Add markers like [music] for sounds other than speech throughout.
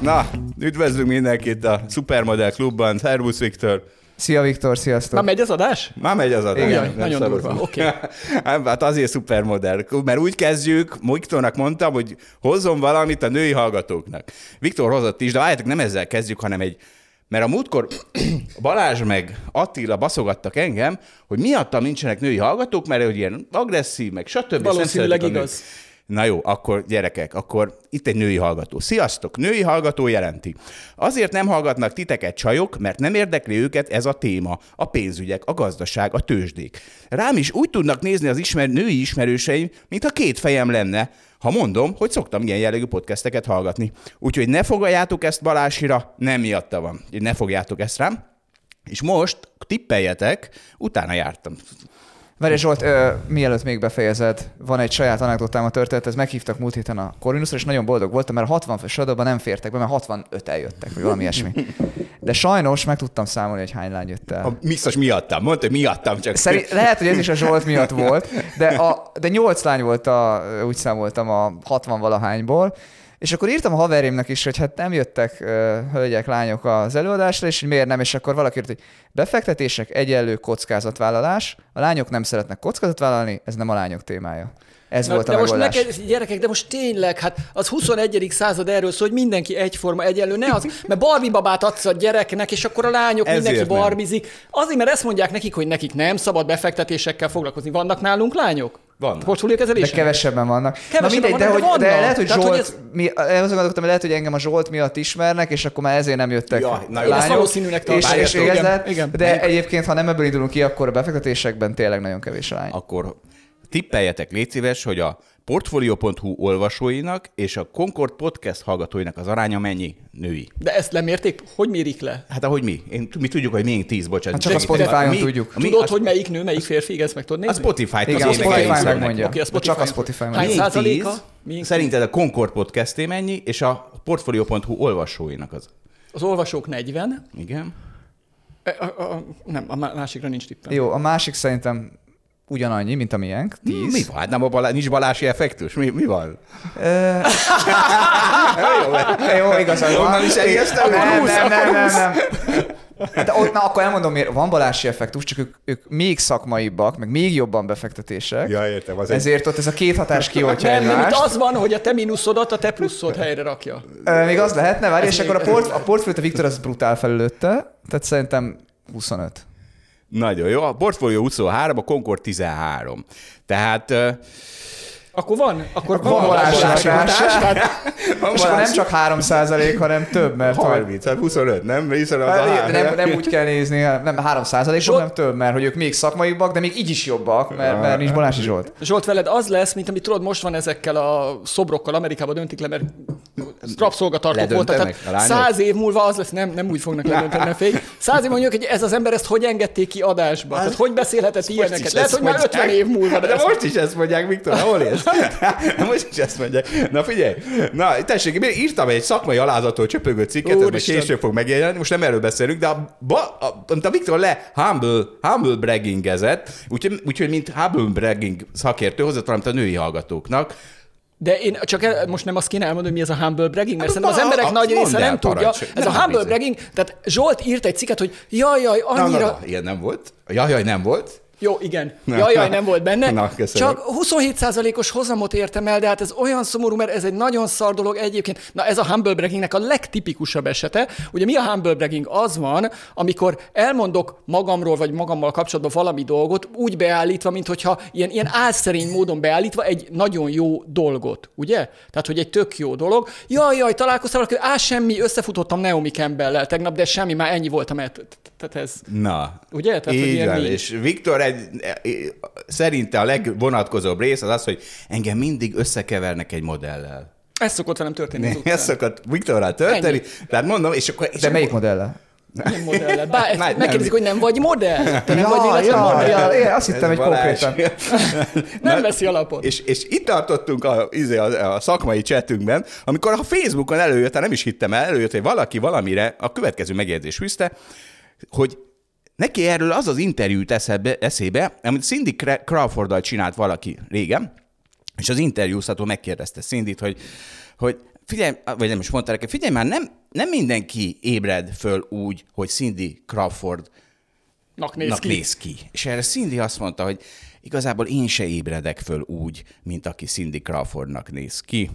Na, üdvözlünk mindenkit a Supermodel Klubban. Szervusz, Viktor! Szia Viktor, sziasztok! Már megy az adás? Már megy az adás. Igen, nagyon durva, oké. Okay. [laughs] hát azért szupermodell, mert úgy kezdjük, Viktornak mondtam, hogy hozzon valamit a női hallgatóknak. Viktor hozott is, de várjátok, nem ezzel kezdjük, hanem egy mert a múltkor [clears throat] Balázs meg Attila baszogattak engem, hogy miattam nincsenek női hallgatók, mert hogy ilyen agresszív, meg stb. Valószínűleg igaz. Na jó, akkor gyerekek, akkor itt egy női hallgató. Sziasztok! Női hallgató jelenti. Azért nem hallgatnak titeket csajok, mert nem érdekli őket ez a téma. A pénzügyek, a gazdaság, a tőzsdék. Rám is úgy tudnak nézni az ismer, női ismerőseim, mintha két fejem lenne, ha mondom, hogy szoktam ilyen jellegű podcasteket hallgatni. Úgyhogy ne fogaljátok ezt Balásira, nem miatta van. Ne fogjátok ezt rám. És most tippeljetek, utána jártam. Várj Zsolt, ö, mielőtt még befejezed, van egy saját anekdotám a történet, ez meghívtak múlt héten a Corvinusra, és nagyon boldog voltam, mert a 60 fős adóban nem fértek be, mert 65 eljöttek, vagy valami ilyesmi. De sajnos meg tudtam számolni, hogy hány lány jött el. A biztos miattam, mondta, hogy miattam csak. Szerint, lehet, hogy ez is a Zsolt miatt volt, de, a, de 8 lány volt, a, úgy számoltam a 60 valahányból, és akkor írtam a haverimnak is, hogy hát nem jöttek uh, hölgyek, lányok az előadásra, és hogy miért nem, és akkor valaki írt, hogy befektetések egyenlő kockázatvállalás, a lányok nem szeretnek kockázatvállalni, ez nem a lányok témája. Ez Na, volt a de megoldás. most neked, gyerekek, de most tényleg, hát az 21. század erről szól, hogy mindenki egyforma egyenlő, ne az, mert Barbie babát adsz a gyereknek, és akkor a lányok Ezért mindenki barbizik. Azért, mert ezt mondják nekik, hogy nekik nem szabad befektetésekkel foglalkozni. Vannak nálunk lányok? Vannak. De kevesebben vannak. Kevesebben Na mindegy, vannak, de, hogy, de vannak. lehet, hogy Tehát, Zsolt, hogy ez- mi, azon gondolkodtam, hogy lehet, hogy engem a Zsolt miatt ismernek, és akkor már ezért nem jöttek Ja, na. Én ezt lányok. valószínűnek és, tartom. és Igen, igen. De egyébként, ha nem ebből indulunk ki, akkor a befektetésekben tényleg nagyon kevés a lány. Akkor tippeljetek, légy szíves, hogy a Portfolio.hu olvasóinak és a Concord Podcast hallgatóinak az aránya mennyi női? De ezt lemérték? Hogy mérik le? Hát ahogy mi? Én, mi tudjuk, hogy még tíz, bocsánat. Hát csak a. Spotify-on Mi- tudjuk. Mi, Tudod, az, hogy melyik nő, melyik férfi, ezt meg tudod a nézni? Spotify-t Igen, a az Spotify megmondja. Oké, a De csak a Spotify. Spotify Hány százaléka? Szerinted a Concord Podcasté mennyi, és a Portfolio.hu olvasóinak az? Az olvasók 40. Igen. E, A, a, a, nem, a má- másikra nincs tippem. Jó, a másik szerintem ugyanannyi, mint a miénk, 10. Mi van? Hát nem a balá, nincs balási effektus? Mi, mi van? [laughs] Jó, igazad van. Onnan is elkezdtem? Nem, nem, nem, nem, nem. De ott, na, akkor elmondom, miért van balási effektus, csak ők, ők még szakmaibbak, meg még jobban befektetések. Ja, értem. Az egy... Ezért ott ez a két hatás kioltja Nem, nem, itt egymást. az van, hogy a te mínuszodat a te pluszod helyre rakja. Ö, Még az lehetne, várj, és Ez akkor a, még- port, a portfóliót a Viktor az brutál felülötte, tehát szerintem 25. Nagyon jó. A Portfolio 23, a Concord 13. Tehát Akkor van, akkor Van balási balási hatás. hatás. És akkor nem csak 3% hanem több, mert hogy- 30, hát 25, nem? Hiszen az a Hát, három. de nem, nem úgy kell nézni, nem 3 százalékok, Zsolt- nem több, mert hogy ők még szakmaibbak, de még így is jobbak, mert, mert nincs Balási Zsolt. Zsolt, veled az lesz, mint amit tudod, most van ezekkel a szobrokkal, Amerikában döntik le, mert rabszolgatartók voltak. A Tehát száz év múlva az lesz, nem, nem úgy fognak ledönteni, ne félj. Száz év mondjuk, hogy ez az ember ezt hogy engedték ki adásba? Tehát hogy beszélhetett ilyeneket? Lehet, hogy már mondják. 50 év múlva. De ezt- most is ezt mondják, Viktor, hol élsz? [laughs] Most is ezt mondják. Na figyelj, na tessék, én írtam egy szakmai alázatól csöpögő cikket, ez majd Úristen. később fog megjelenni, most nem erről beszélünk, de a, ba, a, amit a Viktor le humble, humble braggingezett, úgyhogy, úgyhogy mint humble bragging szakértő hozott valamit a női hallgatóknak, De én csak el, most nem azt kéne elmondani, hogy mi ez a humble bragging, mert Hát, szerintem az na, emberek a- nagy része nem tudja. parancsolj. Ez Nem, a humble bizony. bragging, tehát Zsolt írt egy cikket, hogy jaj, jaj, Na, annyira... na, na, ilyen nem volt. Jaj, jaj, nem volt. Jó, igen. Jaj, jaj, nem volt benne. Na, köszönöm. Csak 27%-os hozamot értem el, de hát ez olyan szomorú, mert ez egy nagyon szar dolog egyébként. Na ez a humble braggingnek a legtipikusabb esete. Ugye mi a humble bragging? Az van, amikor elmondok magamról vagy magammal kapcsolatban valami dolgot, úgy beállítva, mint hogyha ilyen, ilyen álszerény módon beállítva egy nagyon jó dolgot, ugye? Tehát, hogy egy tök jó dolog. Jaj, jaj, találkoztam valaki, á, semmi, összefutottam Naomi campbell tegnap, de semmi, már ennyi voltam. Tehát ez... Na. Ugye? Tehát, így van, és Viktor egy, szerinte a legvonatkozóbb rész az az, hogy engem mindig összekevernek egy modellel. Ez szokott velem történni [laughs] Ez szokott Viktorral történni. Ennyi. Tehát mondom, és akkor... És De melyik modellel? Nem modellel. Bár megkérdezik, hogy nem vagy modell? Te nem ja, vagy illetve ja, modell? Ja, én azt hittem, hogy konkrétan. nem veszi alapot. És, és itt tartottunk a, izé, a, a szakmai csetünkben, amikor a Facebookon előjött, hát nem is hittem el, előjött, hogy valaki valamire a következő megjegyzés fűzte, hogy Neki erről az az interjút eszebe, eszébe, amit Cindy Crawforddal csinált valaki régen, és az interjúztató megkérdezte cindy hogy, hogy figyelj, vagy nem is mondta neki, figyelj már, nem, nem mindenki ébred föl úgy, hogy Cindy Crawford néz, ki. néz ki. És erre Cindy azt mondta, hogy igazából én se ébredek föl úgy, mint aki Cindy Crawfordnak néz ki.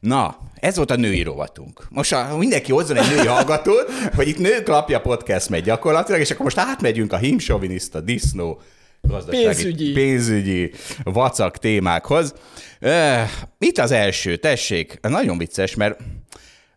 Na, ez volt a női rovatunk. Most a, mindenki hozzon egy női hallgatót, hogy itt nők lapja podcast megy gyakorlatilag, és akkor most átmegyünk a himsoviniszta, disznó, gazdasági, pénzügyi, pénzügyi vacak témákhoz. Uh, itt az első, tessék, nagyon vicces, mert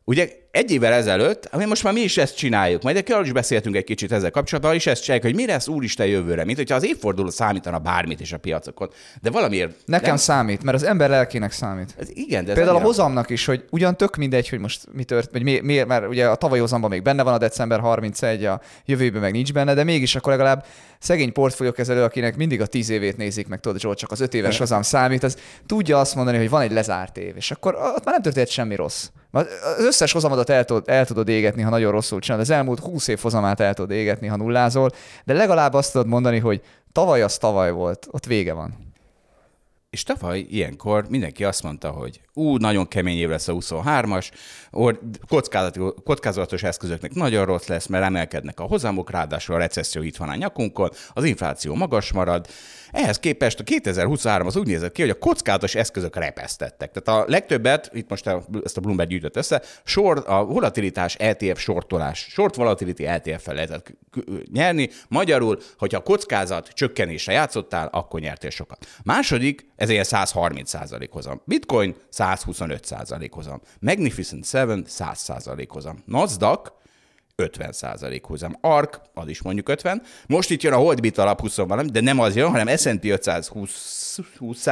ugye egy évvel ezelőtt, ami most már mi is ezt csináljuk, majd akkor is beszéltünk egy kicsit ezzel kapcsolatban, is ezt csináljuk, hogy mi lesz úristen jövőre, mint hogyha az évforduló számítana bármit is a piacokon. De valamiért... Nekem nem... számít, mert az ember lelkének számít. Ez igen, de Például a hozamnak is, hogy ugyan tök mindegy, hogy most mi tört, vagy mi, miért, mert ugye a tavalyi hozamban még benne van a december 31, a jövőben meg nincs benne, de mégis akkor legalább szegény portfóliókezelő, akinek mindig a tíz évét nézik, meg tudod, Zsolt, csak az öt éves hozam számít, az tudja azt mondani, hogy van egy lezárt év, és akkor ott már nem történt semmi rossz. Az összes hozamadat el, tud, el tudod égetni, ha nagyon rosszul csinálod. Az elmúlt 20 év hozamát el tudod égetni, ha nullázol, de legalább azt tudod mondani, hogy tavaly az tavaly volt, ott vége van. És tavaly ilyenkor mindenki azt mondta, hogy ú, nagyon kemény év lesz a 23-as, kockázatos eszközöknek nagyon rossz lesz, mert emelkednek a hozamok, ráadásul a recesszió itt van a nyakunkon, az infláció magas marad, ehhez képest a 2023 az úgy nézett ki, hogy a kockázatos eszközök repesztettek. Tehát a legtöbbet, itt most ezt a Bloomberg gyűjtött össze, short, a volatilitás ETF sortolás, short volatility ETF-fel lehetett nyerni. Magyarul, hogyha a kockázat csökkenésre játszottál, akkor nyertél sokat. Második, ez ilyen 130% hozam. Bitcoin 125% hozam. Magnificent 7 100% hozam. Nasdaq 50% hozam. ARK, az is mondjuk 50. Most itt jön a Holdbit alap 20 valami, de nem az jön, hanem S&P 500 20, 20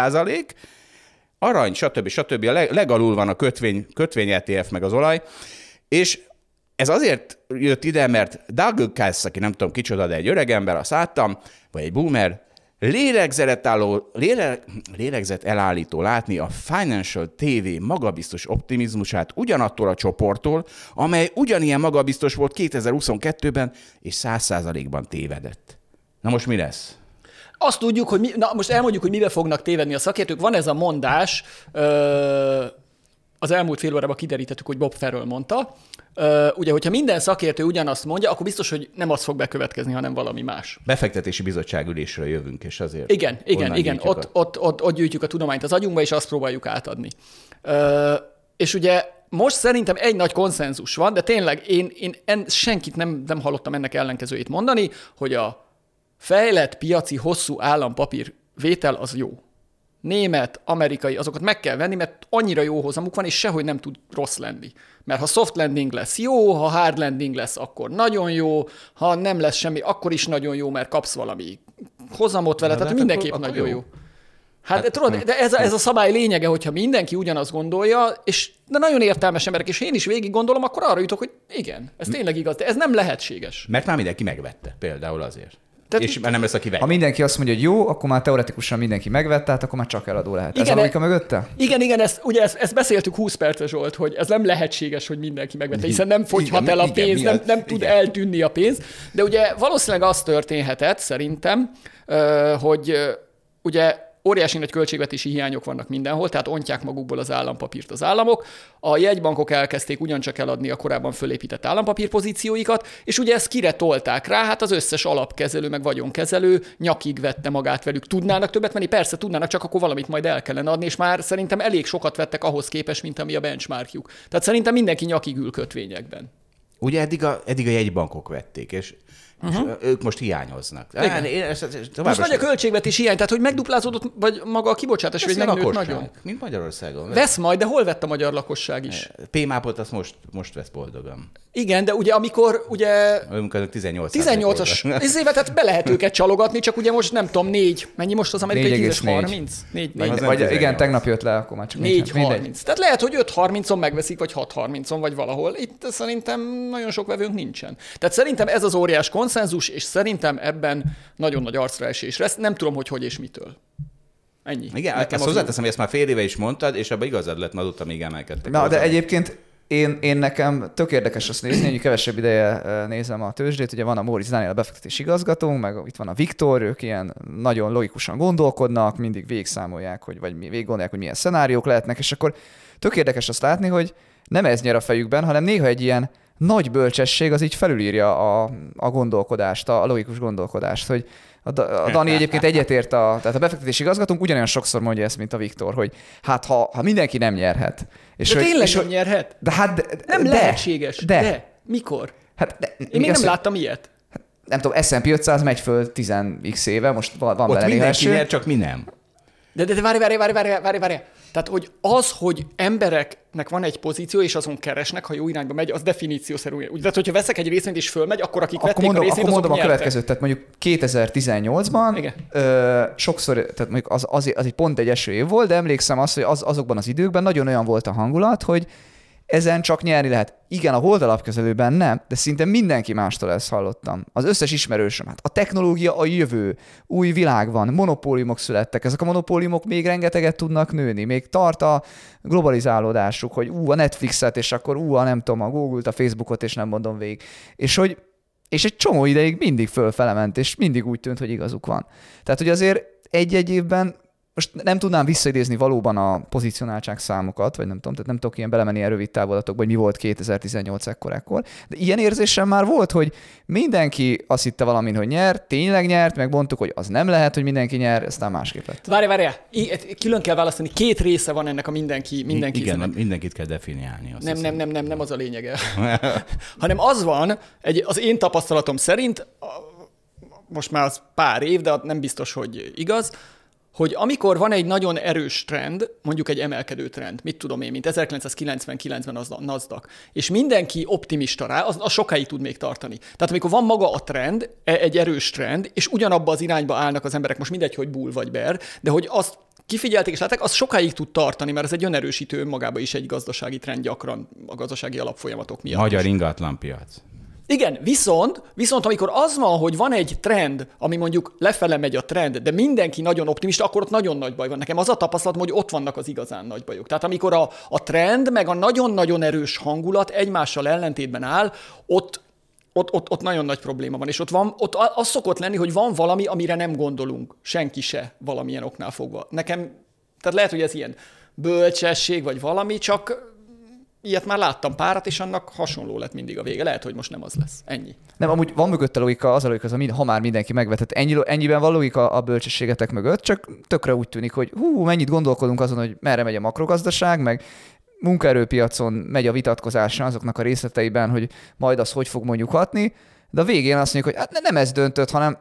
arany, stb. stb. A leg, legalul van a kötvény, kötvény ETF meg az olaj, és ez azért jött ide, mert Doug Cass, aki nem tudom kicsoda, de egy öreg ember, azt láttam, vagy egy boomer, lélegzet, álló, lélek, lélegzet elállító látni a Financial TV magabiztos optimizmusát ugyanattól a csoporttól, amely ugyanilyen magabiztos volt 2022-ben, és 100%-ban tévedett. Na most mi lesz? Azt tudjuk, hogy mi, na most elmondjuk, hogy mibe fognak tévedni a szakértők. Van ez a mondás, ö, az elmúlt fél órában kiderítettük, hogy Bob Ferről mondta, ugye, hogyha minden szakértő ugyanazt mondja, akkor biztos, hogy nem az fog bekövetkezni, hanem valami más. Befektetési bizottság ülésről jövünk, és azért. Igen, igen, igen. Ott, a... ott, ott, ott gyűjtjük a tudományt az agyunkba, és azt próbáljuk átadni. És ugye most szerintem egy nagy konszenzus van, de tényleg én, én en, senkit nem, nem hallottam ennek ellenkezőjét mondani, hogy a fejlett piaci hosszú állampapír vétel az jó német, amerikai, azokat meg kell venni, mert annyira jó hozamuk van, és sehogy nem tud rossz lenni. Mert ha soft landing lesz jó, ha hard landing lesz, akkor nagyon jó, ha nem lesz semmi, akkor is nagyon jó, mert kapsz valami hozamot vele, tehát mindenképp akkor, nagyon jó. jó. Hát, hát tudod, de ez a, ez a szabály lényege, hogyha mindenki ugyanazt gondolja, és de nagyon értelmes emberek, és én is végig gondolom, akkor arra jutok, hogy igen, ez tényleg igaz, de ez nem lehetséges. Mert már mindenki megvette, például azért. Tehát, és már nem lesz, aki vett. Ha mindenki azt mondja, hogy jó, akkor már teoretikusan mindenki megvette, tehát akkor már csak eladó lehet. Igen, ez a logika mögötte? Igen, igen, ezt, ugye ezt, ezt beszéltük 20 perces Zsolt, hogy ez nem lehetséges, hogy mindenki megvette, hiszen nem fogyhat igen, el a pénz, igen, nem, nem tud igen. eltűnni a pénz. De ugye valószínűleg az történhetett, szerintem, hogy ugye óriási nagy költségvetési hiányok vannak mindenhol, tehát ontják magukból az állampapírt az államok. A jegybankok elkezdték ugyancsak eladni a korábban fölépített állampapír pozícióikat, és ugye ezt kire tolták rá? Hát az összes alapkezelő, meg vagyonkezelő nyakig vette magát velük. Tudnának többet menni? Persze tudnának, csak akkor valamit majd el kellene adni, és már szerintem elég sokat vettek ahhoz képest, mint ami a benchmarkjuk. Tehát szerintem mindenki nyakig ül kötvényekben. Ugye eddig a, eddig a jegybankok vették, és Uh-huh. Ők most hiányoznak. Igen. Én ezt, ezt most nagy a költségvetés hiány, tehát hogy megduplázódott, vagy maga a kibocsátás, vagy megnőtt nagyon. Mint Magyarországon. Vesz majd, de hol vett a magyar lakosság is? P-mápot azt most, most vesz boldogan. Igen, de ugye amikor ugye... Amikor 18 18-as. Ez évet, tehát be lehet őket csalogatni, csak ugye most nem tudom, négy. Mennyi most az amerikai 10 30? 4, 4. Vagy, vagy igen, tegnap jött le, akkor már csak 4 30. Tehát lehet, hogy 5 30-on megveszik, vagy 6 30-on, vagy valahol. Itt szerintem nagyon sok vevőnk nincsen. Tehát szerintem ez az óriás konszenzus, és szerintem ebben nagyon nagy arcra esés lesz. Nem tudom, hogy hogy és mitől. Ennyi. Igen, Nekem ezt hozzáteszem, hogy ezt már fél éve is mondtad, és abban igazad lett, mert azóta még emelkedtek. Na, de egyébként én, én nekem tök érdekes azt nézni, hogy kevesebb ideje nézem a tőzsdét, ugye van a Móricz Dániel a befektetés igazgatónk, meg itt van a Viktor, ők ilyen nagyon logikusan gondolkodnak, mindig végigszámolják, hogy, vagy végig gondolják, hogy milyen szenáriók lehetnek, és akkor tök érdekes azt látni, hogy nem ez nyer a fejükben, hanem néha egy ilyen nagy bölcsesség az így felülírja a, a gondolkodást, a logikus gondolkodást, hogy a, a Dani [laughs] egyébként egyetért, a, tehát a befektetési igazgatónk ugyanolyan sokszor mondja ezt, mint a Viktor, hogy hát ha, ha mindenki nem nyerhet. És de hogy, tényleg és nem nyerhet? De hát de, Nem de, lehetséges. De. de. Mikor? Hát, de, Én még nem láttam ilyet. Nem tudom, S&P 500 megy föl 10x éve, most van, van Ott bele mindenki nyer, csak mi nem. De, de, de várj, várj, várj, várj, várj, várj. Tehát, hogy az, hogy embereknek van egy pozíció, és azon keresnek, ha jó irányba megy, az definíciószerű. Úgy, tehát, hogyha veszek egy részvényt és fölmegy, akkor akik akkor vették mondom, a részvényt, akkor mondom a következőt. Tehát mondjuk 2018-ban ö, sokszor, tehát mondjuk az, az, az, egy pont egy eső év volt, de emlékszem azt, hogy az, azokban az időkben nagyon olyan volt a hangulat, hogy ezen csak nyerni lehet. Igen, a holdalapkezelőben nem, de szinte mindenki mástól ezt hallottam. Az összes ismerősöm. Hát a technológia a jövő, új világ van, monopóliumok születtek, ezek a monopóliumok még rengeteget tudnak nőni, még tart a globalizálódásuk, hogy ú, a Netflixet, és akkor ú, a nem tudom, a Google-t, a Facebookot, és nem mondom végig. És hogy és egy csomó ideig mindig fölfele ment, és mindig úgy tűnt, hogy igazuk van. Tehát, hogy azért egy-egy évben most nem tudnám visszaidézni valóban a pozicionáltság számokat, vagy nem tudom, tehát nem tudok ilyen belemenni ilyen rövid távolatokba, hogy mi volt 2018 ekkor, ekkor. De ilyen érzésem már volt, hogy mindenki azt hitte valamin, hogy nyer, tényleg nyert, meg mondtuk, hogy az nem lehet, hogy mindenki nyer, aztán másképp lett. Várj, várj, külön kell választani, két része van ennek a mindenki, mindenki. Igen, nem, mindenkit kell definiálni. Azt nem, nem, nem, nem, nem az a lényege. [laughs] Hanem az van, egy, az én tapasztalatom szerint, most már az pár év, de nem biztos, hogy igaz, hogy amikor van egy nagyon erős trend, mondjuk egy emelkedő trend, mit tudom én, mint 1999-ben az a Nasdaq, és mindenki optimista rá, az, az sokáig tud még tartani. Tehát amikor van maga a trend, e, egy erős trend, és ugyanabba az irányba állnak az emberek, most mindegy, hogy bull vagy ber, de hogy azt kifigyelték és látták, az sokáig tud tartani, mert ez egy önerősítő önmagában is egy gazdasági trend gyakran a gazdasági alapfolyamatok miatt. Magyar ingatlanpiac. Igen, viszont, viszont amikor az van, hogy van egy trend, ami mondjuk lefele megy a trend, de mindenki nagyon optimista, akkor ott nagyon nagy baj van. Nekem az a tapasztalatom, hogy ott vannak az igazán nagy bajok. Tehát amikor a, a trend, meg a nagyon-nagyon erős hangulat egymással ellentétben áll, ott ott, ott, ott nagyon nagy probléma van, és ott, van, ott az szokott lenni, hogy van valami, amire nem gondolunk, senki se valamilyen oknál fogva. Nekem, tehát lehet, hogy ez ilyen bölcsesség, vagy valami, csak ilyet már láttam párat, és annak hasonló lett mindig a vége. Lehet, hogy most nem az lesz. Ennyi. Nem, amúgy van mögött a logika, az a logika, az, ha már mindenki megvetett. Ennyi, ennyiben van logika a bölcsességetek mögött, csak tökre úgy tűnik, hogy hú, mennyit gondolkodunk azon, hogy merre megy a makrogazdaság, meg munkaerőpiacon megy a vitatkozás azoknak a részleteiben, hogy majd az hogy fog mondjuk hatni, de a végén azt mondjuk, hogy hát nem ez döntött, hanem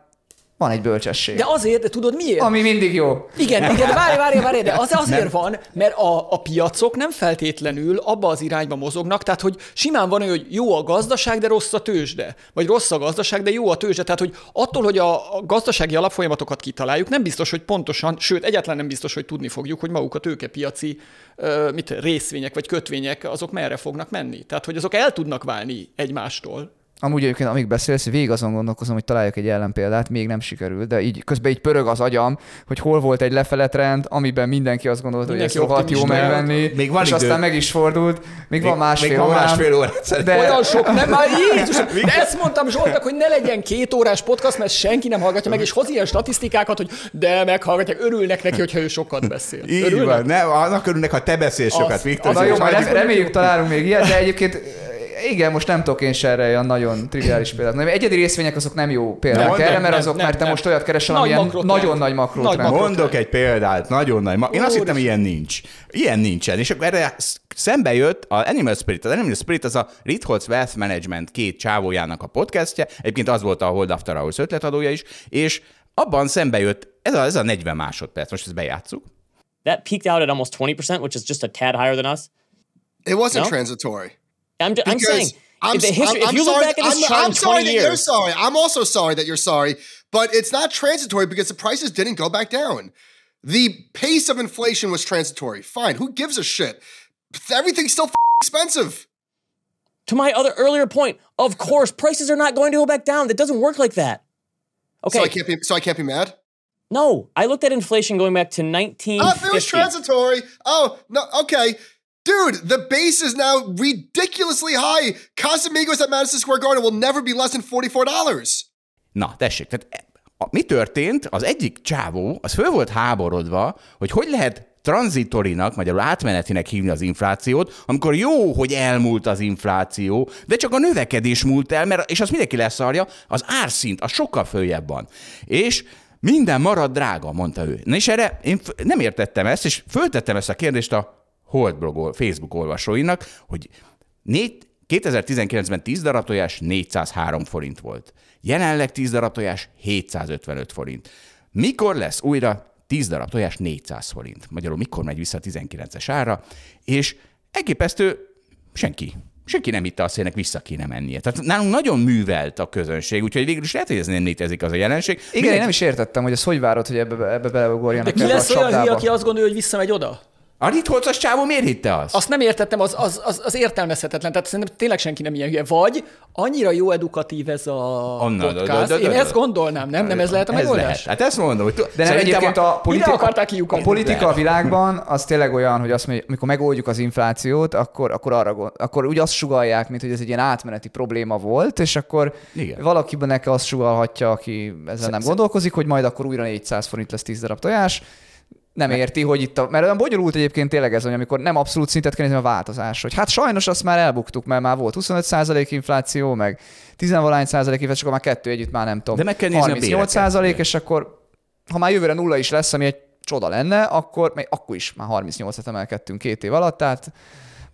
van egy bölcsesség. De azért, de tudod miért? Ami mindig jó. Igen, [laughs] igen, várj, várj, várj, de az azért nem. van, mert a, a piacok nem feltétlenül abba az irányba mozognak, tehát hogy simán van olyan, hogy jó a gazdaság, de rossz a tőzsde. Vagy rossz a gazdaság, de jó a tőzsde. Tehát, hogy attól, hogy a, a gazdasági alapfolyamatokat kitaláljuk, nem biztos, hogy pontosan, sőt, egyáltalán nem biztos, hogy tudni fogjuk, hogy maguk a tőkepiaci mit, részvények vagy kötvények, azok merre fognak menni. Tehát, hogy azok el tudnak válni egymástól Amúgy egyébként, amíg beszélsz, végig azon gondolkozom, hogy találjak egy ellenpéldát, még nem sikerült, de így közben így pörög az agyam, hogy hol volt egy lefele trend, amiben mindenki azt gondolta, Mindenki hogy ezt rohadt jó megvenni, Még van és idő. aztán meg is fordult, még, van másfél még van órám, másfél óra. de Olyan sok, nem már Jézus! [laughs] De ezt mondtam Zsoltak, hogy ne legyen két órás podcast, mert senki nem hallgatja meg, és hoz ilyen statisztikákat, hogy de meghallgatják, örülnek neki, hogyha ő sokat beszél. Így örülnek? van, ne, annak örülnek, ha te beszélsz sokat, Viktor. Na jó, majd reméljük találunk még ilyet, de egyébként igen, most nem tudok én se erre olyan nagyon triviális példát. Nem, egyedi részvények azok nem jó példák Nem, erre, nem, mert azok, nem, mert te nem. most olyat keresel, Nagy amilyen makrotrend. nagyon nagy makro Nagy Mondok egy példát, nagyon nagy. Ma- Én azt hittem, ilyen nincs. Ilyen nincsen. És akkor erre sz- szembe jött a Animal Spirit. Az Animal Spirit az a Ritholtz Wealth Management két csávójának a podcastje. Egyébként az volt a Hold After Hours ötletadója is. És abban szembe jött, ez a, ez a 40 másodperc, most ezt bejátszuk. That peaked out at almost 20%, which is just a tad higher than us. It wasn't No? transitory. I'm, I'm saying, I'm, the history, I'm- if you look sorry, back at this I'm, chart I'm sorry 20 that you're sorry. I'm also sorry that you're sorry, but it's not transitory because the prices didn't go back down. The pace of inflation was transitory. Fine. Who gives a shit? Everything's still expensive. to my other earlier point, of course, prices are not going to go back down. That doesn't work like that. Okay. So I can't be. So I can't be mad. no, I looked at inflation going back to 19. Oh, it was transitory. Oh no. Okay. Dude, the base is now ridiculously high. Casamigos at Madison Square Garden will never be less than $44. Na, tessék, tehát e- a, mi történt? Az egyik csávó, az föl volt háborodva, hogy hogy lehet tranzitorinak, magyarul átmenetinek hívni az inflációt, amikor jó, hogy elmúlt az infláció, de csak a növekedés múlt el, mert, és azt mindenki leszarja, az árszint, az sokkal följebb van. És minden marad drága, mondta ő. Na és erre én nem értettem ezt, és föltettem ezt a kérdést a Holdblog ol- Facebook olvasóinak, hogy négy, 2019-ben 10 darab tojás 403 forint volt. Jelenleg 10 darab tojás 755 forint. Mikor lesz újra 10 darab tojás 400 forint? Magyarul mikor megy vissza a 19-es ára? És elképesztő senki. Senki nem hitte azt, hogy ennek vissza kéne mennie. Tehát nálunk nagyon művelt a közönség, úgyhogy végül is lehet, hogy ez nem létezik az a jelenség. Igen, én nem is értettem, hogy ezt hogy várod, hogy ebbe, ebbe De beleugorjanak ki ebbe a lesz olyan hülye, aki azt gondolja, hogy visszamegy oda? A Ritholcas csávó miért hitte azt? Azt nem értettem, az, az, az, az értelmezhetetlen. Tehát szerintem tényleg senki nem ilyen hülye. Vagy annyira jó edukatív ez a Anna, podcast. de- de- de- Én de- ezt gondolnám, nem? Nem ez lehet a ez megoldás? lehet. Hát ezt mondom, hogy De nem szerintem egyébként a, akarták a politika a világban az tényleg olyan, hogy azt mondja, amikor megoldjuk az inflációt, akkor, akkor, arra, akkor úgy azt sugalják, mint hogy ez egy ilyen átmeneti probléma volt, és akkor Igen. valakiben neki azt sugalhatja, aki ezzel nem gondolkozik, hogy majd akkor újra 400 forint lesz 10 darab tojás, nem érti, hogy itt a, mert olyan bonyolult egyébként tényleg ez, hogy amikor nem abszolút szintet kell nézni a változás, hogy hát sajnos azt már elbuktuk, mert már volt 25% infláció, meg 10 százalék infláció, akkor már kettő együtt már nem tudom. De meg kell nézni a 38 százalék, és akkor ha már jövőre nulla is lesz, ami egy csoda lenne, akkor, még akkor is már 38-et emelkedtünk két év alatt, tehát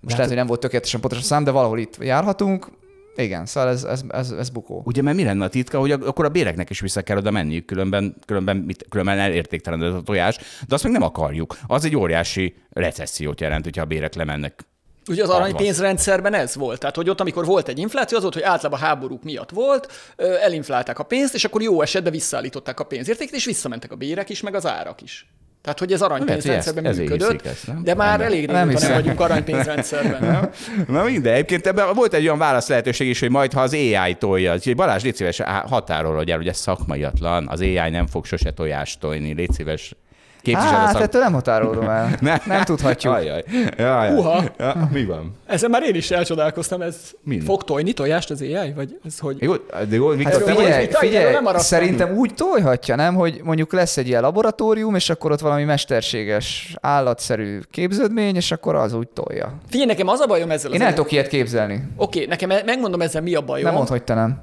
most lehet, hogy nem volt tökéletesen pontos a szám, de valahol itt járhatunk. Igen, szóval ez, ez, ez, ez bukó. Ugye, mert mi lenne a titka, hogy ak- akkor a béreknek is vissza kell oda menniük, különben, különben, mit, különben elértéktelenedett a tojás, de azt még nem akarjuk. Az egy óriási recessziót jelent, hogyha a bérek lemennek. Ugye az aranypénzrendszerben ez volt. Tehát, hogy ott, amikor volt egy infláció, az volt, hogy általában háborúk miatt volt, elinflálták a pénzt, és akkor jó esetben visszaállították a pénzértéket, és visszamentek a bérek is, meg az árak is. Tehát, hogy ez aranypénzrendszerben Lehet, hogy ezt- működött, hiszik ezt, nem? de már Nem. elég Nem régóta nem, hiszem. vagyunk aranypénzrendszerben. Na minden, egyébként ebben volt egy olyan válasz lehetőség is, hogy majd ha az AI tolja, úgyhogy Balázs, légy szíves, határolod el, hogy ez szakmaiatlan, az AI nem fog sose tojást tojni, légy szíves. Képviselő Hát, szak... ettől nem határolom el. [laughs] Nem, nem tudhatjuk. Ajaj. Jaj, Uha. Ja, mi van? Ezen már én is elcsodálkoztam, ez Mind. fog tojni tojást az AI? Vagy ez hogy? Jó, de jó, Hát Viktor, te vagy- figyelj, erről figyelj, nem maradtam. szerintem úgy tojhatja, nem, hogy mondjuk lesz egy ilyen laboratórium, és akkor ott valami mesterséges, állatszerű képződmény, és akkor az úgy tolja. Figyelj, nekem az a bajom ezzel az Én el tudok ilyet képzelni. Oké, nekem e- megmondom ezzel mi a bajom. Nem mondd, hogy te nem.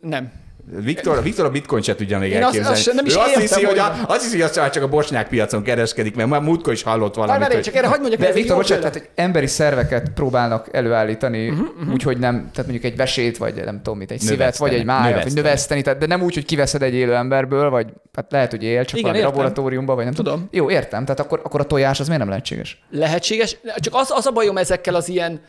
Nem. Viktor, Viktor a bitcoin se tudja még Én azt- elképzelni. azt sem- nem is ő azt hiszi, hogy, hogy- a, azt hiszi, hogy azt csak a bosnyák piacon kereskedik, mert már múltkor is hallott valamit. várj, csak erre hagyd mondjak De Viktor, bocsánat, tehát hogy emberi szerveket próbálnak előállítani, uh-huh, uh-huh. úgyhogy nem, tehát mondjuk egy vesét, vagy nem tudom mit, egy szívet, Növeszteni, vagy egy májat, vagy növeszteni. tehát, de nem úgy, hogy kiveszed egy élő emberből, vagy hát lehet, hogy él, csak Igen, valami értem. laboratóriumban, vagy nem Tudom. Jó, értem, tehát akkor, akkor a tojás az miért nem lehetséges? Lehetséges, csak az, az a bajom ezekkel az ilyen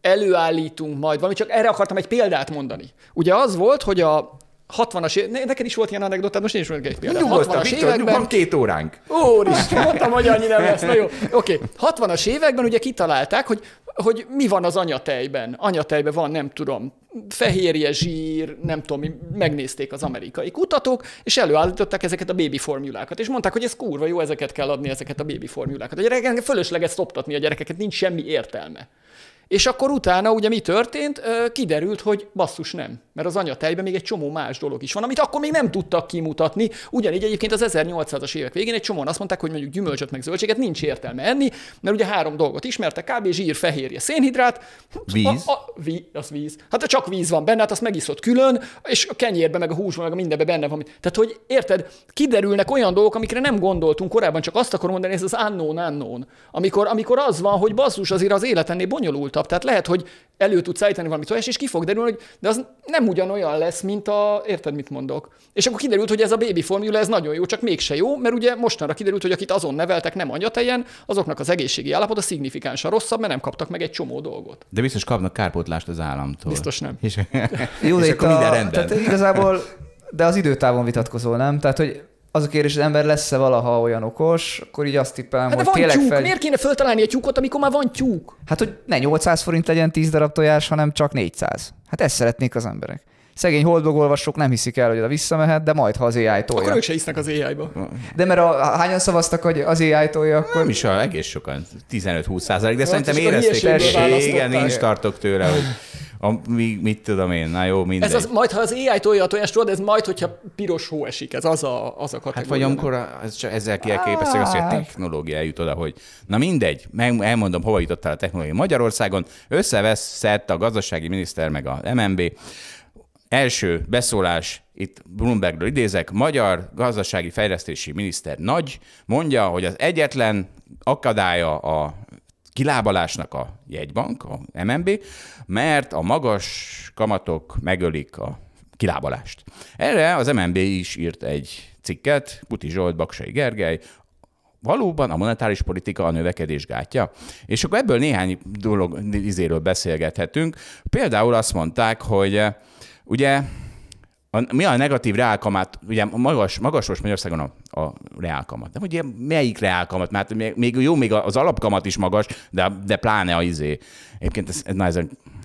előállítunk majd valami, csak erre akartam egy példát mondani. Ugye az volt, hogy a 60-as év, ne- neked is volt ilyen anekdotát, most én is mondok egy példát. Nyugodtan, 60-as Viktor, években, nyugodtan, két óránk. Úristen, mondtam, hogy annyi nem lesz. Na jó, oké. 60-as években ugye kitalálták, hogy, hogy mi van az anyatejben. Anyatejben van, nem tudom, fehérje, zsír, nem tudom, megnézték az amerikai kutatók, és előállították ezeket a baby formulákat, és mondták, hogy ez kurva jó, ezeket kell adni, ezeket a baby formulákat. A gyerekeknek fölösleges szoptatni a gyerekeket, nincs semmi értelme. És akkor utána ugye mi történt? Kiderült, hogy basszus nem. Mert az anyatejben még egy csomó más dolog is van, amit akkor még nem tudtak kimutatni. Ugyanígy egyébként az 1800-as évek végén egy csomóan azt mondták, hogy mondjuk gyümölcsöt meg zöldséget nincs értelme enni, mert ugye három dolgot ismertek, kb. zsír, fehérje, szénhidrát. Víz. A, a, ví, az víz. Hát csak víz van benne, hát azt megiszod külön, és a kenyérben, meg a húsban, meg a mindenben benne van. Tehát, hogy érted, kiderülnek olyan dolgok, amikre nem gondoltunk korábban, csak azt akarom mondani, ez az unknown unknown. Amikor, amikor az van, hogy basszus, azért az élet ennél bonyolultabb. Tehát lehet, hogy elő tudsz állítani valami tojás, és ki fog derülni, hogy de az nem ugyanolyan lesz, mint a, érted, mit mondok. És akkor kiderült, hogy ez a baby formula, ez nagyon jó, csak mégse jó, mert ugye mostanra kiderült, hogy akit azon neveltek nem anyatejen, azoknak az egészségi állapota szignifikánsan rosszabb, mert nem kaptak meg egy csomó dolgot. De biztos kapnak kárpótlást az államtól. Biztos nem. És, Jó, [laughs] és akkor itt minden a, rendben. Tehát igazából, de az időtávon vitatkozol, nem? Tehát, hogy az a kérdés, hogy az ember lesz-e valaha olyan okos, akkor így azt tippelem, Hát hogy van tényleg tyúk, fel... miért kéne föltalálni egy tyúkot, amikor már van tyúk? Hát, hogy ne 800 forint legyen 10 darab tojás, hanem csak 400. Hát ezt szeretnék az emberek. Szegény holdblog olvasók nem hiszik el, hogy oda visszamehet, de majd, ha az AI Akkor tolja. ők se hisznek az AI-ba. De mert a, hányan szavaztak, hogy az AI tolja, akkor... Nem is a, egész sokan, 15-20 százalék, de szerintem és akkor érezték, igen, nincs tartok tőle, hogy a, mi, mit tudom én, na jó, mindegy. Ez az, majd, ha az AI tolja a tojást, tudod, ez majd, hogyha piros hó esik, ez az a, az a kategória. Hát vagy amikor a, ez csak ezzel kielképesztük azt, hogy a technológia eljut oda, hogy na mindegy, meg elmondom, hova jutott el a technológia Magyarországon, összeveszett a gazdasági miniszter meg a MNB, Első beszólás, itt Bloombergről idézek, magyar gazdasági fejlesztési miniszter Nagy mondja, hogy az egyetlen akadálya a kilábalásnak a jegybank, a MNB, mert a magas kamatok megölik a kilábalást. Erre az MNB is írt egy cikket, Puti Zsolt, Baksai Gergely, valóban a monetáris politika a növekedés gátja. És akkor ebből néhány dolog izéről beszélgethetünk. Például azt mondták, hogy eh, ugye a, mi a negatív reálkamat, ugye magas, magas most Magyarországon a, a reálkamat. De ugye melyik reálkamat? Mert még, jó, még az alapkamat is magas, de, de pláne a izé. Egyébként ez, na, ez,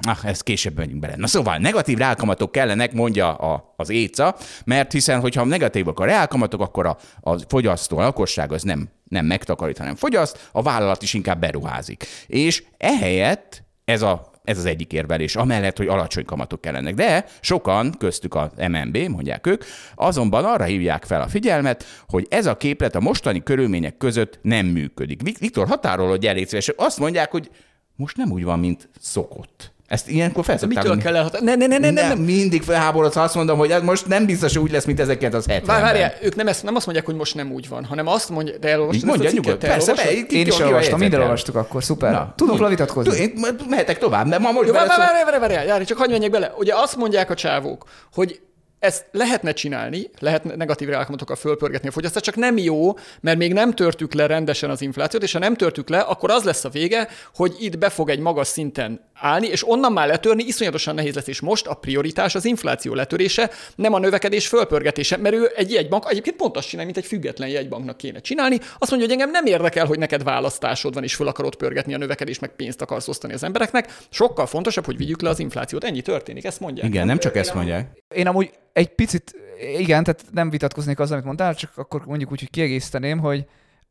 ah, ez később megyünk bele. Na szóval negatív reálkamatok kellenek, mondja a, az éca, mert hiszen, hogyha negatívak a reálkamatok, akkor a, a fogyasztó, a lakosság az nem, nem megtakarít, hanem fogyaszt, a vállalat is inkább beruházik. És ehelyett ez a ez az egyik érvelés, amellett, hogy alacsony kamatok kellenek. De sokan, köztük a MNB, mondják ők, azonban arra hívják fel a figyelmet, hogy ez a képlet a mostani körülmények között nem működik. Vik- Viktor, határolod, gyere légy. Azt mondják, hogy most nem úgy van, mint szokott. Ezt ilyenkor De felszokták. mitől kell elhatárolni? Ne, ne, ne, ne, ne, nem, nem. mindig felháborodsz, ha azt mondom, hogy ez most nem biztos, hogy úgy lesz, mint 1970-ben. Várj, várjál, ők nem, ezt, nem azt mondják, hogy most nem úgy van, hanem azt mondja, de elolvastad Mondja ezt a cikket? Te Persze, be, Én is olvastam, minden olvastuk akkor, szuper. Na, Tudunk levitatkozni. Én mehetek tovább, mert ma most várj, várj, várj, várj, csak hagyj menjek bele. Ugye azt mondják a csávók, hogy ezt lehetne csinálni, lehet negatív reálkamatokkal fölpörgetni a fogyasztást, csak nem jó, mert még nem törtük le rendesen az inflációt, és ha nem törtük le, akkor az lesz a vége, hogy itt be fog egy magas szinten állni, és onnan már letörni iszonyatosan nehéz lesz. És most a prioritás az infláció letörése, nem a növekedés fölpörgetése, mert ő egy jegybank, egyébként pont azt csinál, mint egy független jegybanknak kéne csinálni. Azt mondja, hogy engem nem érdekel, hogy neked választásod van, és föl akarod pörgetni a növekedést, meg pénzt akarsz osztani az embereknek. Sokkal fontosabb, hogy vigyük le az inflációt. Ennyi történik, ezt mondják. Igen, nem csak ezt mondják. Én amúgy egy picit, igen, tehát nem vitatkoznék azzal, amit mondtál, csak akkor mondjuk úgy, hogy kiegészíteném, hogy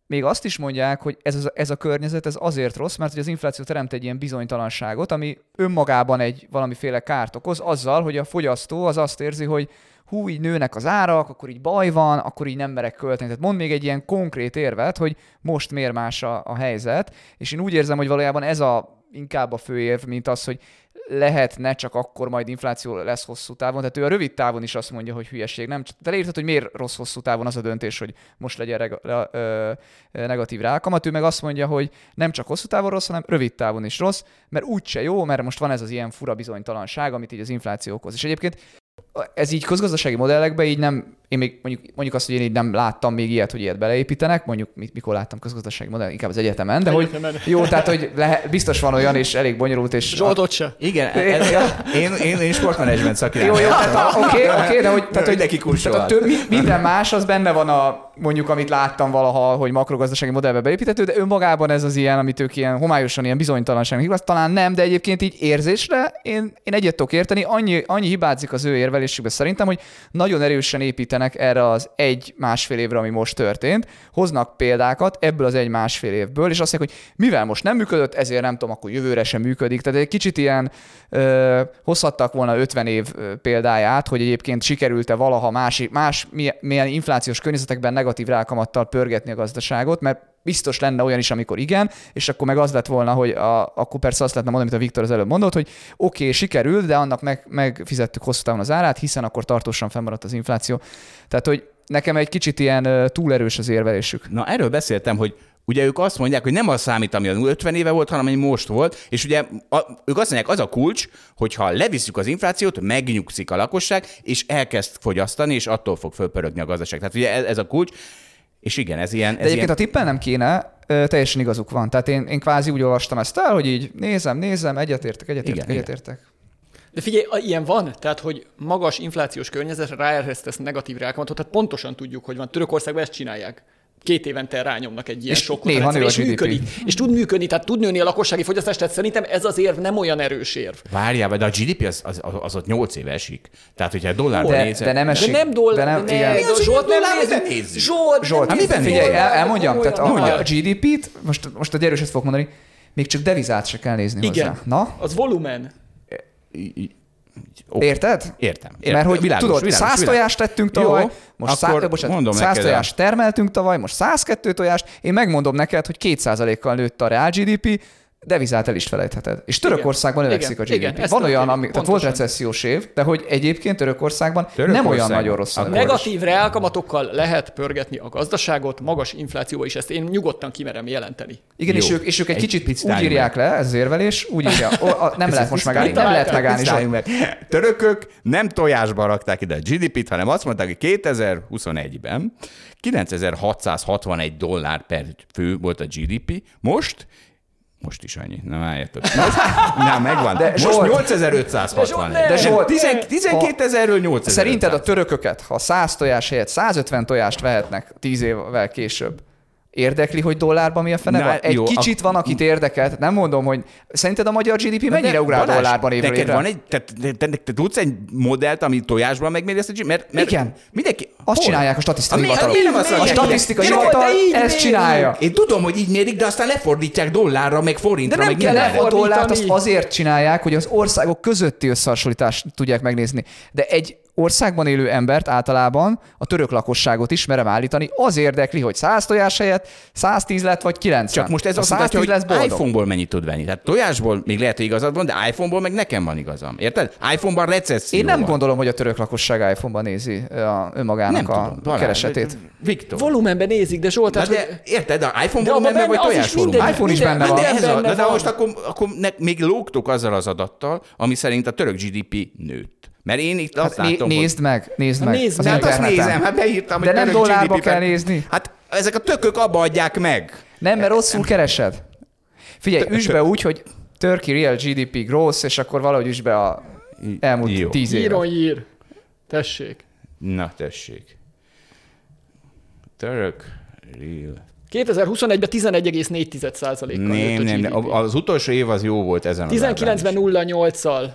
még azt is mondják, hogy ez, az, ez a környezet ez azért rossz, mert hogy az infláció teremt egy ilyen bizonytalanságot, ami önmagában egy valamiféle kárt okoz, azzal, hogy a fogyasztó az azt érzi, hogy hú, így nőnek az árak, akkor így baj van, akkor így nem merek költeni. Tehát mond még egy ilyen konkrét érvet, hogy most miért más a, a helyzet, és én úgy érzem, hogy valójában ez a inkább a fő érv, mint az, hogy lehetne, csak akkor majd infláció lesz hosszú távon. Tehát ő a rövid távon is azt mondja, hogy hülyeség. Nem, de leírtad, hogy miért rossz hosszú távon az a döntés, hogy most legyen rega, re, ö, negatív rákamat. Ő meg azt mondja, hogy nem csak hosszú távon rossz, hanem rövid távon is rossz, mert úgyse jó, mert most van ez az ilyen fura bizonytalanság, amit így az infláció okoz. És egyébként ez így közgazdasági modellekben így nem én még mondjuk, mondjuk azt, hogy én így nem láttam még ilyet, hogy ilyet beleépítenek, mondjuk mikor láttam közgazdasági modell, inkább az egyetemen, de Egyetemen. hogy jó, tehát hogy lehet, biztos van olyan, és elég bonyolult, és Zsolt ott se. Igen, [laughs] ez, én, én, én sportmenedzsment szakirányú. jó, jó, tehát oké, [laughs] oké, de hogy, tehát, hogy Mindenki tehát a több, minden más, az benne van a, mondjuk, amit láttam valaha, hogy makrogazdasági modellbe beépíthető, de önmagában ez az ilyen, amit ők ilyen homályosan, ilyen bizonytalanságnak hívnak, talán nem, de egyébként így érzésre én, én egyet tudok érteni, annyi, annyi hibázik az ő érvelésükbe szerintem, hogy nagyon erősen építenek erre az egy-másfél évre, ami most történt, hoznak példákat ebből az egy-másfél évből, és azt mondják, hogy mivel most nem működött, ezért nem tudom, akkor jövőre sem működik. Tehát egy kicsit ilyen ö, hozhattak volna 50 év példáját, hogy egyébként sikerült-e valaha más, más milyen, milyen inflációs környezetekben negatív rákamattal pörgetni a gazdaságot, mert biztos lenne olyan is, amikor igen, és akkor meg az lett volna, hogy a, akkor persze azt lehetne mondani, amit a Viktor az előbb mondott, hogy oké, okay, sikerült, de annak meg, megfizettük hosszú távon az árát, hiszen akkor tartósan fennmaradt az infláció. Tehát, hogy nekem egy kicsit ilyen ö, túl erős az érvelésük. Na erről beszéltem, hogy ugye ők azt mondják, hogy nem az számít, ami az 50 éve volt, hanem ami most volt, és ugye a, ők azt mondják, az a kulcs, hogy ha levisszük az inflációt, megnyugszik a lakosság, és elkezd fogyasztani, és attól fog fölpörögni a gazdaság. Tehát ugye ez, ez a kulcs, és igen, ez ilyen... De Ez egyébként ilyen... a tippel nem kéne, teljesen igazuk van. Tehát én, én kvázi úgy olvastam ezt el, hogy így nézem, nézem, egyetértek, egyetértek, Igen, igen. egyetértek. De figyelj, a- ilyen van, tehát hogy magas inflációs környezetre ráeresztesz negatív rákamatot, tehát pontosan tudjuk, hogy van. Törökországban ezt csinálják. Két évente rányomnak egy ilyen És sokkot, néha rendszerre, nő a és GDP. működik. És tud működni, tehát tud nőni a lakossági fogyasztás, tehát szerintem ez az érv nem olyan erős érv. Várjál, de a GDP az, az, az, ott 8 éve esik. Tehát, hogyha dollárban De, nézed... de nem De esik. nem dollár, de nem, ne, igen. de az, Zsolt nem dollár, nézzük. nézzük. Zsolt, Zsolt, nem hát miben nézzük figyelj, el, elmondjam, tehát a, a GDP-t, most, most egy erőset fogok mondani, még csak devizát se kell nézni Igen. hozzá. Na, Az volumen. Érted? Értem. értem. Mert hogy Világos, tudod, világos, 100 világos. tojást tettünk Jó, tavaly, most akkor szá, bocsánat, mondom 100 neked tojást termeltünk tavaly, most 102 tojást, én megmondom neked, hogy 2%-kal nőtt a reál GDP, devizát el is felejtheted. És Törökországban Igen. növekszik a GDP. igen, Van olyan, ami, tehát volt recessziós év, de hogy egyébként Törökországban, nem olyan nagyon rossz a. Negatív reálkamatokkal lehet pörgetni a gazdaságot, magas inflációba is, ezt én nyugodtan kimerem jelenteni. Igen, Jó. és ők, és ők egy, Egy kicsit picit úgy írják le, ez az érvelés, úgy írja, o, a, nem lehet most megállni, nem lehet megállni. Meg. Törökök nem tojásba rakták ide a GDP-t, hanem azt mondták, hogy 2021-ben 9661 dollár per fő volt a GDP, most most is annyi. Nem álljatok. Most, nem, megvan. De most Zsolt- 8560. De Zsolt, Tizen- 12 ezerről 8000. Szerinted a törököket, ha 100 tojás helyett 150 tojást vehetnek 10 évvel később, érdekli, hogy dollárban mi a fene Na, van? Egy jó, kicsit ak- van, akit érdekelt. Nem mondom, hogy szerinted a magyar GDP mennyire ugrál Balázs, dollárban évről évre? van egy, te, te, te, te, tudsz egy modellt, ami tojásban megméri ezt a? Mert, mert Igen. Mindenki, Azt hol? csinálják a statisztikai nem azt A statisztikai hivatal de ezt csinálja. Én tudom, hogy így mérik, de aztán lefordítják dollárra, meg forintra, De nem meg kell mindenre. le a dollárt, azt azért csinálják, hogy az országok közötti összehasonlítást tudják megnézni. De egy országban élő embert általában, a török lakosságot is merem állítani, az érdekli, hogy 100 tojás helyett 110 lett, vagy 90. Csak most ez a azt mutatja, hogy lesz boldog. iPhone-ból mennyit tud venni. Tehát tojásból még lehet, hogy igazad van, de iPhone-ból meg nekem van igazam. Érted? iPhone-ban recesszió Én nem van. gondolom, hogy a török lakosság iPhone-ban nézi a önmagának nem a tudom. Keresetét. Viktor. Volumenben nézik, de Zsolt, Na tehát, de, érted, a iPhone De abban volumenben vagy benne is tojás minden- iPhone is benne van. De, benne de van. most akkor, akkor ne, még lógtok azzal az adattal, ami szerint a török GDP nőtt. Mert én itt azt Hát né- látom, nézd meg, nézd meg nézd az meg. hogy... Hát azt nézem, hát beírtam, De hogy nem dollárba GDP-ben. kell nézni. Hát ezek a tökök abba adják meg. Nem, mert rosszul keresed. Figyelj, üsd be úgy, hogy Turkey Real GDP gross, és akkor valahogy üsd be a elmúlt Jó. tíz évet. íron ír. Tessék. Na, tessék. Török real. 2021-ben 11,4%-kal Nem, nőtt a nem, GDP. nem. Az utolsó év az jó volt ezen az 19-ben 0,8-al,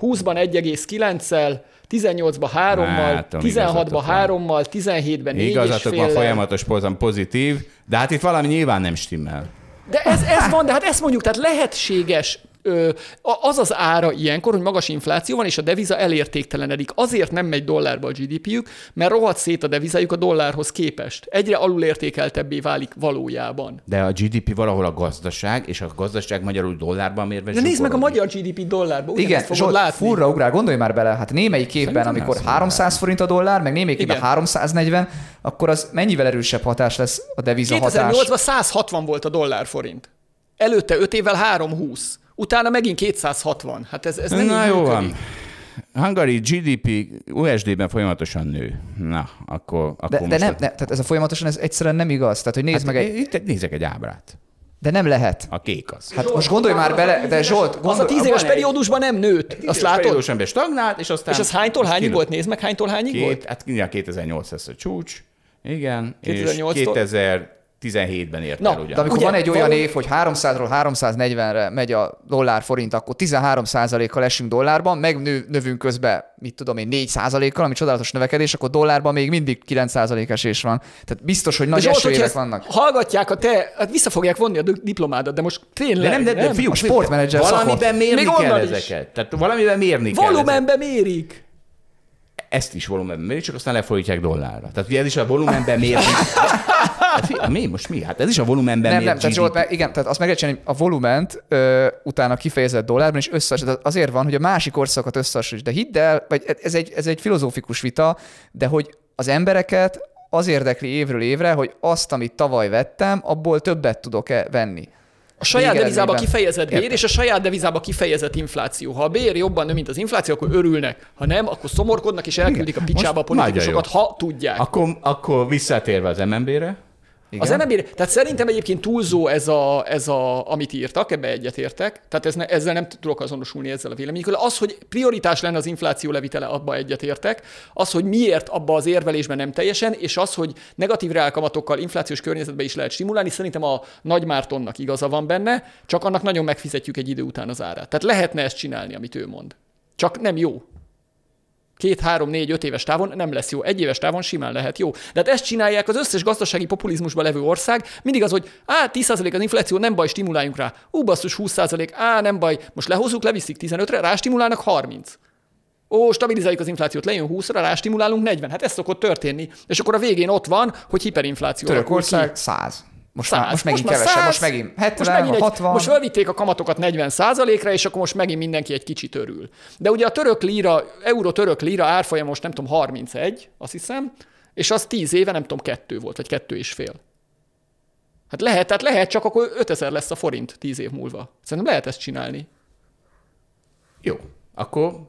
20-ban 1,9-el, 18-ban 3-mal, Látom, 16-ban igazatok van. 3-mal, 17-ben 4 Igazatok van, folyamatos pozam pozitív, de hát itt valami nyilván nem stimmel. De ez, ez van, de hát ezt mondjuk, tehát lehetséges az az ára ilyenkor, hogy magas infláció van, és a deviza elértéktelenedik. Azért nem megy dollárba a GDP-jük, mert rohadt szét a devizájuk a dollárhoz képest. Egyre alulértékeltebbé válik valójában. De a GDP valahol a gazdaság, és a gazdaság magyarul dollárban mérve De nézd meg a magyar GDP dollárba, Igen, fogod látni. furra ugrál, gondolj már bele, hát némelyik évben, Szerintem amikor az 300 forint a dollár, meg némelyik évben Igen. 340, akkor az mennyivel erősebb hatás lesz a deviza hatás? 2008-ban 160 volt a dollár forint. Előtte 5 évvel 320. Utána megint 260. Hát ez, ez nem Na jó működik. van. Hungary GDP USD-ben folyamatosan nő. Na, akkor, akkor De, de most nem, a- ne, tehát ez a folyamatosan ez egyszerűen nem igaz. Tehát, hogy nézd Hát, meg egy... Itt egy, nézek egy ábrát. De nem lehet. A kék az. Hát most gondolj már bele, de Zsolt, Az a gondol, tíz éves periódusban nem nőtt. Azt látod? Periódusan be stagnált, és aztán... És az hánytól hányig volt? Nézd meg, hánytól hányig Két, volt? hát mindjárt 2008 lesz a csúcs. Igen. 2008-tól? És 2017-ben ért Na, el ugyan. de amikor Ugye, van egy olyan év, hogy 300-ról 340-re megy a dollár forint, akkor 13%-kal esünk dollárban, megnő, növünk közben, mit tudom én, 4%-kal, ami csodálatos növekedés, akkor dollárban még mindig 9% esés van. Tehát biztos, hogy nagy ezt vannak. hallgatják a te, hát vissza fogják vonni a di- diplomádat, de most tényleg De nem, de, de fiúk, A sportmenedzser valamiben mérni Még kell onnan is. ezeket. Tehát valamiben mérni kell ezeket. Volumenbe mérik. Ezt is volumenben mérik, csak aztán lefordítják dollárra. Tehát ugye ez is a volumenben mérni. [laughs] Hát, mi? Most mi? Hát ez is a volumenben Nem, nem, tehát Zsolt, mert igen, tehát azt meg lehet a volument ö, utána kifejezett dollárban, és összehasonlít. Tehát azért van, hogy a másik országokat összehasonlít. De hidd el, vagy ez egy, ez egy filozófikus vita, de hogy az embereket az érdekli évről évre, hogy azt, amit tavaly vettem, abból többet tudok-e venni. A saját devizába kifejezett bér, Értem. és a saját devizába kifejezett infláció. Ha a bér jobban nő, mint az infláció, akkor örülnek. Ha nem, akkor szomorkodnak és elküldik a picsába a Most nagyon politikusokat, ha tudják. Akkor, akkor visszatérve az MNB-re, Igen? Az MNB, tehát szerintem egyébként túlzó ez, a, ez a, amit írtak, ebbe egyetértek. Tehát ez ne, ezzel nem tudok azonosulni ezzel a véleményükkel. Az, hogy prioritás lenne az infláció levitele, abba egyetértek. Az, hogy miért abba az érvelésben nem teljesen, és az, hogy negatív reálkamatokkal inflációs környezetbe is lehet stimulálni, szerintem a Nagy Mártonnak igaza van benne, csak annak nagyon megfizetjük egy idő után az árát. Tehát lehetne ezt csinálni, amit ő mond. Csak nem jó két, három, négy, öt éves távon nem lesz jó. Egy éves távon simán lehet jó. De hát ezt csinálják az összes gazdasági populizmusban levő ország. Mindig az, hogy á, 10% az infláció, nem baj, stimuláljunk rá. Ú, basszus, 20%, á, nem baj, most lehozzuk, leviszik 15-re, rástimulálnak 30. Ó, stabilizáljuk az inflációt, lejön 20-ra, rástimulálunk 40. Hát ez szokott történni. És akkor a végén ott van, hogy hiperinfláció. Törökország 100. Most, már, 100. most megint már kevesebb, 100, most megint 70, most megint egy, 60. Most felvitték a kamatokat 40 ra és akkor most megint mindenki egy kicsit örül. De ugye a török lira, euró-török lira árfolyam most nem tudom, 31, azt hiszem, és az 10 éve nem tudom, kettő volt, vagy kettő és fél. Hát lehet, tehát lehet, csak akkor 5000 lesz a forint 10 év múlva. Szerintem lehet ezt csinálni. jó, akkor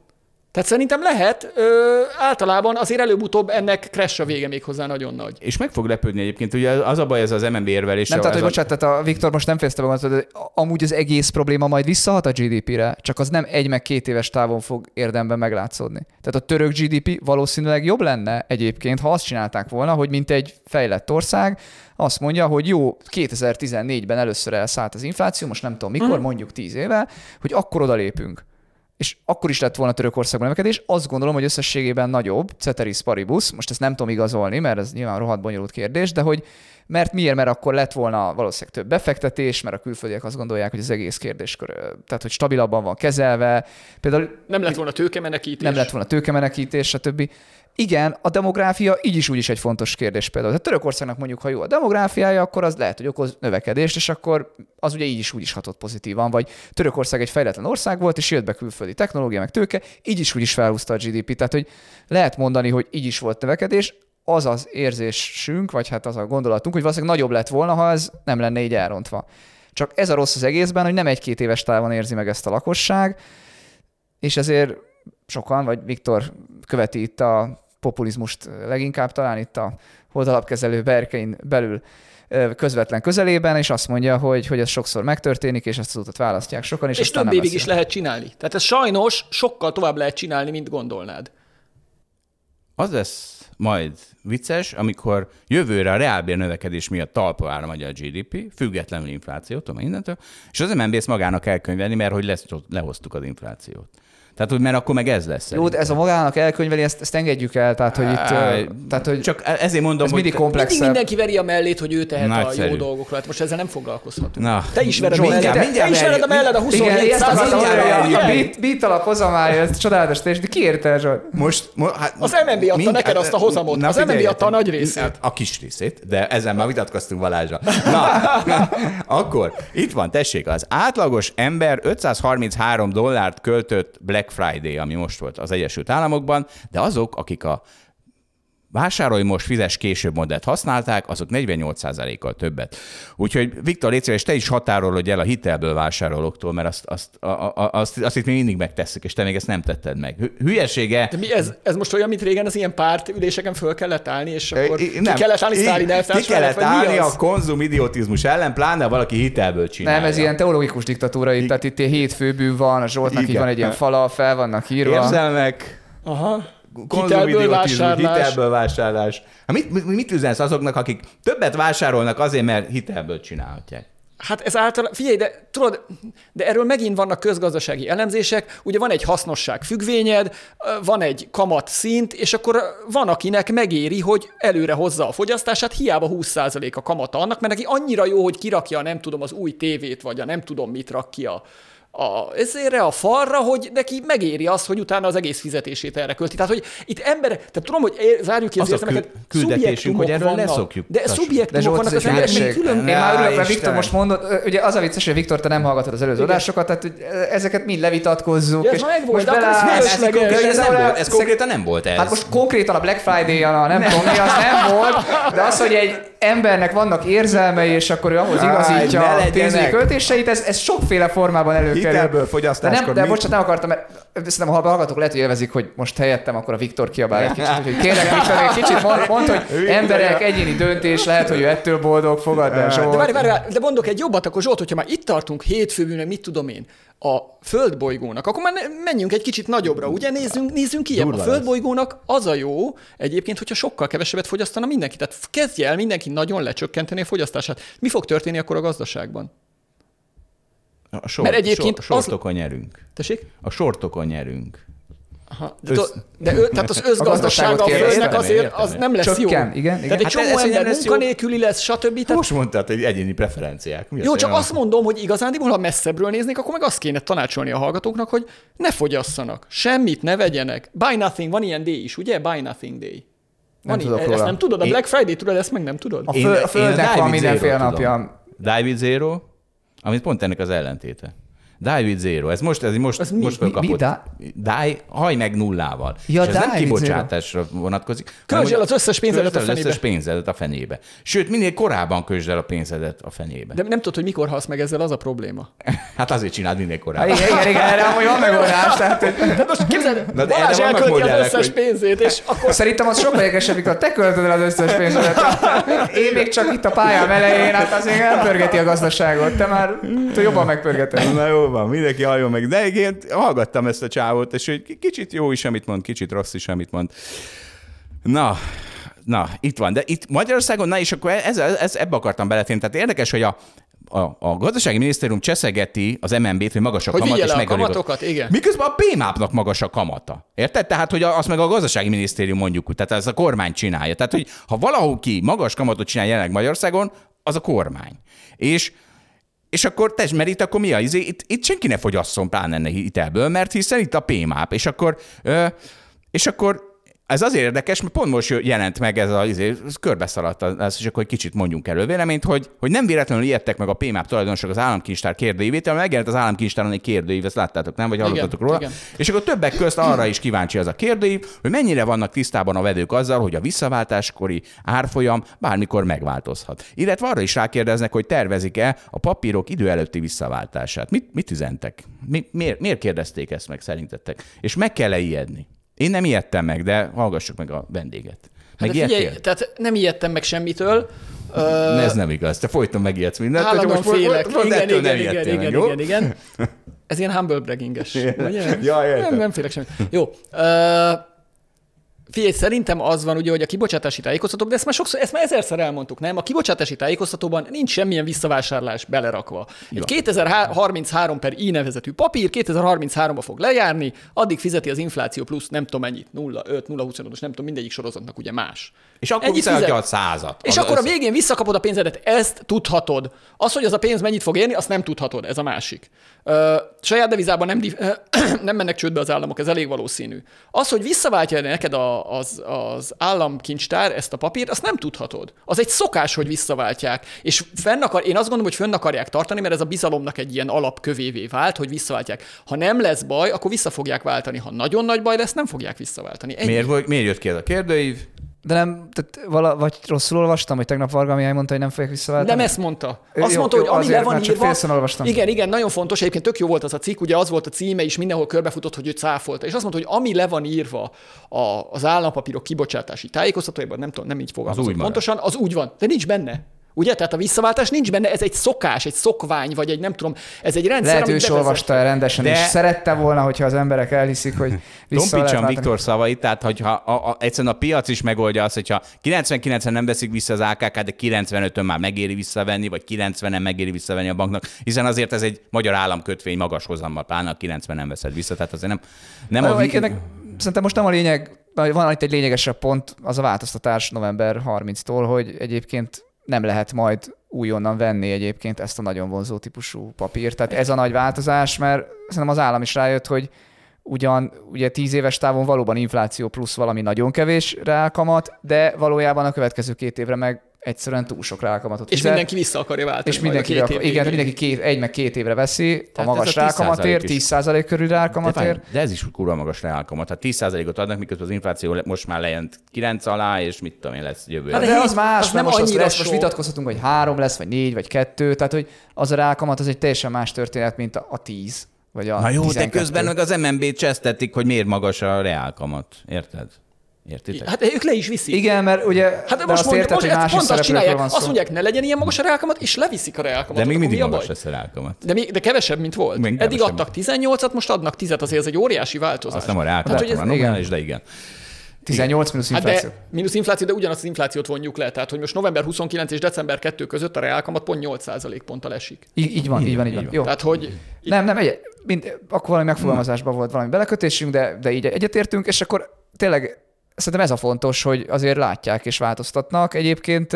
Tehát szerintem lehet, ö, általában azért előbb-utóbb ennek crash a vége még hozzá nagyon nagy. és meg fog lepődni egyébként, ugye az a baj ez az MNB érvelés. Nem, tehát, hogy a- bocsánat, tehát a Viktor most nem fejezte be magát, de amúgy az egész probléma majd visszahat a GDP-re, csak az nem egy meg két éves távon fog érdemben meglátszódni. Tehát a török GDP valószínűleg jobb lenne egyébként, ha azt csinálták volna, hogy mint egy fejlett ország, azt mondja, hogy jó, 2014-ben először elszállt az infláció, most nem tudom mikor, mondjuk 10 éve, hogy akkor odalépünk. És akkor is lett volna Törökországban növekedés. Azt gondolom, hogy összességében nagyobb, ceteris paribus, most ezt nem tudom igazolni, mert ez nyilván rohadt bonyolult kérdés, de hogy mert miért? Mert akkor lett volna valószínűleg több befektetés, mert a külföldiek azt gondolják, hogy az egész kérdéskör, tehát hogy stabilabban van kezelve. Például Nem lett volna tőkemenekítés. nem lett volna tőkemenekítés, stb. Igen, a demográfia így is úgy is egy fontos kérdés például. Tehát Törökországnak mondjuk, ha jó a demográfiája, akkor az lehet, hogy okoz növekedést, és akkor az ugye így is úgy is hatott pozitívan. Vagy Törökország egy fejletlen ország volt, és jött be külföldi technológia, meg tőke, így is úgy is felhúzta a GDP. Tehát, hogy lehet mondani, hogy így is volt növekedés, az az érzésünk, vagy hát az a gondolatunk, hogy valószínűleg nagyobb lett volna, ha ez nem lenne így elrontva. Csak ez a rossz az egészben, hogy nem egy-két éves távon érzi meg ezt a lakosság, és ezért sokan, vagy Viktor követi itt a populizmust leginkább, talán itt a holdalapkezelő berkein belül közvetlen közelében, és azt mondja, hogy, hogy ez sokszor megtörténik, és ezt az utat választják sokan, és, És aztán több évig is lehet csinálni. Tehát ez sajnos sokkal tovább lehet csinálni, mint gondolnád. Az lesz majd vicces, amikor jövőre a reálbér növekedés miatt talpa ára megy a GDP, függetlenül inflációtól, mindentől, és az MNB ezt magának elkönyvelni, mert hogy lesz, lehoztuk az inflációt. Tehát, hogy mert akkor meg ez lesz. Jó, de ez a magának elkönyveli, ezt, ezt engedjük el, tehát hogy itt, Á, tehát, hogy Csak ezért mondom, ez hogy... mindig Mindig komplexebb. mindenki veri a mellét, hogy ő tehet Nagyszerű. a jó dolgokra. Hát most ezzel nem foglalkozhatunk. Na, Te is vered a melled, mindjárt- te is vered a melled a Igen, 27 ezt akartam mindjárt mondani, hogy a- a eljövünk. beat, beat alap hozamája, ez csodálatos, és ki érte Zsolt? Most, mo, hát, Az MNB adta neked azt a hozamot. Az MNB adta a nagy részét. A kis részét, de ezzel már vitatkoztunk Balázsra. Na, akkor itt van, tessék, az átlagos ember 533 dollárt költött Black Friday, ami most volt az Egyesült Államokban, de azok, akik a vásárolj most, fizes később modellt használták, azok 48%-kal többet. Úgyhogy Viktor, légy szíves, te is határolod el a hitelből vásárolóktól, mert azt, azt, a, a, azt, azt itt még mindig megtesszük, és te még ezt nem tetted meg. Hü- Hülyesége. De mi ez, ez most olyan, mint régen az ilyen párt üléseken föl kellett állni, és akkor Ö, ki kellett állni Sztálin Ki kellett mi állni a konzum idiotizmus ellen, pláne valaki hitelből csinálja. Nem, ez ilyen teológikus diktatúra itt, tehát itt ilyen hét főbű van, a Zsoltnak így Igen. van egy ilyen fala, fel vannak írva. Érzelmek, Aha. Hitelből vásárlás. hitelből vásárlás. Hát mit, mit, mit üzensz azoknak, akik többet vásárolnak azért, mert hitelből csinálhatják? Hát ez általában, figyelj, de tudod, de erről megint vannak közgazdasági elemzések, ugye van egy hasznosság függvényed, van egy kamat szint, és akkor van, akinek megéri, hogy előre hozza a fogyasztását, hiába 20% a kamata annak, mert neki annyira jó, hogy kirakja, nem tudom, az új tévét, vagy a nem tudom mit rak ki a, a, ezért a falra, hogy neki megéri az, hogy utána az egész fizetését erre költi. Tehát, hogy itt emberek, tehát tudom, hogy zárjuk ki az, Az érzelmeket, kül- küldetésünk, hogy erről vannak, leszokjuk. De szubjektumok Zsolt, vannak az emberek, külön Én már örülök, mert. Viktor most mondott, ugye az a vicces, hogy Viktor, te nem hallgatod az előző adásokat, tehát hogy ezeket mind levitatkozzuk. Ja, ez és már megvolt, most de akkor ez fölösleges. Ez, ez, nem volt, ez konkrétan nem volt ez. Hát most konkrétan a Black Friday-on, a nem tudom mi, az nem volt, de az, hogy egy embernek vannak érzelmei, és akkor ő ahhoz igazítja a pénzügyi költéseit, ez, ez sokféle formában előkerül. Hitelből De, fogyasztáskor nem, de mi- bocsánat, nem akartam, mert szerintem a hallgatók lehet, hogy élvezik, hogy most helyettem akkor a Viktor kiabál egy kicsit, úgyhogy kérlek Viktor, egy kicsit mond, mond hogy emberek, egyéni döntés, lehet, hogy ő ettől boldog, fogad el De Zsolt. várj, várj, várj, de mondok egy jobbat, akkor Zsolt, hogyha már itt tartunk hétfőbűn, meg mit tudom én, a földbolygónak, akkor már menjünk egy kicsit nagyobbra, ugye? Nézzünk, nézzünk ki. A földbolygónak az a jó egyébként, hogyha sokkal kevesebbet fogyasztana mindenki. Tehát kezdje el mindenki nagyon lecsökkenteni a fogyasztását. Mi fog történni akkor a gazdaságban? A sor, Mert egyébként sor, az- sortokon nyerünk. Tessék? A sortokon nyerünk. Aha. De, Össz- de ő, tehát az [laughs] összgazdasága a földnek azért értem, az nem lesz jó. Csökken, igen, igen. Tehát egy Hát csomó ez, ember lesz jó. munkanélküli lesz, stb. Tehát Most mondtad, hogy egyéni preferenciák. Mi az, Jó, hogy csak nem- azt mondom, hogy igazándiból, ha messzebbről néznék, akkor meg azt kéne tanácsolni a hallgatóknak, hogy ne fogyasszanak, semmit ne vegyenek. Buy nothing, van ilyen day is, ugye? Buy nothing day. Van Nem tudok ezt róla. nem tudod? A Black Friday, tudod, ezt meg nem tudod? A, föl, a Földnek van Zero-t napja. David Zero, amit pont ennek az ellentéte. David Zero, ez most, ez most, Az mi? most Mi- mi? fölkapott. Da- Die, haj meg nullával. Ja, És ez nem kibocsátásra vonatkozik. Költsd el az összes pénzedet a az összes fenébe. pénzedet a fenébe. Sőt, minél korábban költsd el a pénzedet a fenébe. De nem tudod, hogy mikor halsz meg ezzel, az a probléma. [laughs] Hát azért csináld minél korábban. igen, igen, igen, erre amúgy van megoldás. Tehát, hogy De most képzeld, Na, de Balázs elkölti az összes hogy- pénzét, és akkor Szerintem az sokkal érdekesebb, mikor te költöd el az összes pénzedet. Én még csak itt a pályám elején, hát azért nem pörgeti a gazdaságot. Te már te jobban megpörgeted. Na jó van, mindenki halljon meg. De igen, hallgattam ezt a csávót, és hogy kicsit jó is, amit mond, kicsit rossz is, amit mond. Na, na, itt van. De itt Magyarországon, na és akkor ez, ez, ebbe akartam beletenni. Tehát érdekes, hogy a, a, a gazdasági minisztérium cseszegeti az MNB-t, hogy magas a Hogy kamat, és a kamatokat, igen. Miközben a PMAP-nak magas a kamata. Érted? Tehát, hogy azt meg a gazdasági minisztérium mondjuk tehát ez a kormány csinálja. Tehát, hogy ha valahol ki magas kamatot csinál jelenleg Magyarországon, az a kormány. És és akkor te, mert itt akkor mi a izé? Itt, itt senki ne fogyasszon pláne hitelből, mert hiszen itt a PMAP, és akkor, ö, és akkor ez azért érdekes, mert pont most jelent meg ez a izé, ez körbeszaladt az, és akkor egy kicsit mondjunk elő véleményt, hogy, hogy nem véletlenül ijedtek meg a PMAP tulajdonosok az államkincstár kérdőívét, mert megjelent az államkincstáron egy kérdőív, ezt láttátok, nem? Vagy hallottatok róla? igen. És akkor többek közt arra is kíváncsi az a kérdőív, hogy mennyire vannak tisztában a vedők azzal, hogy a visszaváltáskori árfolyam bármikor megváltozhat. Illetve arra is rákérdeznek, hogy tervezik-e a papírok idő előtti visszaváltását. Mit, mit üzentek? Mi, miért, miért kérdezték ezt meg szerintetek? És meg kell-e ijedni? Én nem ijedtem meg, de hallgassuk meg a vendéget. de figyelj, Megijedtél? tehát nem ijedtem meg semmitől. Ö, Ez nem igaz, te folyton megijedsz mindent. Állandóan most- félek. most- most Igen, igen, nem igen, igen, meg, jó? igen, igen. [laughs] Ez ilyen humble bragginges. Ja, értem. nem, nem félek semmit. Jó. Uh, Figyelj, szerintem az van ugye, hogy a kibocsátási tájékoztatók, de ezt már sokszor, ezt már ezerszer elmondtuk, nem? A kibocsátási tájékoztatóban nincs semmilyen visszavásárlás belerakva. Egy 2033 per I nevezetű papír 2033-ba fog lejárni, addig fizeti az infláció plusz nem tudom mennyit, 0,5, 0,25, most nem tudom, mindegyik sorozatnak ugye más. És akkor Ennyit visszaadja a fizet. százat. És Az- akkor a az- végén visszakapod a pénzedet, ezt tudhatod. Az, hogy az a pénz mennyit fog érni, azt nem tudhatod, ez a másik. Ö, saját devizában nem, [clears throat] nem mennek csődbe az államok, ez elég valószínű. Az, hogy visszaváltja neked a, az, az államkincstár ezt a papírt, azt nem tudhatod. Az egy szokás, hogy visszaváltják. És fenn akar, én azt gondolom, hogy fönn akarják tartani, mert ez a bizalomnak egy ilyen alapkövévé vált, hogy visszaváltják. Ha nem lesz baj, akkor vissza fogják váltani. Ha nagyon nagy baj lesz, nem fogják visszaváltani. Ennyi. Miért, miért jött ki ez a kérdőív? De nem, tehát vala, vagy rosszul olvastam, hogy tegnap Varga Mihály mondta, hogy nem fogják visszaváltani? Nem ezt mondta. Ő- Azt jó, mondta, jó, hogy ami azért, le van mert csak írva... félszor olvastam. Igen, igen, nagyon fontos. Egyébként tök jó volt az a cikk, ugye az volt a címe, és mindenhol körbefutott, hogy ő cáfolta. És azt mondta, hogy ami le van írva a, az állampapírok kibocsátási tájékoztatójában, nem tudom, nem így fogalmazott pontosan, az úgy van, de nincs benne. Ugye? Tehát a visszaváltás nincs benne, ez egy szokás, egy szokvány, vagy egy nem tudom, ez egy rendszer, Lehet ő is olvasta el rendesen, De- és szerette volna, hogyha az emberek elhiszik, hogy vissza lehet Tompítsam váltani. Viktor szavait, tehát hogyha a, a, egyszerűen a piac is megoldja azt, hogyha 99-en nem veszik vissza az AKK, de 95-ön már megéri visszavenni, vagy 90-en megéri visszavenni a banknak, hiszen azért ez egy magyar államkötvény magas hozammal, pláne a 90 veszed vissza, tehát azért nem, nem a... a... ennek, szerintem most nem a lényeg, van itt egy lényegesebb pont, az a változtatás november 30-tól, hogy egyébként nem lehet majd újonnan venni egyébként ezt a nagyon vonzó típusú papírt. Tehát ez a nagy változás, mert szerintem az állam is rájött, hogy ugyan ugye tíz éves távon valóban infláció plusz valami nagyon kevés reálkamat, de valójában a következő két évre meg egyszerűen túl sok reálkamatot És fizet. mindenki vissza akarja váltani. és mindenki, két akar, év igen, mindenki két, egy meg két évre veszi Tehát a magas a 10% reálkamatért, is. 10% körül De, reálkamatért. várj, de ez is kurva magas reálkamat. Hát 10%-ot adnak, miközben az infláció most már lejön 9 alá, és mit tudom én lesz jövő. Hát De, de de az más, az az nem most, annyira azt, most vitatkozhatunk, hogy három lesz, vagy négy, vagy kettő, tehát hogy az a rákamat az egy teljesen más történet, mint a, a tíz, vagy a Na jó, 12. de közben meg az MNB-t csesztetik, hogy miért magas a reálkamat. Érted? Értitek? Hát ők le is viszik. Igen, mert ugye, Hát most azt érted, hogy ezt másik pont azt csinálják, van szó. azt mondják, ne legyen ilyen magas a reálkamat, és leviszik a reálkamatot. de még mindig mi a magas baj? lesz a reálkamat. De, még, de kevesebb, mint volt. Még Eddig adtak 18-at, most adnak 10-et, azért ez egy óriási változás. Azt nem a reálkamat, hogy ez, van nominális, de igen. 18 minusz hát infláció. de mínusz infláció, de ugyanazt az inflációt vonjuk le. Tehát, hogy most november 29 és december 2 között a reálkamat pont 8% ponttal esik. Így, így van, így van, így van. Jó. Tehát, hogy Nem, nem, egy, mind, akkor valami megfogalmazásban volt valami belekötésünk, de, de így egyetértünk, és akkor tényleg szerintem ez a fontos, hogy azért látják és változtatnak. Egyébként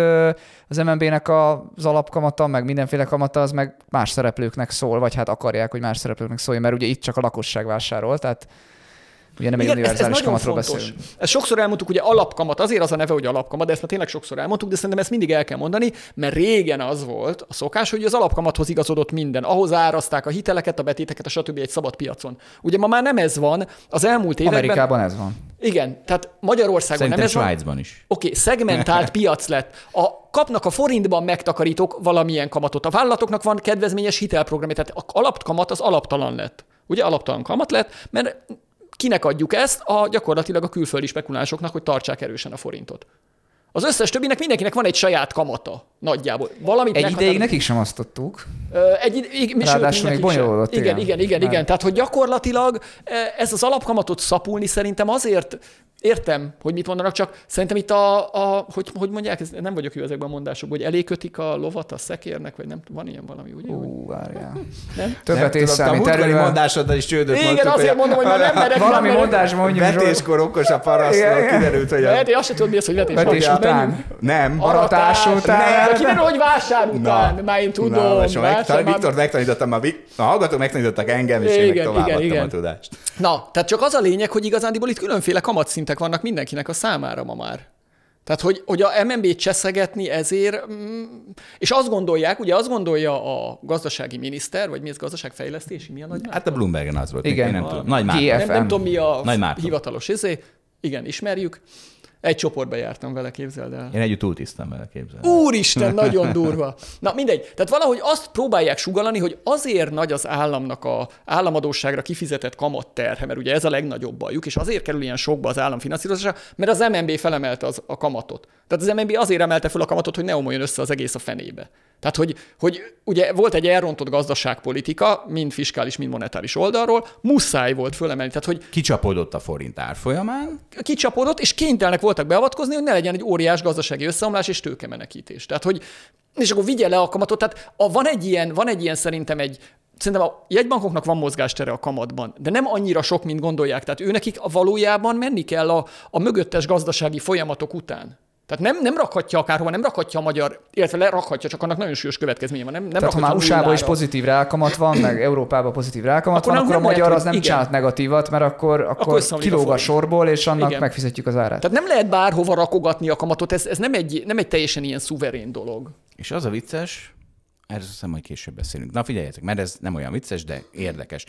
az MNB-nek az alapkamata, meg mindenféle kamata, az meg más szereplőknek szól, vagy hát akarják, hogy más szereplőknek szóljon, mert ugye itt csak a lakosság vásárol, tehát ugye nem egy Igen, ez, ez univerzális nagyon kamatról beszélünk. Ezt sokszor elmondtuk, ugye alapkamat, azért az a neve, hogy alapkamat, de ezt már tényleg sokszor elmondtuk, de szerintem ezt mindig el kell mondani, mert régen az volt a szokás, hogy az alapkamathoz igazodott minden. Ahhoz árazták a hiteleket, a betéteket, a stb. egy szabad piacon. Ugye ma már nem ez van, az elmúlt években... Amerikában ez van. Igen, tehát Magyarországon Szerintem nem ez van. Svájcban is. Oké, okay, szegmentált [laughs] piac lett. A, kapnak a forintban megtakarítók valamilyen kamatot. A vállalatoknak van kedvezményes hitelprogramja, tehát a alapkamat az alaptalan lett. Ugye alaptalan kamat lett, mert kinek adjuk ezt? A gyakorlatilag a külföldi spekulánsoknak, hogy tartsák erősen a forintot. Az összes többinek mindenkinek van egy saját kamata, nagyjából. Valamit Egy ideig nekik sem osztottuk. Ö, Egy, id- ig- sőt, Ráadásul még bonyolult, Igen, igen. igen, igen, igen. Tehát, hogy gyakorlatilag eh, ez az alapkamatot szapulni szerintem azért értem, hogy mit mondanak, csak szerintem itt a, a hogy, hogy mondják, ez, nem vagyok jó ezekben a mondásokban, hogy elékötik a lovat a szekérnek, vagy nem, van ilyen valami, ugye? Ú, várjál. Nem? Többet Nem észre, tudom, mint a erővel. mondásoddal is csődöt Igen, mondtuk, azért mondom, hogy már nem merek. Valami nem mondás mondjuk. Vetéskor okos a parasztról, kiderült, hogy a... Lehet, én azt sem tudom, mi az, hogy vetés. Vetés után. Nem. Aratás után. De kiderül, hogy vásár után, már én tudom. Viktor megtanítottam, a, hallgatók megtanítottak engem, és én továbbadtam a tudást. Na, tehát csak az a lényeg, hogy igazándiból itt különféle kamatszintek vannak mindenkinek a számára ma már. Tehát, hogy, hogy a MNB-t cseszegetni ezért, mm, és azt gondolják, ugye azt gondolja a gazdasági miniszter, vagy mi ez gazdaságfejlesztési, mi a nagy Hát a Bloombergen az volt, Igen. én nem tudom. Nagy nem, nem tudom, mi a Nagy Márton. hivatalos izé. Igen, ismerjük. Egy csoportba jártam vele, képzeld el. Én együtt túltisztem vele, képzelni. Úristen, [laughs] nagyon durva. Na mindegy. Tehát valahogy azt próbálják sugalani, hogy azért nagy az államnak a államadóságra kifizetett kamatterhe, mert ugye ez a legnagyobb bajuk, és azért kerül ilyen sokba az állam finanszírozása, mert az MNB felemelte az, a kamatot. Tehát az MNB azért emelte fel a kamatot, hogy ne omoljon össze az egész a fenébe. Tehát, hogy, hogy ugye volt egy elrontott gazdaságpolitika, mind fiskális, mind monetáris oldalról, muszáj volt fölemelni. Tehát, hogy Kicsapódott a forint árfolyamán, kicsapódott, és kénytelenek voltak beavatkozni, hogy ne legyen egy óriás gazdasági összeomlás és tőkemenekítés. Tehát, hogy és akkor vigye le a kamatot. Tehát a, van, egy ilyen, van egy ilyen szerintem egy, szerintem a jegybankoknak van mozgástere a kamatban, de nem annyira sok, mint gondolják. Tehát ő nekik a valójában menni kell a, a mögöttes gazdasági folyamatok után. Tehát nem, nem rakhatja akárhova, nem rakhatja a magyar, illetve lerakhatja, csak annak nagyon súlyos következménye van. Nem, nem Tehát ha már USA-ban is pozitív rákamat van, meg [clears throat] Európában pozitív rákamat Akkor van, akkor a nem lehet, magyar hogy az nem igen. csinált negatívat, mert akkor, akkor, összeomlik a kilóg a forint. sorból, és annak Igen. megfizetjük az árát. Tehát nem lehet bárhova rakogatni a kamatot, ez, ez nem, egy, nem egy teljesen ilyen szuverén dolog. és az a vicces, erről azt hiszem, hogy később beszélünk. Na figyeljetek, mert ez nem olyan vicces, de érdekes.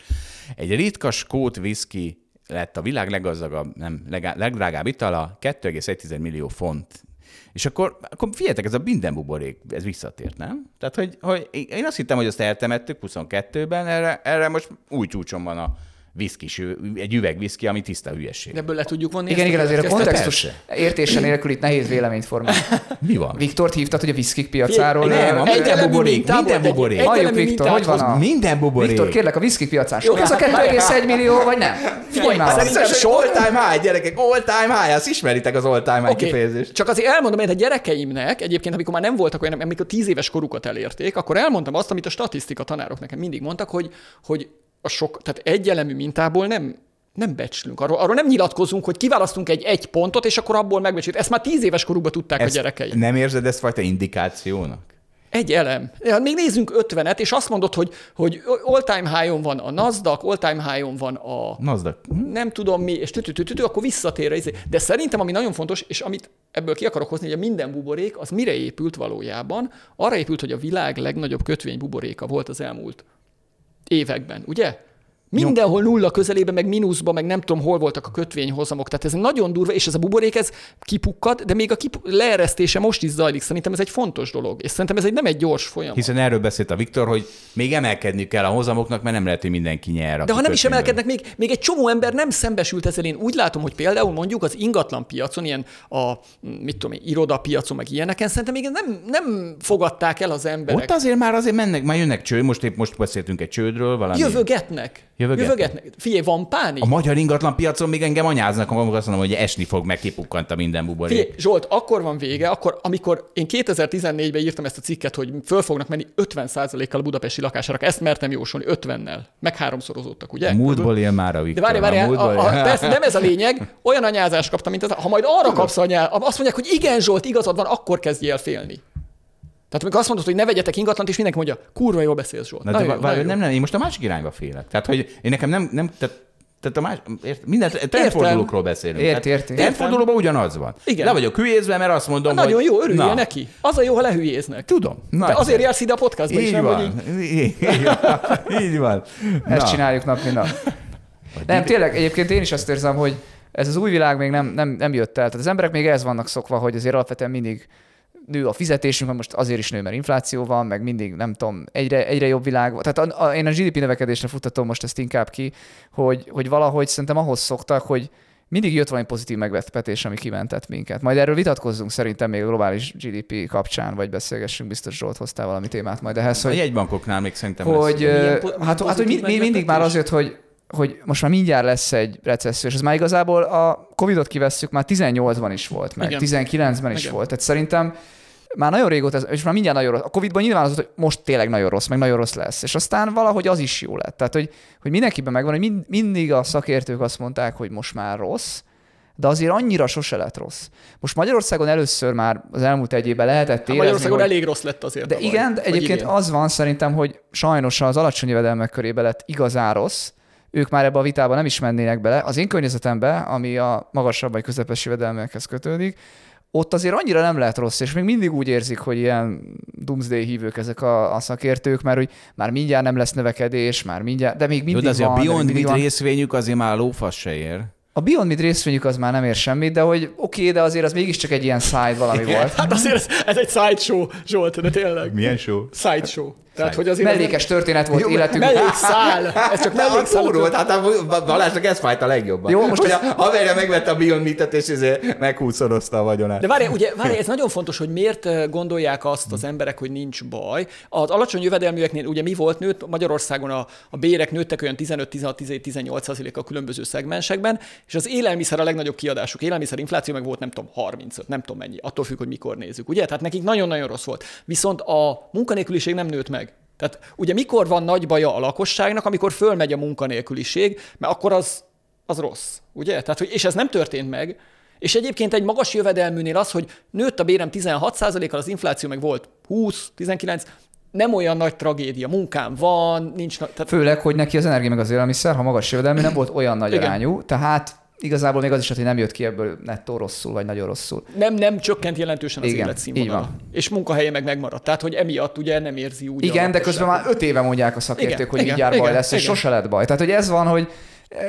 Egy ritka skót whisky lett a világ leggazdagabb, nem, leg, legdrágább itala, 2,1 millió font. És akkor, akkor figyeljetek, ez a minden buborék, ez visszatért, nem? Tehát, hogy, hogy én azt hittem, hogy azt eltemettük 22-ben, erre, erre most új csúcson van a viszkis, egy üveg viszki, ami tiszta hülyeség. Ebből le tudjuk vonni. Igen, ezt igen, azért a kontextus értése nélkül itt nehéz véleményt formálni. [laughs] Mi van? Viktort hívtad, hogy a viszkik piacáról. Nem, minden buborék, minden buborék. Halljuk, Viktor, hogy van a... Minden buborék. Viktor, kérlek, a viszkik piacán Jó, sok. Ez a hát 2,1 millió, vagy nem? Figyelj már! Szerintem all time high, gyerekek, all time high, azt ismeritek az all time high kifejezést. Csak azért elmondom, hogy a gyerekeimnek egyébként, amikor már nem voltak olyan, amikor tíz éves korukat elérték, akkor elmondtam azt, amit a statisztika tanárok nekem mindig mondtak, hogy, hogy a sok, tehát egyelemű mintából nem, nem becslünk. Arról, arról nem nyilatkozunk, hogy kiválasztunk egy egy pontot, és akkor abból megbecsült. Ezt már tíz éves korukban tudták Ezt a gyerekeim. Nem érzed ezt fajta indikációnak? Egy elem. Ja, Még nézzünk 50-et, és azt mondod, hogy, hogy all-time high-on van a Nasdaq, all-time high-on van a Nasdaq. nem tudom mi, és tütütütütü, akkor visszatér. izé. De szerintem, ami nagyon fontos, és amit ebből ki akarok hozni, hogy a minden buborék, az mire épült valójában? Arra épült, hogy a világ legnagyobb kötvénybuboréka volt az elmúlt években, ugye? Mindenhol nulla közelében, meg mínuszban, meg nem tudom, hol voltak a kötvényhozamok. Tehát ez nagyon durva, és ez a buborék, ez kipukkad, de még a kipu- leeresztése most is zajlik. Szerintem ez egy fontos dolog, és szerintem ez egy nem egy gyors folyamat. Hiszen erről beszélt a Viktor, hogy még emelkedni kell a hozamoknak, mert nem lehet, hogy mindenki nyer. De ha nem is emelkednek, még, még egy csomó ember nem szembesült ezzel. Én úgy látom, hogy például mondjuk az ingatlan piacon, ilyen a, mit tudom én, irodapiacon, meg ilyeneken, szerintem még nem, nem fogadták el az emberek. Ott azért már azért mennek, már jönnek csőd, most épp most beszéltünk egy csődről, valami. Jövögetnek. Jövögetnek. Jövögetnek. Figyelj, van pánik. A magyar ingatlan piacon még engem anyáznak, amikor azt mondom, hogy esni fog, meg kipukkant a minden buborék. Figyelj, Zsolt, akkor van vége, akkor, amikor én 2014-ben írtam ezt a cikket, hogy föl fognak menni 50%-kal a budapesti lakásárak, ezt mertem jósolni 50-nel. Meg háromszorozódtak, ugye? Múltból él már a De Viktor. várj, várj, a a, a, persze nem ez a lényeg, olyan anyázást kaptam, mint az, ha majd arra kapsz anyá, azt mondják, hogy igen, Zsolt, igazad van, akkor kezdj el félni. Tehát amikor azt mondod, hogy ne vegyetek ingatlant, és mindenki mondja, kurva jól beszélsz, Zsolt. Na, de Nagyon jó, nagyon jó. nem, nem, én most a másik irányba félek. Tehát, hogy én nekem nem, nem tehát, tehát a más, ért, minden trendfordulókról beszélünk. Tehát érti. Trendfordulóban ugyanaz van. Igen. Le vagyok hülyézve, mert azt mondom, Nagyon hogy... jó, örüljél Na, neki. Az a jó, ha lehülyéznek. Tudom. Te Nagyszerű. azért jársz ide a podcastba is, Így nem? Hogy van. így... Így van. Így van. Ezt Na. csináljuk nap, mint nap. Nem, tényleg, egyébként én is azt érzem, hogy ez az új világ még nem, nem, nem jött el. Tehát az emberek még ehhez vannak szokva, hogy azért alapvetően mindig nő a fizetésünk, most azért is nő, mert infláció van, meg mindig, nem tudom, egyre, egyre jobb világ van. Tehát a, a, én a GDP növekedésre futtatom most ezt inkább ki, hogy, hogy valahogy szerintem ahhoz szoktak, hogy mindig jött valami pozitív megvetetés, ami kimentett minket. Majd erről vitatkozzunk szerintem még a globális GDP kapcsán, vagy beszélgessünk, biztos Zsolt hoztál valami témát majd ehhez, A hogy, jegybankoknál még szerintem hogy lesz. po- hát, hát, hogy mi, mi, pozitív mindig már meglepetés? azért, hogy, hogy most már mindjárt lesz egy recesszió, és ez már igazából a Covid-ot kivesszük, már 18-ban is volt, meg Igen. 19-ben is Igen. volt. Tehát szerintem már nagyon régóta, és már mindjárt nagyon rossz. A Covid-ban nyilván az hogy most tényleg nagyon rossz, meg nagyon rossz lesz. És aztán valahogy az is jó lett. Tehát, hogy, hogy mindenkiben megvan, hogy mind, mindig a szakértők azt mondták, hogy most már rossz, de azért annyira sose lett rossz. Most Magyarországon először már az elmúlt egy évben lehetett Hát érezni, Magyarországon hogy... elég rossz lett azért. De tavaly. igen, de egyébként idén. az van szerintem, hogy sajnos az alacsony jövedelmek körébe lett igazán rossz, ők már ebbe a vitába nem is mennének bele. Az én környezetemben, ami a magasabb vagy közepes jövedelmekhez kötődik, ott azért annyira nem lehet rossz, és még mindig úgy érzik, hogy ilyen doomsday hívők ezek a, a szakértők, mert hogy már mindjárt nem lesz növekedés, már mindjárt, de még Jó, mindig de azért van. a Beyond Meat részvényük azért már a lófasz se ér. A Beyond Meat részvényük az már nem ér semmit, de hogy oké, okay, de azért az mégiscsak egy ilyen side valami volt. Hát azért ez, ez egy sideshow, Zsolt, de tényleg. Milyen show? Sideshow. Tehát, hogy azért Mellékes történet volt életünk. Mellékszál. Ez csak mellékszál. [laughs] Túrult, hát a Balázsnak ez fájt a legjobban. Jó, most hogy a haverja megvette a Beyond Meat-et, és ezért meghúszorozta a vagyonát. De várj, ugye, várj, ez nagyon fontos, hogy miért gondolják azt az emberek, hogy nincs baj. Az alacsony jövedelműeknél ugye mi volt nőtt? Magyarországon a, a bérek nőttek olyan 15-16-18 a különböző szegmensekben, és az élelmiszer a legnagyobb kiadásuk. Élelmiszer infláció meg volt nem tudom 35, nem tudom mennyi, attól függ, hogy mikor nézzük. Ugye? Tehát nekik nagyon-nagyon rossz volt. Viszont a munkanélküliség nem nőtt meg. Tehát ugye mikor van nagy baja a lakosságnak, amikor fölmegy a munkanélküliség, mert akkor az, az rossz, ugye? Tehát, hogy, és ez nem történt meg, és egyébként egy magas jövedelműnél az, hogy nőtt a bérem 16%-kal, az infláció meg volt 20-19, nem olyan nagy tragédia. Munkám van, nincs nagy... Tehát Főleg, hogy neki az energia meg az élelmiszer, ha magas jövedelmű, nem volt olyan nagy Igen. arányú, tehát igazából még az is, hogy nem jött ki ebből nettó rosszul, vagy nagyon rosszul. nem, nem csökkent jelentősen az Igen, életszínvonala. És munkahelye meg megmaradt. Tehát, hogy emiatt ugye nem érzi úgy Igen, de közben már öt éve mondják a szakértők, Igen, hogy igen, így jár baj igen, lesz, és igen. sose lett baj. Tehát, hogy ez van, hogy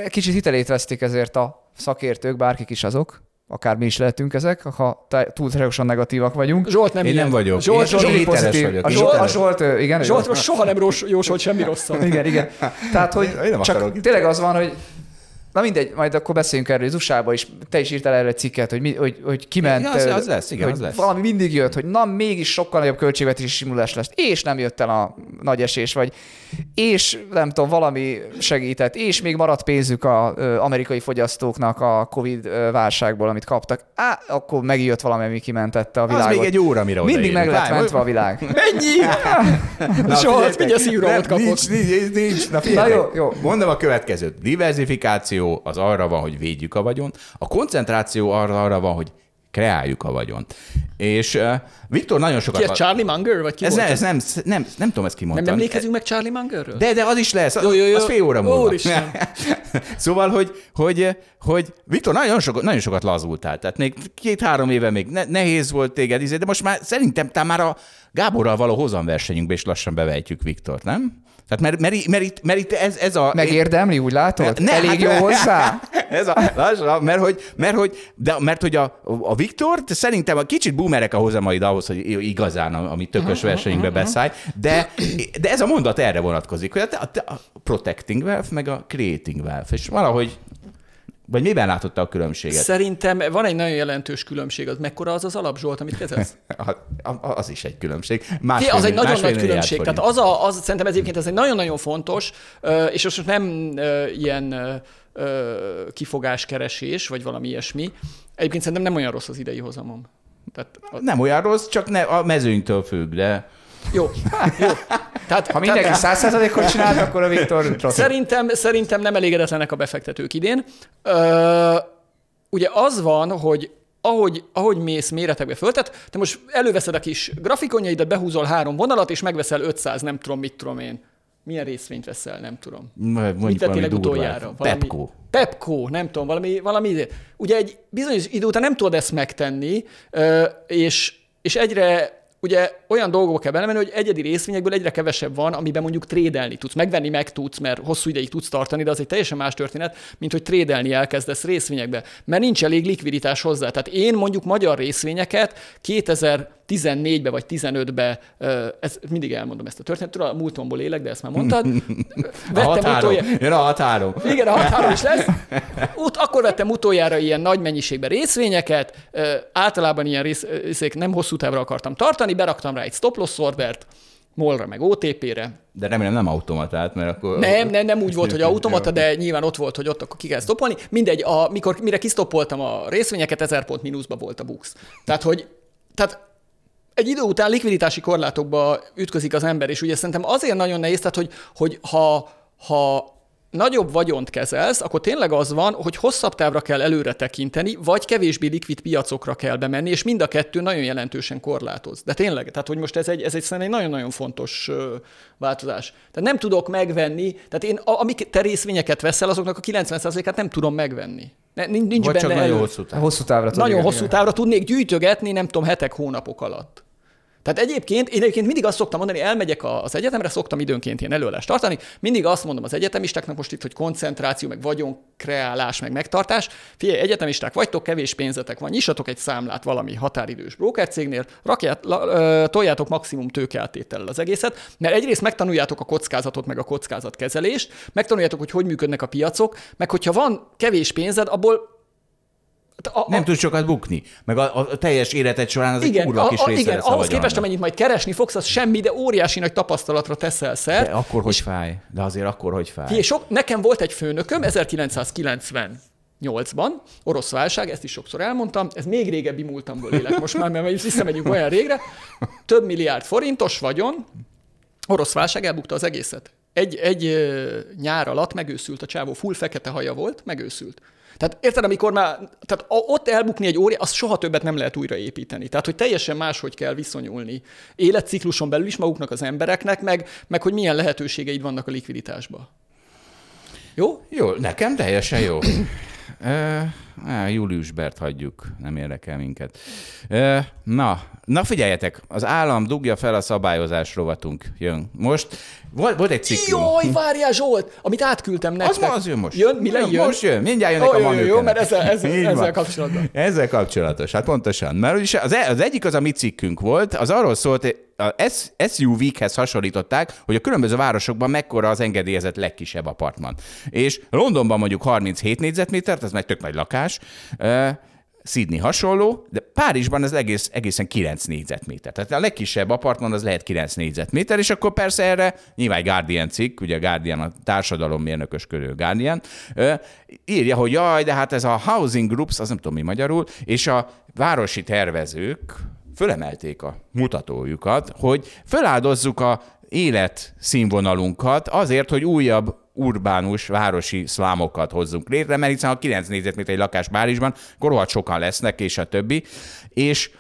Kicsit hitelét vesztik ezért a szakértők, bárkik is azok, akár mi is lehetünk ezek, ha túlságosan negatívak vagyunk. Zsolt nem Én ilyen. nem vagyok. Zsolt, Én Zsolt, Zsolt- Zsolt, pozitív. vagyok. A Zsolt, a. Zsolt, igen. ő- Zsoltról soha nem ros- jósolt semmi rosszat. Igen, igen. Tehát, hogy Én nem csak akarok. tényleg az van, hogy Na mindegy, majd akkor beszéljünk erről az usa is. Te is írtál erre egy cikket, hogy, mi, hogy, hogy kiment. Igen, az- az lesz, igen, az lesz. Valami mindig jött, hogy na mégis sokkal nagyobb költségvetési simulás lesz, és nem jött el a nagy esés, vagy és nem tudom, valami segített, és még maradt pénzük az amerikai fogyasztóknak a Covid válságból, amit kaptak. Á, akkor megjött valami, ami kimentette a Az világot. még egy óra, mire Mindig meg lett mentve a világ. [laughs] Mennyi? Na, figyeljetek, mindjárt szívrohamot nem, kapott. Nincs, nincs, nincs. Na, Na jó, jó. Mondom a következőt. Diversifikáció az arra van, hogy védjük a vagyont, a koncentráció arra, arra van, hogy kreáljuk a vagyont. És uh, Viktor nagyon sokat... Ki ez Charlie Munger? Vagy ki ez, volt ne, ez nem, nem, nem tudom, ezt Nem kimondtam. emlékezünk meg Charlie Mungerről? De, de az is lesz, az, Jó, jó, jó. az fél óra múlva. Úristen. [laughs] szóval, hogy, hogy, hogy Viktor nagyon sokat, nagyon sokat lazultál, tehát még két-három éve még ne, nehéz volt téged, izé, de most már szerintem te már a Gáborral való hozamversenyünkbe is lassan bevejtjük Viktort, nem? Tehát mert, mert, mert, itt, mert itt ez, ez a... Megérdemli, úgy látod? Ne, Elég hát- jó hozzá? [laughs] Ez a, lassan, mert hogy, mert hogy, de, mert hogy a, a Viktor szerintem a kicsit boomerek a hozamaid ahhoz, hogy igazán a, a mi tökös versenyünkbe beszállj, de, de ez a mondat erre vonatkozik, hogy a, a, a protecting wealth, meg a creating wealth, és valahogy, vagy miben látotta a különbséget? Szerintem van egy nagyon jelentős különbség. Az mekkora az az alap, Zsolt, amit kezelsz? [laughs] Az is egy különbség. Másfél, az egy nagyon nagy különbség. Tehát az, a, az szerintem ez egyébként ez egy nagyon-nagyon fontos, és most nem ilyen kifogáskeresés, vagy valami ilyesmi. Egyébként szerintem nem olyan rossz az idei hozamom. Tehát, a, Nem olyan rossz, csak ne, a mezőnytől függ, de jó, jó. Tehát, Ha mindenki tehát, száz százalékot csinált, akkor a Viktor [laughs] rossz. Szerintem, szerintem nem elégedetlenek a befektetők idén. Ö, ugye az van, hogy ahogy, ahogy mész méretekbe föltet, te most előveszed a kis grafikonjaidat, behúzol három vonalat, és megveszel 500, nem tudom, mit tudom én. Milyen részvényt veszel, nem tudom. Mit mondjuk vettél valami legutoljára? Pepco. Pepco, nem tudom, valami, valami. Ugye egy bizonyos idő után nem tudod ezt megtenni, és, és egyre ugye olyan dolgokba kell belemenni, hogy egyedi részvényekből egyre kevesebb van, amiben mondjuk trédelni tudsz. Megvenni meg tudsz, mert hosszú ideig tudsz tartani, de az egy teljesen más történet, mint hogy trédelni elkezdesz részvényekbe, mert nincs elég likviditás hozzá. Tehát én mondjuk magyar részvényeket 2014-be vagy 15-be, ö, ez, mindig elmondom ezt a történetet, a múltomból élek, de ezt már mondtad. [laughs] a határom. utoljára- Jön a határom. igen, a határon is lesz. [laughs] Ut, akkor vettem utoljára ilyen nagy mennyiségben részvényeket, általában ilyen rész, részek nem hosszú távra akartam tartani, beraktam rá egy stop loss ordert, MOL-ra meg OTP-re. De remélem nem automatát, mert akkor... Nem, nem, nem úgy volt, hogy automata, de nyilván ott volt, hogy ott akkor ki kell stoppolni. Mindegy, a, mikor, mire kistoppoltam a részvényeket, 1000 pont mínuszba volt a bux. Tehát, hogy tehát egy idő után likviditási korlátokba ütközik az ember, és ugye szerintem azért nagyon nehéz, tehát, hogy, hogy ha, ha nagyobb vagyont kezelsz, akkor tényleg az van, hogy hosszabb távra kell előre tekinteni, vagy kevésbé likvid piacokra kell bemenni, és mind a kettő nagyon jelentősen korlátoz. De tényleg, tehát hogy most ez egy, ez egy szerintem egy nagyon-nagyon fontos változás. Tehát nem tudok megvenni, tehát én, amik te részvényeket veszel, azoknak a 90%-át nem tudom megvenni. Ne- Nincs, nincs Vagy benne csak nagyon elő. hosszú táv. Hosszú távra Nagyon hosszú távra tudnék gyűjtögetni, nem tudom, hetek, hónapok alatt. Tehát egyébként, én egyébként mindig azt szoktam mondani, elmegyek az egyetemre, szoktam időnként ilyen előadást tartani, mindig azt mondom az egyetemistáknak most itt, hogy koncentráció, meg vagyonkreálás, meg megtartás. Figyelj, egyetemisták vagytok, kevés pénzetek van, nyissatok egy számlát valami határidős brokercégnél, rakját, la, toljátok maximum tőkeáttétellel az egészet, mert egyrészt megtanuljátok a kockázatot, meg a kockázatkezelést, megtanuljátok, hogy hogy működnek a piacok, meg hogyha van kevés pénzed, abból a, a, Nem tudsz sokat bukni. Meg a, a teljes életed során az igen, egy kurva kis a, része igen ahhoz képest, amennyit majd keresni fogsz, az semmi, de óriási nagy tapasztalatra teszel szert. De akkor, hogy fáj. De azért akkor, hogy fáj. Figyelj, sok, nekem volt egy főnököm 1998-ban, orosz válság, ezt is sokszor elmondtam, ez még régebbi múltamból élek most már, mert visszamegyünk olyan régre, több milliárd forintos vagyon, orosz válság elbukta az egészet. Egy, egy nyár alatt megőszült a csávó, full fekete haja volt, megőszült. Tehát érted, amikor már, tehát ott elbukni egy óriás, azt soha többet nem lehet újraépíteni. Tehát, hogy teljesen máshogy kell viszonyulni életcikluson belül is maguknak az embereknek, meg, meg hogy milyen lehetőségeid vannak a likviditásba. Jó? Jó, nekem teljesen jó. [clears throat] Uh, Julius Bert hagyjuk, nem érdekel minket. Na, na figyeljetek, az állam dugja fel a szabályozás rovatunk. Jön. Most volt, volt egy cikkünk. Jaj, várjál Zsolt, amit átküldtem nektek. Az, az jön most. Jön, mi jön? Most jön, mindjárt jönnek oh, a jó, jó, jó, mert ezzel, ezzel, ezzel kapcsolatban. Ezzel kapcsolatos, hát pontosan. Mert ugye az, az egyik az a mi cikkünk volt, az arról szólt, SUV-khez hasonlították, hogy a különböző városokban mekkora az engedélyezett legkisebb apartman. És Londonban mondjuk 37 négyzetmétert, ez meg tök nagy lakás, Sydney hasonló, de Párizsban ez egész, egészen 9 négyzetméter. Tehát a legkisebb apartman az lehet 9 négyzetméter, és akkor persze erre nyilván Guardian cikk, ugye Guardian a társadalommérnökös körül Guardian, írja, hogy jaj, de hát ez a housing groups, az nem tudom mi magyarul, és a városi tervezők fölemelték a mutatójukat, hogy feláldozzuk a életszínvonalunkat azért, hogy újabb urbánus, városi szlámokat hozzunk létre, mert hiszen ha 9 négyzetméter egy lakás Párizsban, akkor sokan lesznek, és a többi. És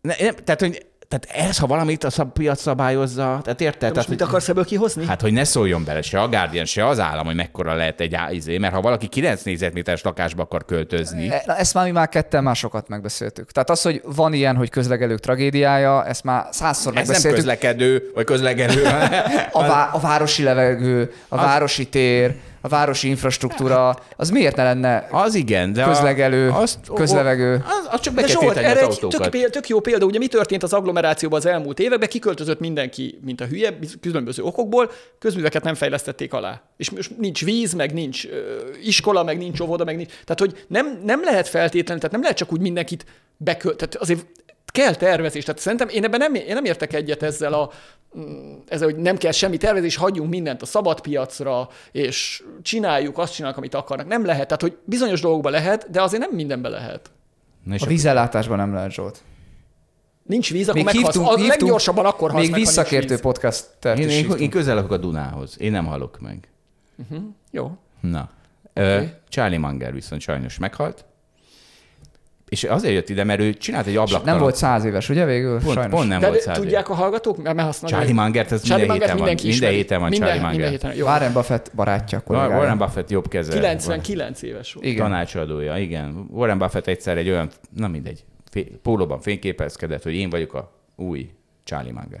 ne, tehát, hogy tehát ez, ha valamit a szab, piac szabályozza, tehát érted? most tehát, mit akarsz ebből kihozni? Hát, hogy ne szóljon bele se a Guardian, se az állam, hogy mekkora lehet egy izé, mert ha valaki 9 négyzetméteres lakásba akar költözni. E, na, ezt már mi már ketten már sokat megbeszéltük. Tehát az, hogy van ilyen, hogy közlegelők tragédiája, ezt már százszor Ez nem közlekedő, vagy közlegelő. [laughs] a, vá- a városi levegő, a Az- városi tér, a városi infrastruktúra, az miért ne lenne Az igen, de Közlegelő, a, azt, közlevegő. Az, az csak be De kell Zsolt, erre az egy tök, tök jó példa, ugye mi történt az agglomerációban az elmúlt években, kiköltözött mindenki, mint a hülye, különböző okokból, közműveket nem fejlesztették alá. És most nincs víz, meg nincs iskola, meg nincs óvoda, meg nincs. Tehát, hogy nem, nem lehet feltétlenül, tehát nem lehet csak úgy mindenkit bekölt. Tehát azért kell tervezés. Tehát szerintem én ebben nem, én nem értek egyet ezzel a, mm, ezzel, hogy nem kell semmi tervezés, hagyjunk mindent a szabad piacra, és csináljuk, azt csináljuk, amit akarnak. Nem lehet. Tehát, hogy bizonyos dolgokban lehet, de azért nem mindenben lehet. Na és A vízellátásban nem lehet, Zsolt. Nincs víz, akkor meghalsz. a leggyorsabban akkor halsz még meg, visszakértő víz. podcastert én, is én, én hívtunk. közel lakok a Dunához. Én nem halok meg. Jó. Na. Okay. Charlie Munger viszont sajnos meghalt. És azért jött ide, mert ő csinált egy ablaktalan... Nem volt száz éves, ugye végül? pont, Sajnos. pont nem De, volt száz tudják a hallgatók? Mert használják. Charlie Mangert, ez Charlie minden héten van. Minden ismeri. héten van minden, Charlie. Minden héten. Jó. Warren Buffett barátja, kollégája. Warren Buffett jobb keze. 99 éves volt. Igen. Tanácsadója, igen. Warren Buffett egyszer egy olyan, na mindegy, pólóban fényképezkedett, hogy én vagyok a új Charlie Munger.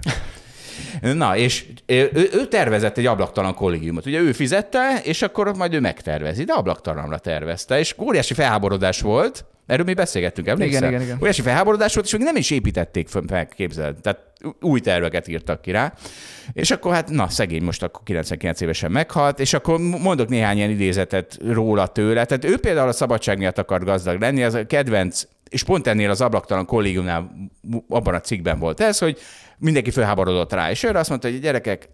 Na, és ő, ő, tervezett egy ablaktalan kollégiumot. Ugye ő fizette, és akkor majd ő megtervezi, de ablaktalanra tervezte, és óriási felháborodás volt, erről mi beszélgettünk, emlékszel? Igen, igen, igen. Óriási felháborodás volt, és még nem is építették fel, képzeld. Tehát új terveket írtak ki rá. És akkor hát, na, szegény most akkor 99 évesen meghalt, és akkor mondok néhány ilyen idézetet róla tőle. Tehát ő például a szabadság miatt akar gazdag lenni, az a kedvenc, és pont ennél az ablaktalan kollégiumnál abban a cikkben volt ez, hogy mindenki felháborodott rá, és ő azt mondta, hogy gyerekek,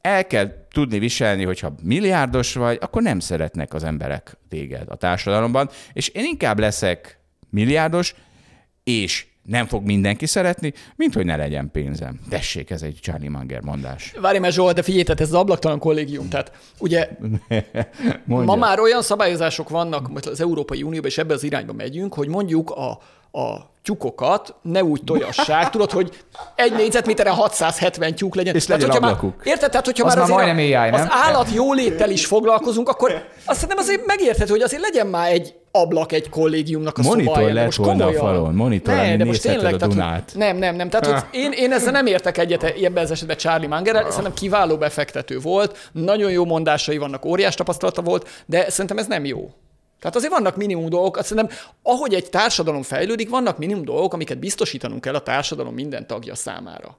el kell tudni viselni, hogyha milliárdos vagy, akkor nem szeretnek az emberek téged a társadalomban, és én inkább leszek milliárdos, és nem fog mindenki szeretni, mint hogy ne legyen pénzem. Tessék, ez egy Charlie Munger mondás. Várj már Zsolt, de figyelj, tehát ez az ablaktalan kollégium. Tehát ugye [laughs] ma már olyan szabályozások vannak most az Európai Unióban, és ebbe az irányba megyünk, hogy mondjuk a, a tyúkokat ne úgy tojassák, tudod, hogy egy négyzetméterre 670 tyúk legyen. És legyen már, ablakuk. érted? Tehát, hogyha Az már már majdnem AI, az nem? állat jóléttel is foglalkozunk, akkor azt hiszem azért megérthető, hogy azért legyen már egy ablak egy kollégiumnak a Monitor szobájába. lett Most volna a falon, monitor, Ne, de most tényleg, a tehát, hogy- Dunát. nem, nem, nem. Tehát, hogy én, én ezzel nem értek egyet ebben az esetben Charlie Mangerrel, szerintem kiváló befektető volt, nagyon jó mondásai vannak, óriás tapasztalata volt, de szerintem ez nem jó. Tehát azért vannak minimum dolgok, azt szerintem, ahogy egy társadalom fejlődik, vannak minimum dolgok, amiket biztosítanunk kell a társadalom minden tagja számára.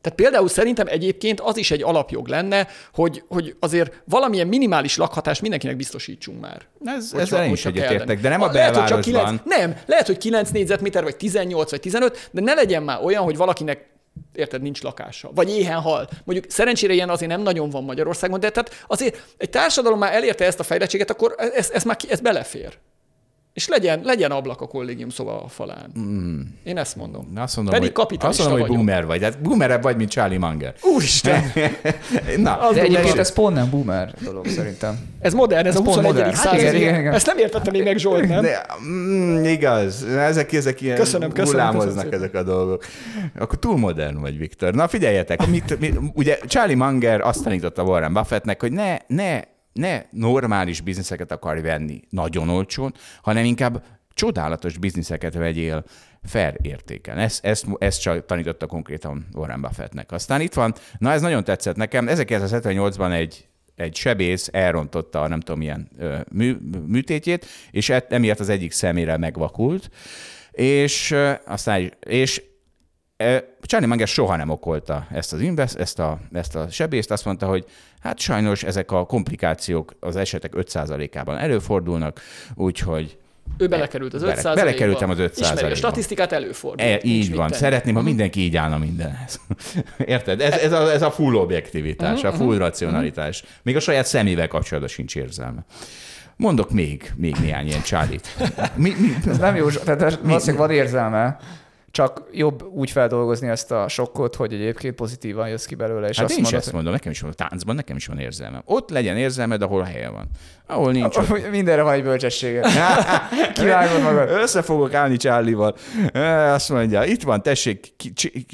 Tehát például szerintem egyébként az is egy alapjog lenne, hogy, hogy azért valamilyen minimális lakhatást mindenkinek biztosítsunk már. Ez, Hogyha- ezzel én is egyetértek, de nem a, lehet, hogy csak belvárosban. 9, nem, lehet, hogy 9 négyzetméter, vagy 18, vagy 15, de ne legyen már olyan, hogy valakinek érted, nincs lakása, vagy éhen hal. Mondjuk szerencsére ilyen azért nem nagyon van Magyarországon, de tehát azért egy társadalom már elérte ezt a fejlettséget, akkor ez, ez már ki- ez belefér. És legyen, legyen ablak a kollégium szoba a falán. Mm. Én ezt mondom. Azt mondom, Pedig hogy, kapitalista azt mondom, hogy vagyok. boomer vagy. Hát boomerebb vagy, mint Charlie Munger. Úristen! [laughs] Na, De egyébként ez pont nem boomer dolog szerintem. Ez modern, ez, Ez a pont 21. modern. Hát század. igen, igen, igen. Ezt nem értette még meg Zsolt, nem? De, mm, igaz, ezek, ezek ilyen Köszönöm, köszönöm, hullámoznak köszönöm ezek a dolgok. Akkor túl modern vagy, Viktor. Na figyeljetek, mit, mit, ugye Charlie Munger azt tanította Warren Buffettnek, hogy ne, ne ne normális bizniszeket akar venni nagyon olcsón, hanem inkább csodálatos bizniszeket vegyél fair értéken. Ezt, ezt, ezt csak tanította konkrétan Warren Buffettnek. Aztán itt van, na ez nagyon tetszett nekem, 1978-ban egy egy sebész elrontotta a nem tudom milyen mű, műtétjét, és emiatt az egyik szemére megvakult, és aztán, és Charlie Munger soha nem okolta ezt az invest, ezt a, ezt a sebészt, azt mondta, hogy hát sajnos ezek a komplikációk az esetek 5%-ában előfordulnak, úgyhogy ő belekerült az 5 Bele, Belekerültem az 5 Ismeri a statisztikát, előfordul. E, így van. Szeretném, ha mhm. mindenki így állna mindenhez. [laughs] Érted? Ez, ez, a, ez a full objektivitás, uh-huh, a full uh-huh. racionalitás. Még a saját szemével kapcsolatban sincs érzelme. Mondok még, még néhány ilyen csálit. [laughs] Mi, mi? Ez nem jó, tehát valószínűleg van érzelme, csak jobb úgy feldolgozni ezt a sokkot, hogy egyébként pozitívan jössz ki belőle. És hát azt én mondod, is ezt mondom, nekem is van, a táncban nekem is van érzelmem. Ott legyen érzelmed, ahol helye van. Ahol nincs. Ott... [laughs] Mindenre van egy bölcsessége. [laughs] Kivágod magad. Össze fogok állni Csállival. Azt mondja, itt van, tessék, ki, ki,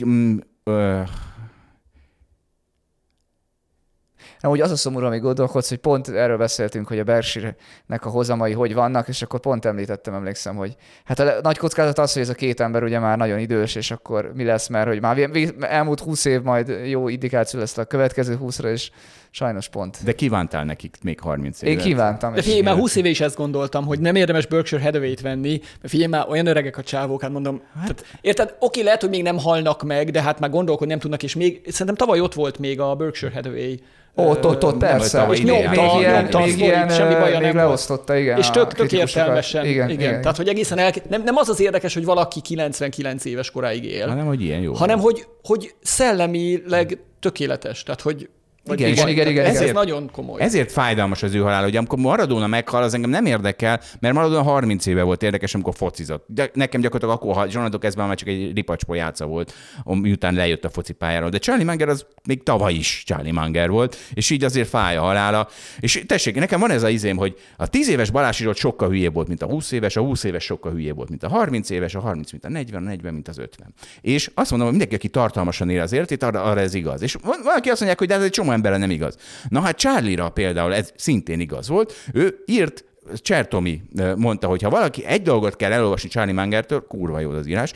mm, úgy az a szomorú, amíg gondolkodsz, hogy pont erről beszéltünk, hogy a Berkshire-nek a hozamai hogy vannak, és akkor pont említettem, emlékszem, hogy hát a nagy kockázat az, hogy ez a két ember ugye már nagyon idős, és akkor mi lesz, mert hogy már elmúlt 20 év majd jó indikáció lesz a következő 20-ra, és sajnos pont. De kívántál nekik még 30 évet. Én kívántam. De figyelj, már 20 éve is ezt gondoltam, hogy nem érdemes Berkshire Hathaway-t venni, mert figyelj, már olyan öregek a csávók, hát mondom, hát... Tehát, érted, oké, lehet, hogy még nem halnak meg, de hát már gondolok, hogy nem tudnak, és még, szerintem tavaly ott volt még a Berkshire Hathaway ott, ott, ott, persze. És nyomta, még ilyen, nyomta még ilyen, semmi baja még nem leosztotta, igen. És tök, tök értelmesen. Igen, igen. igen. Tehát, hogy egészen el, nem, nem az az érdekes, hogy valaki 99 éves koráig él. Hanem, hogy ilyen jó. Hanem, hogy, hogy szellemileg tökéletes. Tehát, hogy igen, igen, igen, igen, ezért, ez nagyon komoly. Ezért fájdalmas az ő halál, hogy amikor Maradona meghal, az engem nem érdekel, mert Maradona 30 éve volt érdekes, amikor focizott. De nekem gyakorlatilag akkor, ha Zsonadok ez már csak egy ripacspó játsza volt, miután lejött a focipályáról. De Charlie Munger az még tavaly is Charlie Munger volt, és így azért fáj a halála. És tessék, nekem van ez a izém, hogy a 10 éves Balási Zsolt sokkal hülyébb volt, mint a 20 éves, a 20 éves sokkal hülyébb volt, mint a 30 éves, a 30, mint a 40, a 40, mint az 50. És azt mondom, hogy mindenki, aki tartalmasan él az értét, arra, arra ez igaz. És van, van, aki azt mondják, hogy de ez egy csomó emberre nem igaz. Na hát Charlie-ra például ez szintén igaz volt. Ő írt Csertomi mondta, hogy ha valaki egy dolgot kell elolvasni Charlie Mangertől, kurva jó az írás,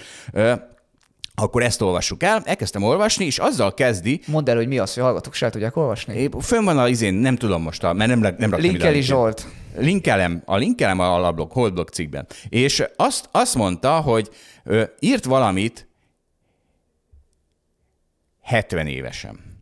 akkor ezt olvassuk el. Elkezdtem olvasni, és azzal kezdi. Mondd el, hogy mi az, hogy hallgatok, se tudják olvasni. É, fönn van az izén, nem tudom most, mert nem, nem raktam Linkeli Zsolt. Linkelem, a linkelem a alablog, holdblog cikkben. És azt, azt mondta, hogy ö, írt valamit 70 évesen.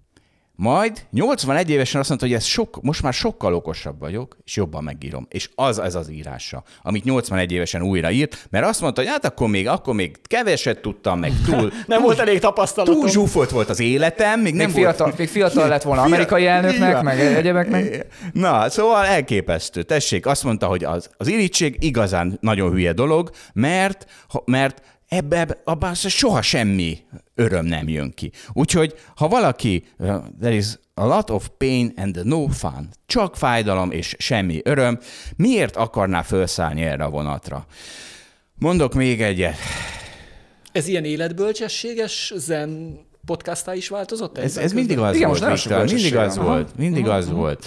Majd 81 évesen azt mondta, hogy ez sok, most már sokkal okosabb vagyok, és jobban megírom. És az ez az írása, amit 81 évesen újra írt, mert azt mondta, hogy hát akkor még, akkor még keveset tudtam, meg túl... nem túl, volt elég tapasztalatom. Túl zsúfolt volt az életem, még, még nem fiatal, volt... Még fiatal lett volna amerikai elnöknek, meg egyebeknek. Na, szóval elképesztő. Tessék, azt mondta, hogy az, az irítség igazán nagyon hülye dolog, mert, mert ebbe, ebbe abban soha semmi öröm nem jön ki. Úgyhogy, ha valaki, uh, there is a lot of pain and no fun, csak fájdalom és semmi öröm, miért akarná felszállni erre a vonatra? Mondok még egyet. Ez ilyen életbölcsességes zen podcastá is változott? Ez, ez mindig az Igen, volt, Viktor, mindig az volt, mindig az volt.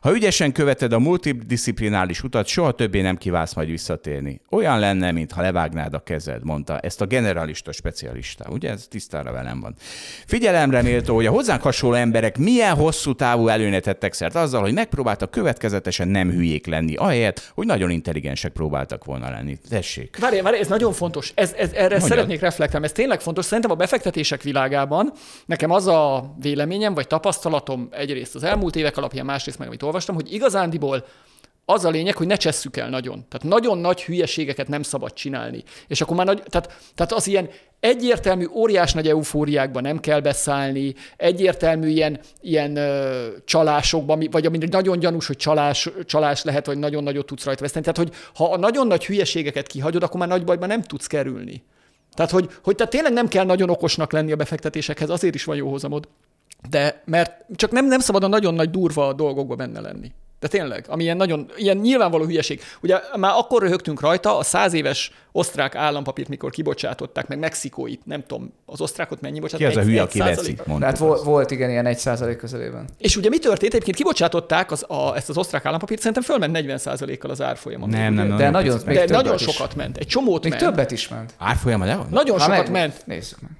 Ha ügyesen követed a multidisziplinális utat, soha többé nem kívánsz majd visszatérni. Olyan lenne, mintha levágnád a kezed, mondta ezt a generalista specialista. Ugye ez tisztára velem van. Figyelemre méltó, hogy a hozzánk hasonló emberek milyen hosszú távú előnyet tettek szert azzal, hogy megpróbáltak következetesen nem hülyék lenni, ahelyett, hogy nagyon intelligensek próbáltak volna lenni. Tessék. Várj, várj, ez nagyon fontos. Ez, ez, erre Mondjad. szeretnék reflektálni. Ez tényleg fontos. Szerintem a befektetések világában nekem az a véleményem, vagy tapasztalatom egyrészt az elmúlt évek alapján, másrészt meg, amit olvastam, hogy igazándiból az a lényeg, hogy ne csesszük el nagyon. Tehát nagyon nagy hülyeségeket nem szabad csinálni. És akkor már nagy, tehát, tehát az ilyen egyértelmű, óriás nagy eufóriákban nem kell beszállni, egyértelmű ilyen, ilyen ö, csalásokban, vagy amire nagyon gyanús, hogy csalás, csalás lehet, vagy nagyon nagyot tudsz rajta veszteni. Tehát, hogy ha a nagyon nagy hülyeségeket kihagyod, akkor már nagy bajban nem tudsz kerülni. Tehát, hogy, hogy tehát tényleg nem kell nagyon okosnak lenni a befektetésekhez, azért is van jó hozamod. De mert csak nem, nem szabad a nagyon nagy durva dolgokba benne lenni. De tényleg, ami ilyen nagyon, ilyen nyilvánvaló hülyeség. Ugye már akkor röhögtünk rajta, a száz éves osztrák állampapírt, mikor kibocsátották, meg mexikóit, nem tudom, az osztrákot mennyi bocsát. Ki az a Egy- hülye, egy aki százalék? mondtuk. hát volt, volt igen ilyen 1% közelében. És ugye mi történt? Egyébként kibocsátották az, a, ezt az osztrák állampapírt, szerintem fölment 40%-kal az árfolyama. Nem, nem, nem. De nagyon, De nagyon is. sokat ment. Egy csomót Még ment. többet is ment. Árfolyama, de van? Nagyon Ha sokat meg- ment. Nézzük meg.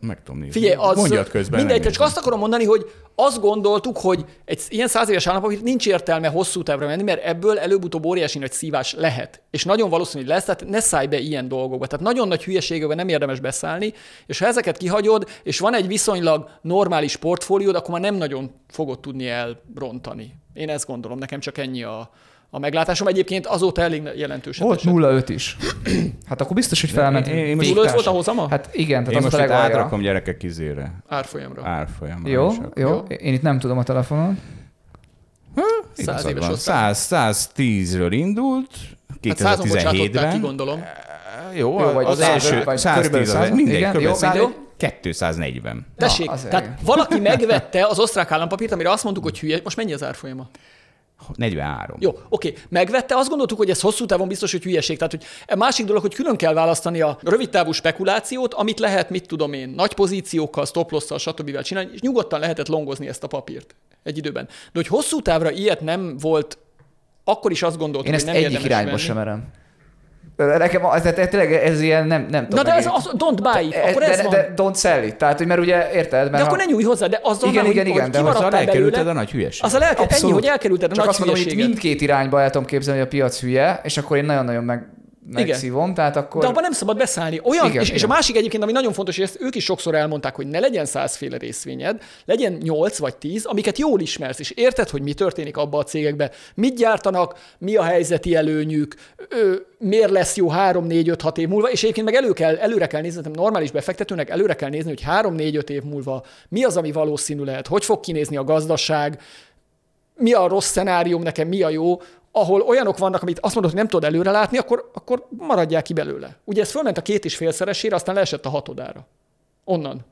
Meg tudom nézni. Figyelj, az Mondjad közben. mindegy, csak azt akarom mondani, hogy azt gondoltuk, hogy egy ilyen száz éves állampapírt nincs értelme hosszú távra menni, mert ebből előbb-utóbb óriási nagy szívás lehet. És nagyon valószínű, hogy lesz, tehát ne szállj be ilyen dolgokba. Tehát nagyon nagy hülyeségekbe nem érdemes beszállni, és ha ezeket kihagyod, és van egy viszonylag normális portfóliód, akkor már nem nagyon fogod tudni elrontani. Én ezt gondolom, nekem csak ennyi a, a meglátásom. Egyébként azóta elég jelentősen Volt esett. 0,5 is. Hát akkor biztos, hogy felment. én- én most- végtársa. 0,5 volt a hozama? Hát igen, tehát Én az most a átrakom gyerekek izére. árfolyamra. Árfolyamra. Jó, jó, Jó. Én itt nem tudom a telefonon. Igazad Száz éves van. osztály. 100, 110-ről indult, Hát százon bocsátották ki, 2017-ben. gondolom. Jó, Jó, vagy az 100, első vagy 110 körülbelül az 100, mindegy, igen, körülbelül jó, 100, mindegy. 240. Tessék, Na, az tehát valaki megvette az osztrák állampapírt, amire azt mondtuk, hogy hülye, most mennyi az árfolyama? 43. Jó, oké, megvette, azt gondoltuk, hogy ez hosszú távon biztos, hogy hülyeség. Tehát, hogy a másik dolog, hogy külön kell választani a rövidtávú spekulációt, amit lehet, mit tudom én, nagy pozíciókkal, stop losszal, stb. csinálni, és nyugodtan lehetett longozni ezt a papírt egy időben. De hogy hosszú távra ilyet nem volt, akkor is azt gondoltuk, Én ezt hogy nem egyik irányba sem merem. Nekem, az- tehát tényleg ez ilyen nem, nem Na tudom. de ez az, don't buy it, akkor de, ez de, van. de don't sell it. Tehát, hogy mert ugye érted? Mert De akkor ha- ne nyújj hozzá, de azzal Igen, már, igen, hogy, igen, hogy de azzal kimaradtál elkerülted a nagy hülyeséget. Azzal el, ennyi, Abszolút. hogy elkerülted a Csak nagy azt mondom, hogy mindkét irányba el tudom képzelni, hogy a piac hülye, és akkor én nagyon-nagyon meg, megszívom, tehát akkor... De abban nem szabad beszállni. Olyan, Igen, és, és a igen. másik egyébként, ami nagyon fontos, hogy ezt ők is sokszor elmondták, hogy ne legyen százféle részvényed, legyen nyolc vagy tíz, amiket jól ismersz, és érted, hogy mi történik abba a cégekbe, mit gyártanak, mi a helyzeti előnyük, ö, miért lesz jó három, négy, öt, hat év múlva, és egyébként meg elő kell, előre kell nézni, nem normális befektetőnek előre kell nézni, hogy három, négy, öt év múlva mi az, ami valószínű lehet, hogy fog kinézni a gazdaság, mi a rossz szenárium, nekem mi a jó, ahol olyanok vannak, amit azt mondod, hogy nem tudod előre látni, akkor, akkor maradják ki belőle. Ugye ez fölment a két és félszeresére, aztán leesett a hatodára. Onnan.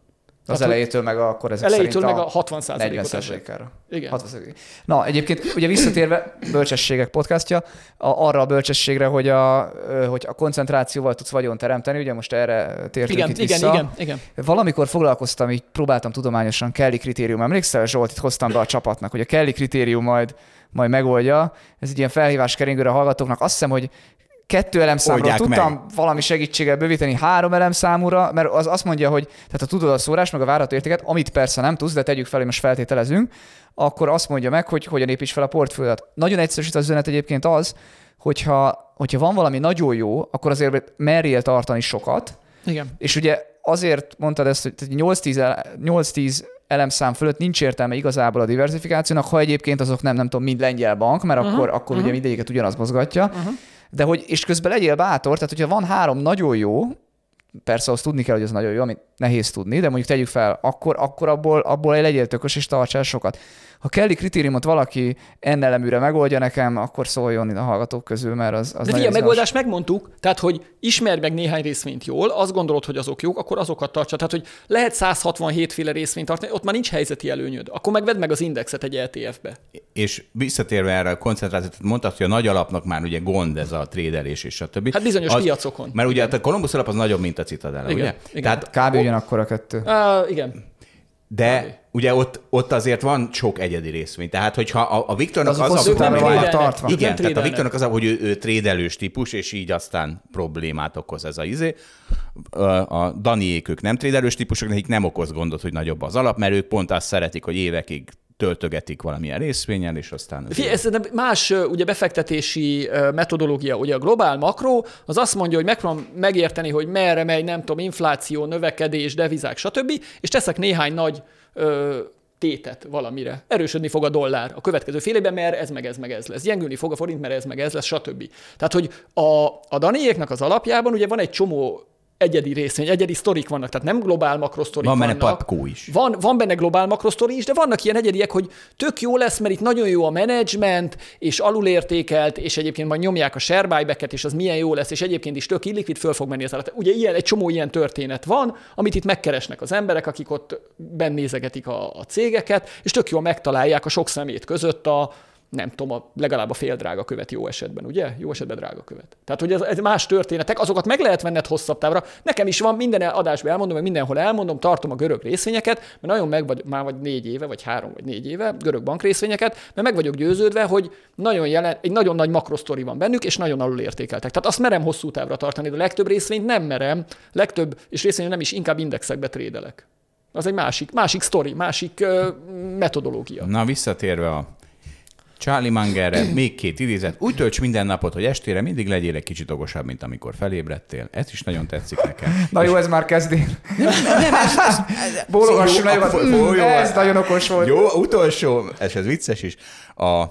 Az Tehát, elejétől meg akkor ezek Elejétől meg a 60 40 esett. ára. Igen. 60 Na, egyébként ugye visszatérve, bölcsességek podcastja, a, arra a bölcsességre, hogy a, hogy a koncentrációval tudsz vagyon teremteni, ugye most erre tértünk Igen, itt igen, vissza. igen, igen. Valamikor foglalkoztam, így próbáltam tudományosan Kelly kritérium. Emlékszel, Zsolt, itt hoztam be a csapatnak, hogy a Kelly kritérium majd, majd megoldja. Ez egy ilyen felhívás keringőre a hallgatóknak. Azt hiszem, hogy kettő elemszámról Oldják tudtam meg. valami segítséggel bővíteni három elemszámúra, mert az azt mondja, hogy tehát ha tudod a szórás, meg a várható értéket, amit persze nem tudsz, de tegyük fel, hogy most feltételezünk, akkor azt mondja meg, hogy hogyan építs fel a portfóliót. Nagyon egyszerűsít az üzenet egyébként az, hogyha, hogyha van valami nagyon jó, akkor azért merjél tartani sokat, Igen. és ugye azért mondtad ezt, hogy tehát 8-10, el- 8-10 elemszám fölött nincs értelme igazából a diversifikációnak, ha egyébként azok nem, nem tudom, mind lengyel bank, mert uh-huh, akkor, akkor uh-huh. ugye mindegyiket ugyanaz mozgatja. Uh-huh. De hogy, és közben legyél bátor, tehát hogyha van három nagyon jó, persze azt tudni kell, hogy az nagyon jó, amit nehéz tudni, de mondjuk tegyük fel, akkor, akkor abból, abból legyél tökös és tartsál sokat. Ha kelli kritériumot valaki enneleműre megoldja nekem, akkor szóljon a hallgatók közül, mert az, az De figyelj, a megoldást megmondtuk, tehát, hogy ismerj meg néhány részvényt jól, azt gondolod, hogy azok jók, akkor azokat tartsa. Tehát, hogy lehet 167 féle részvényt tartani, ott már nincs helyzeti előnyöd. Akkor meg vedd meg az indexet egy ETF-be. És visszatérve erre a koncentrációt, mondtad, hogy a nagy alapnak már ugye gond ez a trédelés és a többi. Hát bizonyos piacokon. Mert ugye hát a Columbus alap az nagyobb, mint a Citadel, Igen, ugye? igen. Tehát, Kb. ugyanakkor a kettő. Uh, igen. De ugye ott, ott azért van sok egyedi részvény. Tehát, hogyha a, a Viktornak az, hosszú a trédelnek. tartva. Igen, tehát a. Viktornak az, hogy ő, ő trédelős típus, és így aztán problémát okoz ez a izé. A a Daniék ők nem trédelős típusok, nekik nem okoz gondot, hogy nagyobb az alap, mert ők pont azt szeretik, hogy évekig töltögetik valamilyen részvényen, és aztán... Figyelj, ez szerintem más ugye befektetési metodológia. Ugye a globál makro az azt mondja, hogy megpróbálom megérteni, hogy merre megy, nem tudom, infláció, növekedés, devizák, stb. És teszek néhány nagy ö, tétet valamire. Erősödni fog a dollár a következő fél évben, mert ez meg ez meg ez lesz. Gyengülni fog a forint, mert ez meg ez lesz, stb. Tehát, hogy a, a Daniéknak az alapjában ugye van egy csomó egyedi részvény, egyedi sztorik vannak, tehát nem globál makrosztorik Van benne papkó is. Van, van benne globál makrosztori is, de vannak ilyen egyediek, hogy tök jó lesz, mert itt nagyon jó a menedzsment, és alulértékelt, és egyébként majd nyomják a share és az milyen jó lesz, és egyébként is tök illikvid, föl fog menni az állat. Ugye ilyen, egy csomó ilyen történet van, amit itt megkeresnek az emberek, akik ott bennézegetik a, a cégeket, és tök jól megtalálják a sok szemét között a, nem tudom, a, legalább a fél drága követ jó esetben, ugye? Jó esetben drága követ. Tehát, hogy ez, ez más történetek, azokat meg lehet venned hosszabb távra. Nekem is van, minden adásban elmondom, meg mindenhol elmondom, tartom a görög részvényeket, mert nagyon meg vagy, már vagy négy éve, vagy három vagy négy éve, görög bankrészvényeket, mert meg vagyok győződve, hogy nagyon jelen, egy nagyon nagy makrosztori van bennük, és nagyon alul értékeltek. Tehát azt merem hosszú távra tartani, de a legtöbb részvényt nem merem, legtöbb, és részvényt nem is, inkább indexekbe trédelek. Az egy másik, másik sztori, másik uh, metodológia. Na, visszatérve a Charlie Mangerre, még két idézet. Úgy tölts minden napot, hogy estére mindig legyél egy kicsit okosabb, mint amikor felébredtél. Ez is nagyon tetszik nekem. Na jó, ez már kezdi. Nem, nem, ez, ez, Bólogassunk nagyokat. Ez nagyon okos volt. Jó, utolsó, és ez vicces is. A,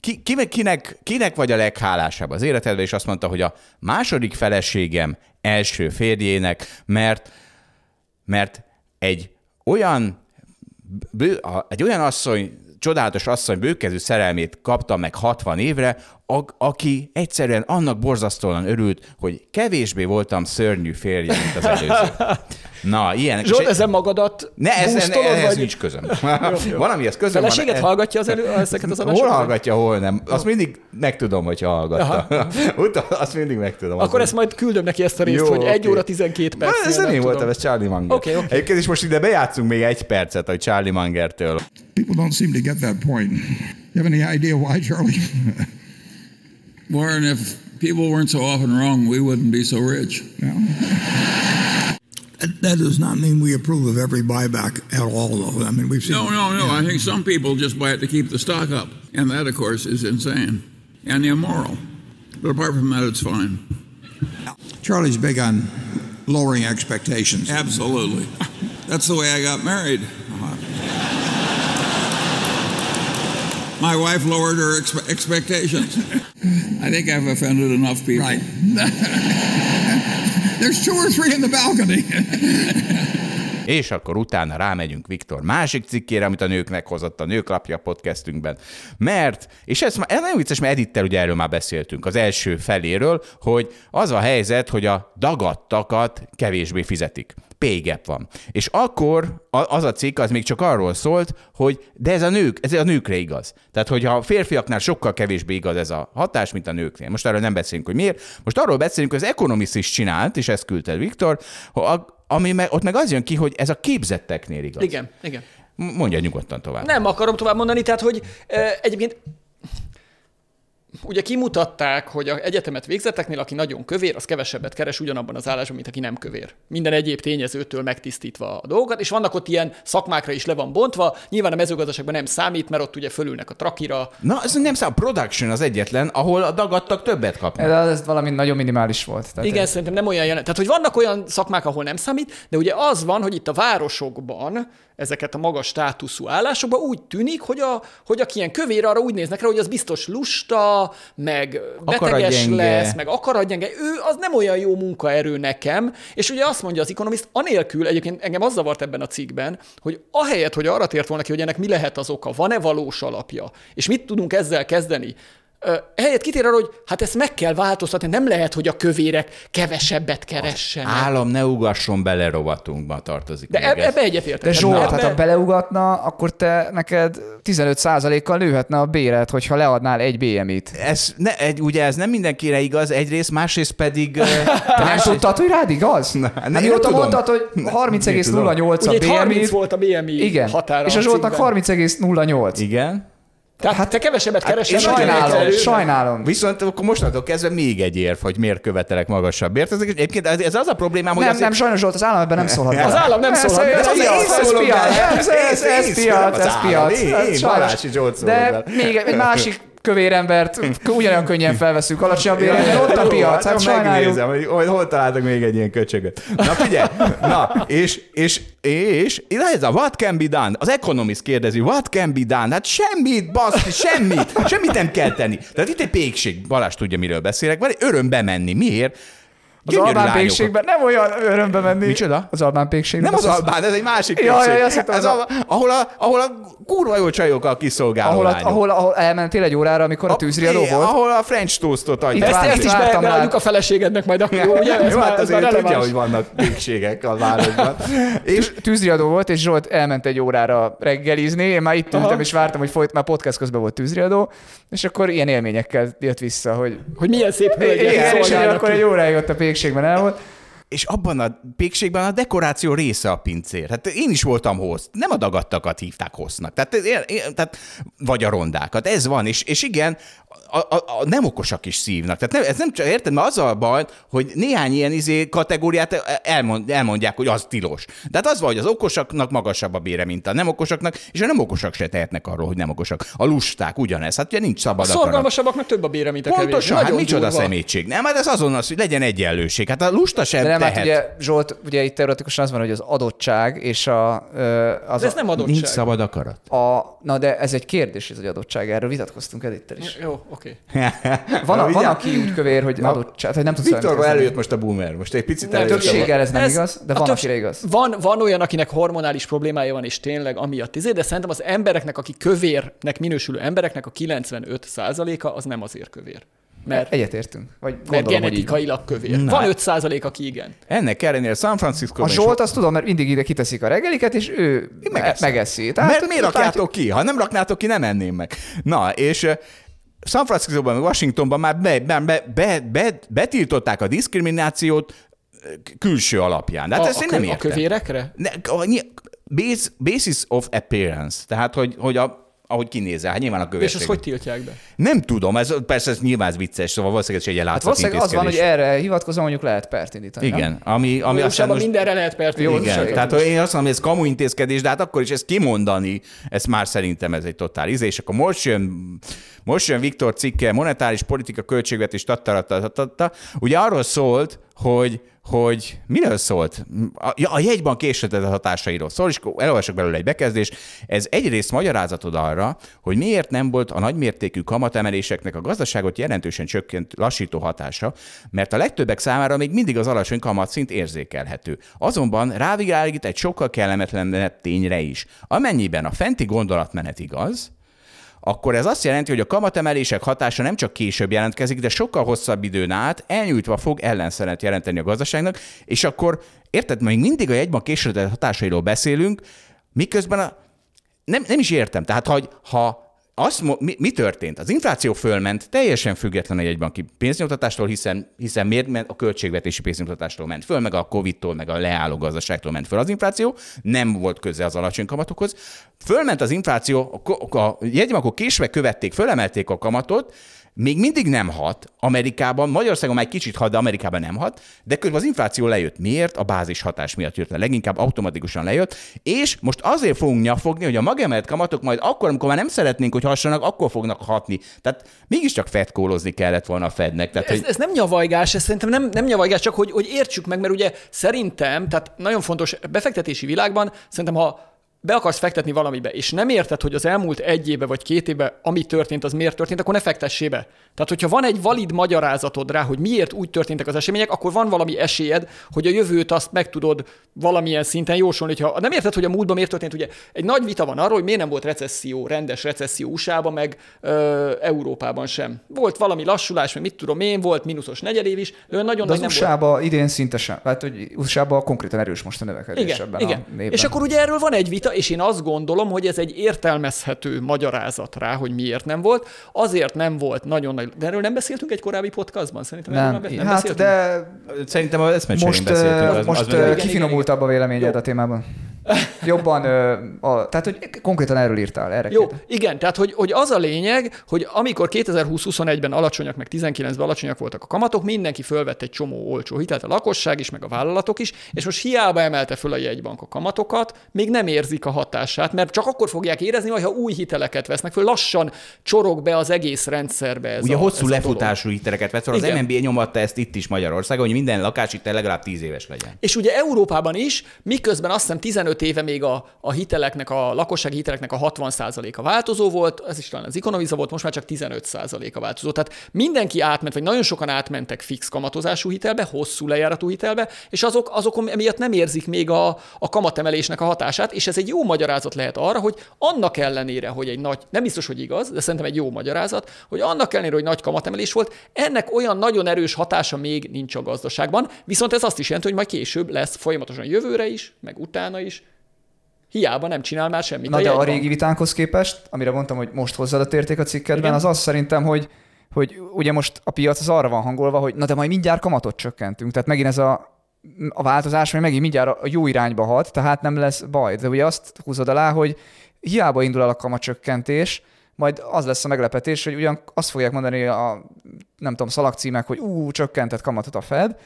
ki, ki, kinek, kinek vagy a leghálásabb az életedben, és azt mondta, hogy a második feleségem első férjének, mert, mert egy olyan, egy olyan asszony csodálatos asszony bőkezű szerelmét kapta meg 60 évre, a, aki egyszerűen annak borzasztóan örült, hogy kevésbé voltam szörnyű férje, mint az előző. [laughs] Na, ilyen. Zsolt, egy... ezen magadat Ne, ez, ez, ehhez vagy... nincs közöm. [laughs] [laughs] Valamihez közöm Feleséget van. hallgatja az elő, [laughs] ezeket az adásokat? Hol hallgatja, hol nem. Azt mindig megtudom, hogyha hallgatta. Azt mindig megtudom. Akkor ezt majd küldöm neki ezt a részt, Jó, hogy okay. 1 óra 12 perc. Ez nem én voltam, ez Charlie Munger. Okay, okay. Egyébként is most ide bejátszunk még egy percet, hogy Charlie Mangertől. People don't seem to get that point. You have any idea why, Charlie? Warren, if people weren't so often wrong, we wouldn't be so rich. Yeah. That does not mean we approve of every buyback at all, though. I mean, we've seen. No, no, no. Yeah. I think some people just buy it to keep the stock up. And that, of course, is insane and immoral. But apart from that, it's fine. Charlie's big on lowering expectations. Absolutely. That's the way I got married. Uh-huh. My wife lowered her expe- expectations. I think I've offended enough people. Right. [laughs] There's two or three in the balcony. És akkor utána rámegyünk Viktor másik cikkére, amit a nőknek hozott a Nőklapja podcastünkben. Mert, és ez, már, ez nagyon vicces, mert Edittel ugye erről már beszéltünk, az első feléről, hogy az a helyzet, hogy a dagadtakat kevésbé fizetik pégep van. És akkor az a cikk az még csak arról szólt, hogy de ez a nők, ez a nőkre igaz. Tehát, hogyha a férfiaknál sokkal kevésbé igaz ez a hatás, mint a nőknél. Most erről nem beszélünk, hogy miért. Most arról beszélünk, hogy az Economist is csinált, és ezt küldte Viktor, ami meg, ott meg az jön ki, hogy ez a képzetteknél igaz. Igen, igen. Mondja nyugodtan tovább. Nem akarom tovább mondani, tehát, hogy e, egyébként ugye kimutatták, hogy a egyetemet végzetteknél, aki nagyon kövér, az kevesebbet keres ugyanabban az állásban, mint aki nem kövér. Minden egyéb tényezőtől megtisztítva a dolgokat, és vannak ott ilyen szakmákra is le van bontva. Nyilván a mezőgazdaságban nem számít, mert ott ugye fölülnek a trakira. Na, ez nem számít. Production az egyetlen, ahol a dagadtak többet kapnak. Ez, ez valami nagyon minimális volt. Tehát Igen, ez... szerintem nem olyan jelen. Tehát, hogy vannak olyan szakmák, ahol nem számít, de ugye az van, hogy itt a városokban ezeket a magas státuszú állásokba, úgy tűnik, hogy, a, hogy aki ilyen kövér, arra úgy néznek rá, hogy az biztos lusta, meg beteges lesz, meg akaradgyenge. Ő az nem olyan jó munkaerő nekem, és ugye azt mondja az ekonomiszt, anélkül, egyébként engem az zavart ebben a cikkben, hogy ahelyett, hogy arra tért volna ki, hogy ennek mi lehet az oka, van-e valós alapja, és mit tudunk ezzel kezdeni, Helyett kitér arra, hogy hát ezt meg kell változtatni, nem lehet, hogy a kövérek kevesebbet keressenek. Az állam ne ugasson bele rovatunkba tartozik. De eb- ebbe egyetértek. De Zsolt, hát ha beleugatna, akkor te neked 15%-kal nőhetne a béret, hogyha leadnál egy BMI-t. Ez, ne, egy, ugye ez nem mindenkire igaz, egyrészt, másrészt pedig... [laughs] Te nem tudtad, hogy rád igaz? Na, hát nem, mióta mondtad, hogy 30,08 a BMI. 30 volt a BMI Igen. határa. És a Zsoltnak 30,08. Igen. Tehát hát, te kevesebbet hát keresel. Sajnálom, sajnálom. Viszont akkor mostantól kezdve még egy érv, hogy miért követelek magasabb ért. Ez, egyébként ez az a problémám, hogy nem, azért... nem, sajnos volt, az állam ebben nem szólhat. [laughs] Az állam nem szólhat. Ez, ez, piac, ez piac, ez piac. Én Balási Zsolt De még egy másik kövér embert ugyanolyan könnyen felveszünk alacsonyabb bérre, ott a piac, hát megnézem, hogy, hol találtak még egy ilyen köcsögöt. Na figyelj, na, és, és, és, ez a what can be done? Az Economist kérdezi, what can be done? Hát semmit, baszki, semmit, semmit nem kell tenni. Tehát itt egy pékség, Balázs tudja, miről beszélek, van egy öröm bemenni. Miért? Az Gyönyörű albán pékségben nem olyan örömbe menni. Micsoda? Az albán pékségben. Nem az Albán, ez egy másik Ja, pékség. ja, ja, ez az a, ahol, a, ahol a kurva jó csajokkal kiszolgáló ahol, a, ahol, ahol elmentél egy órára, amikor a tűzriadó É, volt. Ahol a French toastot adják. Ezt, ezt is beadjuk a feleségednek majd, akkor jó, ugye? Ez Jó, már, hát azért tudja, hogy vannak pékségek a városban. És Tűzriadó volt, és Zsolt elment egy órára reggelizni, én már itt ültem, és vártam, hogy folyt, már podcast közben volt tűzriadó, és akkor ilyen élményekkel jött vissza, hogy Hogy milyen szép hölgyek igen, és akkor egy óráig ott a pékségben el volt. És abban a pékségben a dekoráció része a pincér. Hát én is voltam host. Nem a dagattakat hívták hostnak. Tehát, én- én- tehát vagy a rondákat. Ez van. És, és igen, a, a, a nem okosak is szívnak. Tehát nem, ez nem csak, érted, mert az a baj, hogy néhány ilyen izé kategóriát elmond, elmondják, hogy az tilos. De hát az van, hogy az okosaknak magasabb a bére, mint a nem okosaknak, és a nem okosak se tehetnek arról, hogy nem okosak. A lusták ugyanez. Hát ugye nincs A szabad akarat. szorgalmasabbak meg több a bére, mint a kevés. Pontosan, hát Nagyon micsoda durva. szemétség. Nem, hát ez azon az, hogy legyen egyenlőség. Hát a lusta sem Nem, hát tehet. ugye Zsolt, ugye itt teoretikusan az van, hogy az adottság és a, az De ez a, nem adottság. Nincs szabad akarat. a, na de ez egy kérdés, ez egy adottság, erről vitatkoztunk Edittel is. Jó, oké. Van, a, van aki úgy kövér, hogy adottság, hogy nem tudsz Viktorba előjött most a boomer. Most egy picit Nem, előjött. Többséggel ez nem Ez- igaz, de a van, többs- akire igaz. Van, van olyan, akinek hormonális problémája van, és tényleg amiatt izé, de szerintem az embereknek, aki kövérnek minősülő embereknek a 95%-a az nem azért kövér. Mert, Egyetértünk. Vagy mert gondolom, genetikailag kövér. Na. Van 5% aki igen. Ennek ellenére San francisco A Zsolt azt tudom, mert mindig ide kiteszik a reggeliket, és ő megeszem. megeszi. Mert miért rakjátok ki? Ha nem raknátok ki, nem enném meg. Na, és San Franciscoban, meg Washingtonban már be, be, be, be, be, betiltották a diszkriminációt külső alapján. De hát a, ezt a, én nem kö- a értem. kövérekre? Ne, a, base, basis of appearance. Tehát, hogy, hogy a, ahogy kinézel, hát nyilván a És kövesség. ezt hogy tiltják be? Nem tudom, ez, persze ez nyilván ez vicces, szóval valószínűleg ez egy Hát valószínűleg az van, hogy erre hivatkozom, mondjuk lehet pert indítani. nem? Igen, ami, ami Ami aztán most... mindenre lehet pert Jó, írni. Igen, Most tehát én azt mondom, hogy ez kamu intézkedés, de hát akkor is ezt kimondani, ez már szerintem ez egy totál izé, és akkor most jön, most jön Viktor cikke, monetáris politika, költségvetés, tattaratatata. Ugye arról szólt, hogy hogy miről szólt? A, a jegybank késletezett hatásairól szól, és elolvasok belőle egy bekezdést. Ez egyrészt magyarázatod arra, hogy miért nem volt a nagymértékű kamatemeléseknek a gazdaságot jelentősen csökkent lassító hatása, mert a legtöbbek számára még mindig az alacsony kamatszint érzékelhető. Azonban rávilágít egy sokkal kellemetlenebb tényre is. Amennyiben a fenti gondolatmenet igaz, akkor ez azt jelenti, hogy a kamatemelések hatása nem csak később jelentkezik, de sokkal hosszabb időn át elnyújtva fog ellenszeret jelenteni a gazdaságnak, és akkor, érted, még mindig a jegybank később hatásairól beszélünk, miközben a, nem, nem is értem. Tehát, hogy ha azt, mi, mi történt? Az infláció fölment, teljesen független a jegybanki pénznyomtatástól, hiszen, hiszen miért ment a költségvetési pénznyomtatástól ment föl, meg a Covid-tól, meg a leálló gazdaságtól ment föl az infláció, nem volt köze az alacsony kamatokhoz. Fölment az infláció, a, a jegybankok késve követték, fölemelték a kamatot, még mindig nem hat Amerikában, Magyarországon már egy kicsit hat, de Amerikában nem hat, de közben az infláció lejött. Miért? A bázis hatás miatt jött le. Leginkább automatikusan lejött, és most azért fogunk nyafogni, hogy a magemelt kamatok majd akkor, amikor már nem szeretnénk, hogy hassanak, akkor fognak hatni. Tehát mégiscsak fetkólozni kellett volna a Fednek. Tehát, Ez, hogy... ez nem nyavajgás, ez szerintem nem, nem nyavajgás, csak hogy, hogy értsük meg, mert ugye szerintem, tehát nagyon fontos, befektetési világban szerintem, ha be akarsz fektetni valamibe, és nem érted, hogy az elmúlt egy éve vagy két éve, ami történt, az miért történt, akkor ne fektessé be. Tehát, hogyha van egy valid magyarázatod rá, hogy miért úgy történtek az események, akkor van valami esélyed, hogy a jövőt azt meg tudod valamilyen szinten jósolni. Ha nem érted, hogy a múltban miért történt, ugye egy nagy vita van arról, hogy miért nem volt recesszió, rendes recesszió USA-ban, meg ö, Európában sem. Volt valami lassulás, meg mit tudom én, volt mínuszos negyedév is, de nagyon De az. USA-ba idén szinte sem. Hát, hogy USA-ba konkrétan erős most a növekedés Igen, ebben igen. a. És akkor ugye erről van egy vita, és én azt gondolom, hogy ez egy értelmezhető magyarázat rá, hogy miért nem volt. Azért nem volt nagyon nagy... De erről nem beszéltünk egy korábbi podcastban? Szerintem erről nem, be- nem hát beszéltünk? de Szerintem az most, beszéltünk. uh, Az, most az meg- kifinomultabb a véleményed a témában. Jobban, a, tehát hogy konkrétan erről írtál, erre Jó, kérdez. igen, tehát hogy, hogy az a lényeg, hogy amikor 2020-21-ben alacsonyak, meg 19-ben alacsonyak voltak a kamatok, mindenki fölvett egy csomó olcsó hitelt, a lakosság is, meg a vállalatok is, és most hiába emelte föl a jegybank a kamatokat, még nem érzik a hatását, mert csak akkor fogják érezni, majd ha új hiteleket vesznek föl, lassan csorog be az egész rendszerbe ez Ugye a, hosszú ez a lefutású hiteleket vett fel, az. MNB nyomatta ezt itt is Magyarországon, hogy minden lakáshitel legalább 10 éves legyen. És ugye Európában is, miközben azt hiszem 15 éve még a, a hiteleknek, a lakossági hiteleknek a 60%-a változó volt, ez is talán az Economiza volt, most már csak 15%-a változó. Tehát mindenki átment, vagy nagyon sokan átmentek fix kamatozású hitelbe, hosszú lejáratú hitelbe, és azok, azok emiatt nem érzik még a, a kamatemelésnek a hatását, és ez egy jó magyarázat lehet arra, hogy annak ellenére, hogy egy nagy, nem biztos, hogy igaz, de szerintem egy jó magyarázat, hogy annak ellenére, hogy nagy kamatemelés volt, ennek olyan nagyon erős hatása még nincs a gazdaságban, viszont ez azt is jelenti, hogy majd később lesz folyamatosan jövőre is, meg utána is, hiába nem csinál már semmit. Na a de a régi vitánkhoz képest, amire mondtam, hogy most hozzáadott érték a cikkedben, Igen. az az szerintem, hogy hogy ugye most a piac az arra van hangolva, hogy na de majd mindjárt kamatot csökkentünk. Tehát megint ez a, a változás, vagy megint mindjárt a jó irányba hat, tehát nem lesz baj. De ugye azt húzod alá, hogy hiába indul el a kamatcsökkentés, majd az lesz a meglepetés, hogy ugyan azt fogják mondani a, nem tudom, szalagcímek, hogy ú, csökkentett kamatot a Fed,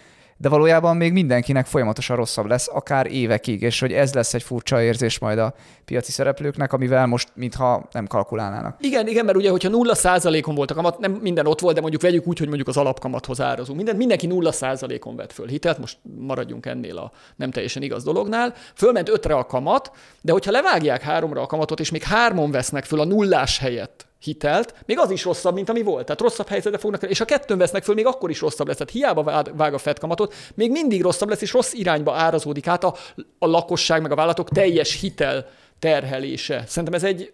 de valójában még mindenkinek folyamatosan rosszabb lesz, akár évekig, és hogy ez lesz egy furcsa érzés majd a piaci szereplőknek, amivel most mintha nem kalkulálnának. Igen, igen, mert ugye, hogyha nulla százalékon volt a kamat, nem minden ott volt, de mondjuk vegyük úgy, hogy mondjuk az alapkamathoz árazunk. Minden, mindenki nulla százalékon vett föl hitelt, most maradjunk ennél a nem teljesen igaz dolognál. Fölment ötre a kamat, de hogyha levágják háromra a kamatot, és még hármon vesznek föl a nullás helyett hitelt, még az is rosszabb, mint ami volt. Tehát rosszabb helyzetbe fognak, és ha kettőn vesznek föl, még akkor is rosszabb lesz. Tehát hiába vág- a Fed kamatot, még mindig rosszabb lesz, és rossz irányba árazódik át a, a lakosság meg a vállalatok teljes hitel terhelése. Szerintem ez egy,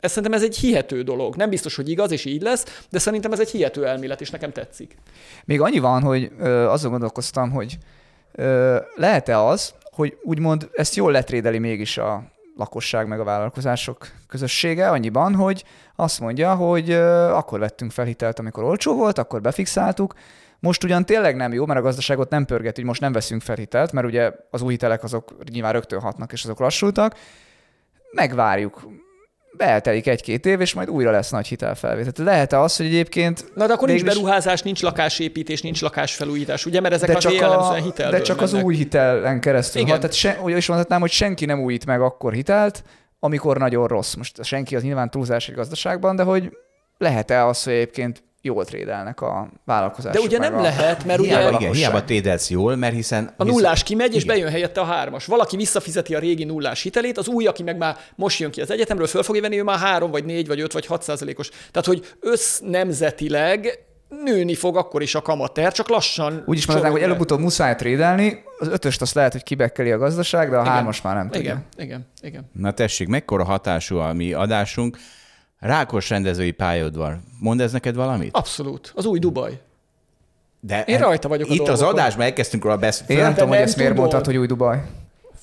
ez szerintem ez egy hihető dolog. Nem biztos, hogy igaz, és így lesz, de szerintem ez egy hihető elmélet, és nekem tetszik. Még annyi van, hogy ö, azon gondolkoztam, hogy lehet-e az, hogy úgymond ezt jól letrédeli mégis a lakosság meg a vállalkozások közössége annyiban, hogy azt mondja, hogy akkor vettünk fel hitelt, amikor olcsó volt, akkor befixáltuk, most ugyan tényleg nem jó, mert a gazdaságot nem pörget, hogy most nem veszünk fel hitelt, mert ugye az új hitelek azok nyilván rögtön hatnak, és azok lassultak. Megvárjuk. Beeltelik egy-két év, és majd újra lesz nagy hitelfelvétel. Tehát Lehet-e az, hogy egyébként... Na de akkor nincs beruházás, nincs lakásépítés, nincs lakásfelújítás, ugye? Mert ezek de a csak, jellemzően a, hitelből de csak az mennek. új hitelen keresztül. Igen. Ha, tehát se, úgy is mondhatnám, hogy senki nem újít meg akkor hitelt, amikor nagyon rossz. Most senki az nyilván túlzás egy gazdaságban, de hogy lehet-e az, hogy egyébként jól trédelnek a vállalkozások? De ugye nem a... lehet, mert ugye Hiába, igen, lakosság. hiába trédelsz jól, mert hiszen... a hisz- nullás kimegy, és Igen. bejön helyette a hármas. Valaki visszafizeti a régi nullás hitelét, az új, aki meg már most jön ki az egyetemről, föl fogja venni, ő már három, vagy négy, vagy öt, vagy hat százalékos. Tehát, hogy össznemzetileg nőni fog akkor is a kamatter, csak lassan. Úgy is mondanánk, hogy előbb-utóbb muszáj trédelni, az ötöst azt lehet, hogy kibekkeli a gazdaság, de a Igen. hármas már nem tudja. Igen, igen, igen. Na tessék, mekkora hatású a mi adásunk. Rákos rendezői pályaudvar. Mond ez neked valamit? Abszolút. Az új Dubaj. De Én rajta vagyok a Itt az dolgokon. adásban elkezdtünk róla beszélni. Én nem tudom, hogy ezt miért mondtad, hogy új Dubaj.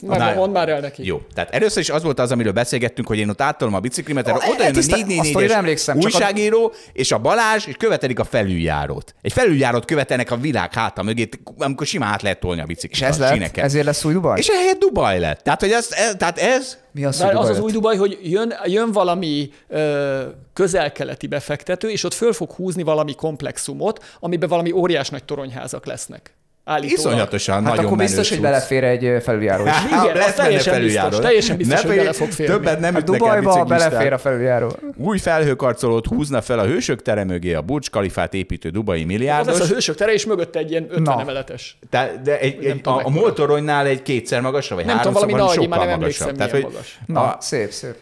Már, Na, mondd már el neki. Jó, tehát először is az volt az, amiről beszélgettünk, hogy én ott áttolom a biciklimet, erre oda jön a tisztán- a sztorira 444-es emlékszem, csak a- újságíró, és a Balázs, és követelik a felüljárót. Egy felüljárót követelnek a világ háta mögé, amikor simán át lehet tolni a biciklit. És ez lett? Ezért lesz új Dubaj? És ehelyett Dubaj lett. Tehát, hogy ez, ez, tehát ez Mi az, hogy az az új Dubaj, hogy jön, jön valami ö, közel-keleti befektető, és ott föl fog húzni valami komplexumot, amiben valami óriás nagy toronyházak lesznek. Állítólag. iszonyatosan Hát nagyon akkor biztos, hogy belefér egy felüljáró is. [laughs] Igen, Lesz az teljesen felüljáró. biztos, teljesen biztos, Ne hogy bele fog férni. Többet nem Hát Dubajba belefér a felüljáró. Új felhőkarcolót húzna fel a hősök tere mögé a Burj Khalifát építő dubai Az milliárdos. lesz a hősök tere, és mögötte egy ilyen 50 Na. emeletes. Te, de egy, egy, tudom, a, a moltoronynál egy kétszer magasra, vagy Nem tudom, háromszor, valami nagy, sokkal már nem magasabb. emlékszem, Tehát, hogy, magas. Na, szép, szép.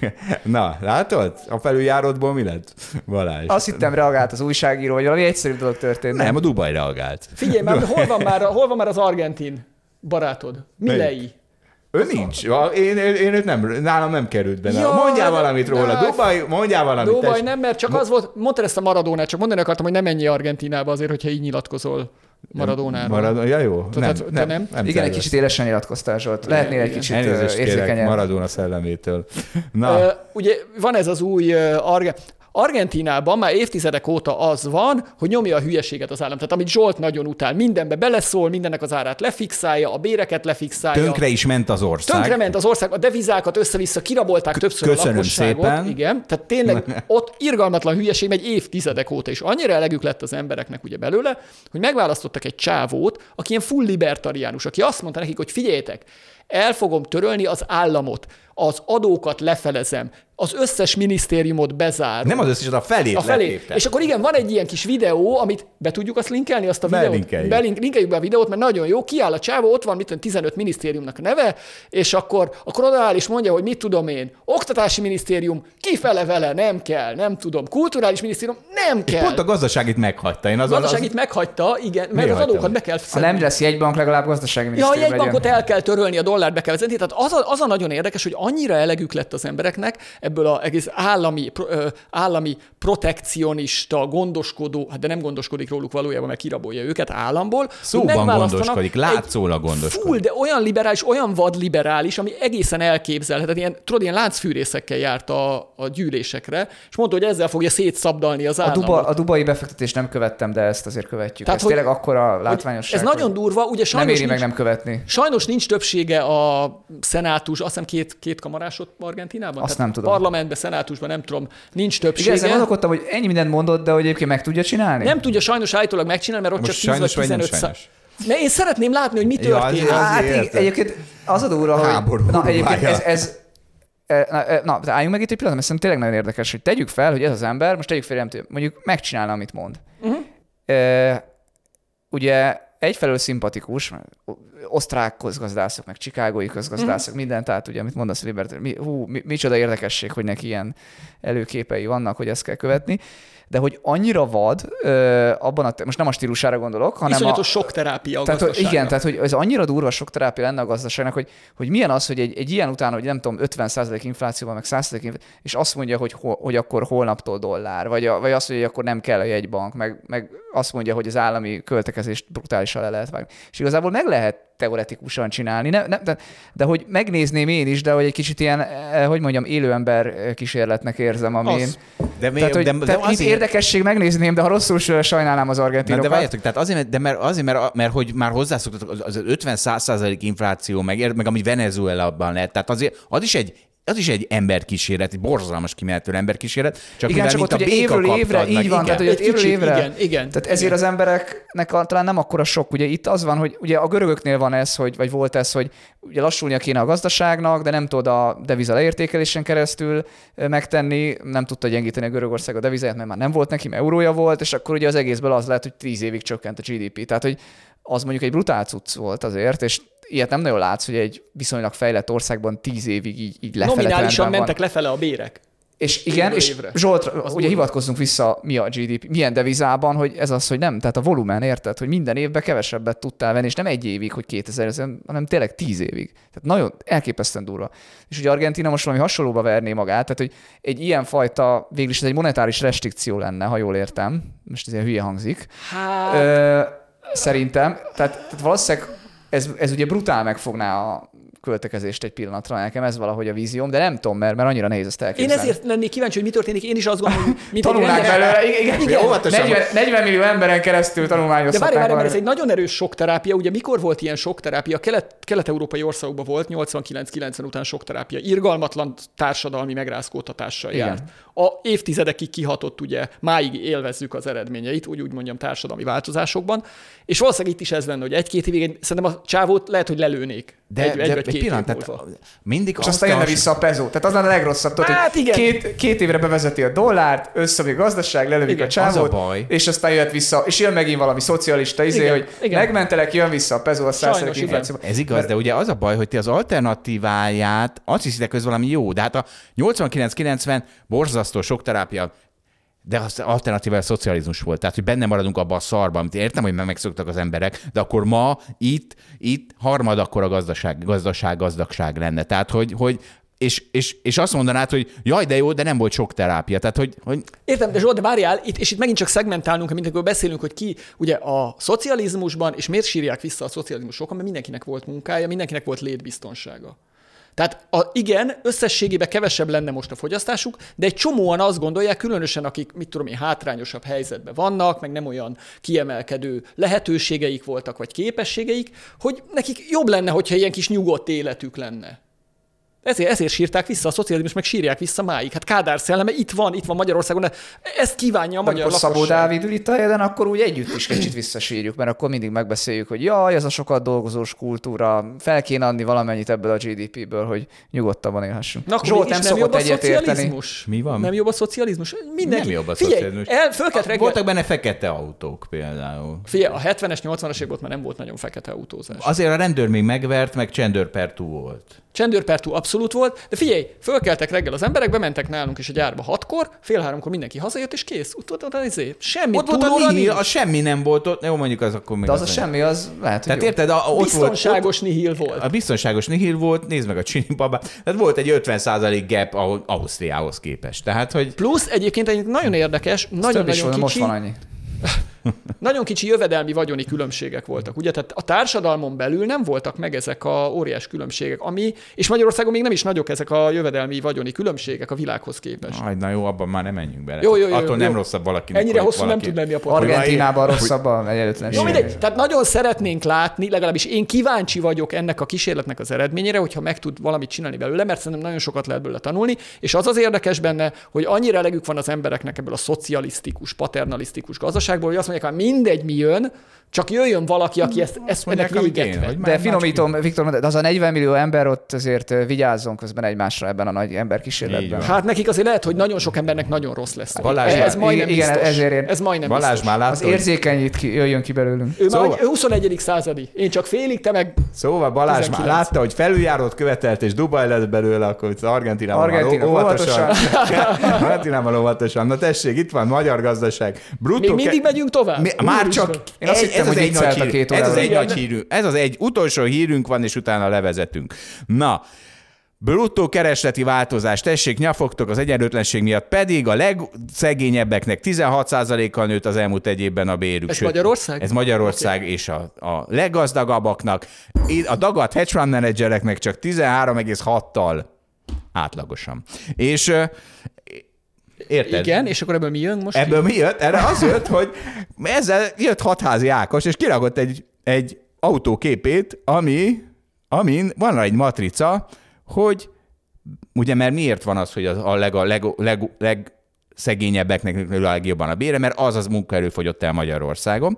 [laughs] Na, látod? A felüljárótból mi lett? Balázs. Azt hittem reagált az újságíró, hogy valami egyszerű dolog történt. Nem, a Dubaj reagált. Figyelj, már hol van már, [laughs] hol van már az argentin barátod? Milei? Ő nincs. Én, én, én őt nem, nálam nem került benne. Ja, mondjál valamit róla. de- Dubaj, mondjál valamit. Dubaj tess. nem, mert csak az volt, mondtad ezt a Maradónát, csak mondani akartam, hogy nem menjél Argentinába azért, hogyha így nyilatkozol Maradónáról. Maradona, ja jó. Tehát, te nem? nem Igen, egy kicsit élesen nyilatkoztál, Zsolt. Lehetnél egy kicsit Elnézést érzékenyebb. Maradona szellemétől. Na, Ö, ugye van ez az új uh, Arge- Argentínában már évtizedek óta az van, hogy nyomja a hülyeséget az állam. Tehát amit Zsolt nagyon utál, mindenbe beleszól, mindennek az árát lefixálja, a béreket lefixálja. tönkre is ment az ország. Tönkrement az ország, a devizákat össze-vissza kirabolták többször Köszönöm a lakosságot. szépen. Igen, tehát tényleg [laughs] ott irgalmatlan hülyeség megy évtizedek óta, és annyira elegük lett az embereknek ugye belőle, hogy megválasztottak egy csávót, aki ilyen full libertariánus, aki azt mondta nekik, hogy figyeljetek, el fogom törölni az államot, az adókat lefelezem, az összes minisztériumot bezár. Nem az összes, a felét a felé. letépte. És akkor igen, van egy ilyen kis videó, amit be tudjuk azt linkelni, azt a videót? Belinkeljük. Belink, linkeljük be a videót, mert nagyon jó. Kiáll a csávó, ott van mit tudom, 15 minisztériumnak a neve, és akkor, akkor odaáll és mondja, hogy mit tudom én. Oktatási minisztérium, kifele vele, nem kell, nem tudom. Kulturális minisztérium, nem kell. Pont a gazdaságit meghagyta. Én a azon, gazdaságit meghagyta, igen, mert az adókat be kell Ha fizetni. nem lesz jegybank, legalább gazdasági Ja, a minisztérium jegybankot legyen. el kell törölni, a dollárt be kell vezetni. Tehát az a, az a nagyon érdekes, hogy annyira elegük lett az embereknek ebből az egész állami, pro- ö, állami protekcionista, gondoskodó, hát de nem gondoskodik róluk valójában, mert kirabolja őket államból. Szóban gondoskodik, látszólag gondoskodik. Full, de olyan liberális, olyan vad liberális, ami egészen elképzelhetetlen. Ilyen, tudod, ilyen láncfűrészekkel járt a, a gyűlésekre, és mondta, hogy ezzel fogja szétszabdalni az A, államot. Duba, a dubai befektetést nem követtem, de ezt azért követjük. Tehát, ez hogy- tényleg akkora látványosság. Ez nagyon durva, ugye Nem sajnos éri meg nincs, nem követni. Sajnos nincs többsége a szenátus, azt hiszem két, két kamarás ott Argentinában? Azt nem tudom. Parlamentben, szenátusban, nem tudom, nincs Igen, többsége. ezen gondolkodtam, hogy ennyi mindent mondott, de hogy egyébként meg tudja csinálni? nem tudja sajnos állítólag megcsinálni, mert ott Most csak 10 vagy sajnos vagy nem 15 szá... sajnos? Mert én szeretném látni, hogy mi Ja, történik. azért- Hát igen, egyébként az a durva, hogy... Háború Na, egyébként ez, ez e, Na, e, na, de álljunk meg itt egy pillanat, mert szerintem tényleg nagyon érdekes, hogy tegyük fel, hogy ez az ember, most tegyük fel, mondjuk megcsinálna, amit mond. Uh-huh. E, ugye egyfelől szimpatikus, mert osztrák közgazdászok, meg csikágói közgazdászok, uh-huh. minden, tehát ugye, amit mondasz, Libert, mi, hú, mi, micsoda érdekesség, hogy neki ilyen előképei vannak, hogy ezt kell követni, de hogy annyira vad, ö, abban a, most nem a stílusára gondolok, hanem a, Iszonyatos sok terápia a tehát, hogy, igen, tehát hogy ez annyira durva sok terápia lenne a gazdaságnak, hogy, hogy milyen az, hogy egy, egy ilyen után, hogy nem tudom, 50% inflációval, meg 100% infláció, és azt mondja, hogy, ho, hogy akkor holnaptól dollár, vagy, a, vagy azt mondja, hogy akkor nem kell a jegybank, meg, meg azt mondja, hogy az állami költekezést brutálisan le lehet vágni. És igazából meg lehet teoretikusan csinálni, ne, ne, de, de hogy megnézném én is, de hogy egy kicsit ilyen, eh, hogy mondjam, élő ember kísérletnek érzem, amin... Az. De, mi, Tehát, hogy, de, de, de, tehát azért, érdekesség megnézném, de ha rosszul sajnálnám az argentinokat. de várjátok, tehát azért, de mert, azért, mert, mert hogy már hozzászoktatok, az- az 50-100 infláció, meg, meg ami Venezuelában lett, tehát azért, az is egy az is egy emberkísérlet, egy borzalmas kimenető emberkísérlet. Csak igen, csak ott a ugye évről évre, meg, így van, igen. tehát hogy évről kicsit, évre. igen, igen, Tehát ezért igen. az embereknek talán nem akkora sok. Ugye itt az van, hogy ugye a görögöknél van ez, hogy, vagy volt ez, hogy ugye lassulnia kéne a gazdaságnak, de nem tud a deviza leértékelésen keresztül megtenni, nem tudta gyengíteni a Görögország a devizáját, mert már nem volt neki, mert eurója volt, és akkor ugye az egészből az lehet, hogy tíz évig csökkent a GDP. Tehát, hogy az mondjuk egy brutál cucc volt azért, és ilyet nem nagyon látsz, hogy egy viszonylag fejlett országban tíz évig így, így lefele Nominálisan van. mentek lefele a bérek. És igen, és évre. Zsolt, Az ugye hivatkozzunk vissza, mi a GDP, milyen devizában, hogy ez az, hogy nem, tehát a volumen, érted, hogy minden évben kevesebbet tudtál venni, és nem egy évig, hogy 2000, hanem tényleg tíz évig. Tehát nagyon elképesztően durva. És ugye Argentina most valami hasonlóba verné magát, tehát hogy egy ilyen fajta, végül is ez egy monetáris restrikció lenne, ha jól értem, most ez ilyen hülye hangzik, Hát, Ö, szerintem, tehát, tehát valószínűleg ez, ez ugye brutál megfogná a költekezést egy pillanatra, nekem ez valahogy a vízióm, de nem tudom, mert, mert annyira nehéz ezt én elképzelni. ezért lennék kíváncsi, hogy mi történik. Én is azt gondolom, hogy egy Tanulnánk belőle, igen, igen, igen. óvatosan. 40, 40 millió emberen keresztül De tanulmányozhatnánk. várj, várj, mert ez egy nagyon erős sokterápia. Ugye mikor volt ilyen sokterápia? Kelet, kelet-európai országokban volt, 89-90 után sokterápia. Irgalmatlan társadalmi megrázkódtatással Igen. járt. A évtizedekig kihatott, ugye, máig élvezzük az eredményeit, úgy úgy mondjam, társadalmi változásokban. És valószínűleg itt is ez lenne, hogy egy-két évig, egy- szerintem a csávót lehet, hogy lelőnék. De, egy, de egy, egy, két pillanat, év tehát múlva. mindig És azt aztán jönne vissza a pezó. Tehát az lenne a legrosszabb, tudod, Hát hogy igen. két, két évre bevezeti a dollárt, összeomlik a gazdaság, lelövik Igen, a csávót, az a és aztán jöhet vissza, és jön megint valami szocialista izé, Igen, hogy igen. megmentelek, jön vissza a pezó a igen. inflációba. Ez igaz, de ugye az a baj, hogy ti az alternatíváját azt hiszitek, hogy ez valami jó. De hát a 89-90 borzasztó sok terápia, de az alternatíva szocializmus volt. Tehát, hogy benne maradunk abban a szarban, amit értem, hogy meg megszoktak az emberek, de akkor ma itt, itt harmad akkor a gazdaság, gazdaság, gazdagság lenne. Tehát, hogy, hogy és, és, és azt mondanád, hogy jaj, de jó, de nem volt sok terápia. Tehát, hogy, hogy Értem, de Zsolt, de várjál, itt, és itt megint csak szegmentálnunk, mint amikor beszélünk, hogy ki ugye a szocializmusban, és miért sírják vissza a szocializmus sokan, mert mindenkinek volt munkája, mindenkinek volt létbiztonsága. Tehát a, igen, összességében kevesebb lenne most a fogyasztásuk, de egy csomóan azt gondolják, különösen akik, mit tudom én, hátrányosabb helyzetben vannak, meg nem olyan kiemelkedő lehetőségeik voltak, vagy képességeik, hogy nekik jobb lenne, hogyha ilyen kis nyugodt életük lenne. Ezért, ezért sírták vissza a szocializmus, meg sírják vissza máig. Hát Kádár szelleme itt van, itt van Magyarországon, de ezt kívánja a De magyar amikor Szabó lakosság. Dávid ül itt a helyeden, akkor úgy együtt is kicsit visszasírjuk, mert akkor mindig megbeszéljük, hogy jaj, ez a sokat dolgozós kultúra, fel kéne adni valamennyit ebből a GDP-ből, hogy nyugodtabban élhessünk. Na, akkor Zsolt nem nem szokott a szocializmus? Mi van? Nem jobb a szocializmus? Mindenki. Nem jobb a Figyelj, szocializmus. El, fölkelt reggel... Voltak benne fekete autók például. Figyelj, a 70-es, 80-as években már nem volt nagyon fekete autózás. Azért a rendőr még megvert, meg csendőrpertú volt. Csendőrpertú abszolút volt, de figyelj, fölkeltek reggel az emberek, bementek nálunk is a gyárba hatkor, fél háromkor mindenki hazajött, és kész. Utána izé, semmi Ott volt a nihil, a semmi nem volt ott, jó mondjuk az akkor még De az a az semmi, az lehet, Tehát jó. érted, a, ott volt, Biztonságos nihil volt. a biztonságos nihil volt, nézd meg a csini babát, tehát volt egy 50% gap Ausztriához képest. Tehát, hogy Plusz egyébként egy nagyon érdekes, nagyon-nagyon volna, most kicsi, van annyi. [laughs] nagyon kicsi jövedelmi vagyoni különbségek voltak. Ugye, tehát a társadalmon belül nem voltak meg ezek a óriás különbségek, ami, és Magyarországon még nem is nagyok ezek a jövedelmi vagyoni különbségek a világhoz képest. Aj, na jó, abban már nem menjünk bele. Jó, jó, jó, Attól jó, nem jó. rosszabb valakinek. Ennyire hosszú nem valaki- tud lenni a podcast. Argentínában rosszabb a egyenlőtlenség. Jó, mindegy. Tehát nagyon szeretnénk látni, legalábbis én kíváncsi vagyok ennek a kísérletnek az eredményére, hogyha meg tud valamit csinálni belőle, mert szerintem nagyon sokat lehet belőle tanulni, és az az érdekes benne, hogy annyira elegük van az embereknek ebből a szocialisztikus, paternalisztikus gazdaságból, hogy azt mondják, hogy mindegy, mi jön, csak jöjjön valaki, aki ezt, ezt mondják, ennek véget vet. De Már- finomítom, Viktor, de az a 40 millió ember ott azért vigyázzon közben egymásra ebben a nagy emberkísérletben. Hát nekik azért lehet, hogy nagyon sok embernek nagyon rossz lesz. Balázs, ez majdnem igen, biztos. ezért én- Ez majdnem Balázs biztos. már Az látta, hogy... érzékenyít ki, jöjjön ki belőlünk. Ő már Szóval- ő 21. századi. Én csak félig, te meg Szóval Balázs már 19. látta, hogy felüljárót követelt, és Dubaj lett belőle, akkor itt Argentinában Argentina, Argentina, óvatosan. [laughs] Argentinában óvatosan. Na tessék, itt van magyar gazdaság. Bruttó még mindig megyünk tovább. Mi, már csak Én azt egy, hittem, ez az hogy egy nagy a két ez az egy nagy hírünk, ez az egy utolsó hírünk van, és utána levezetünk. Na, Bruttó keresleti változás, tessék, nyafogtok az egyenlőtlenség miatt, pedig a legszegényebbeknek 16%-kal nőtt az elmúlt egy évben a bérük. Ez Magyarország? Ez Magyarország, okay. és a, a leggazdagabbaknak, a dagadt hedge fund menedzsereknek csak 13,6-tal átlagosan. És érted? Igen, és akkor ebből mi jön most? Ebből mi jött? Erre az jött, hogy ezzel jött hatházi Ákos, és kirakott egy, egy autóképét, ami, amin van egy matrica, hogy ugye mert miért van az, hogy az a leg, a leg, leg, leg szegényebbeknek legjobban a bére, mert az az munkaerő fogyott el Magyarországon.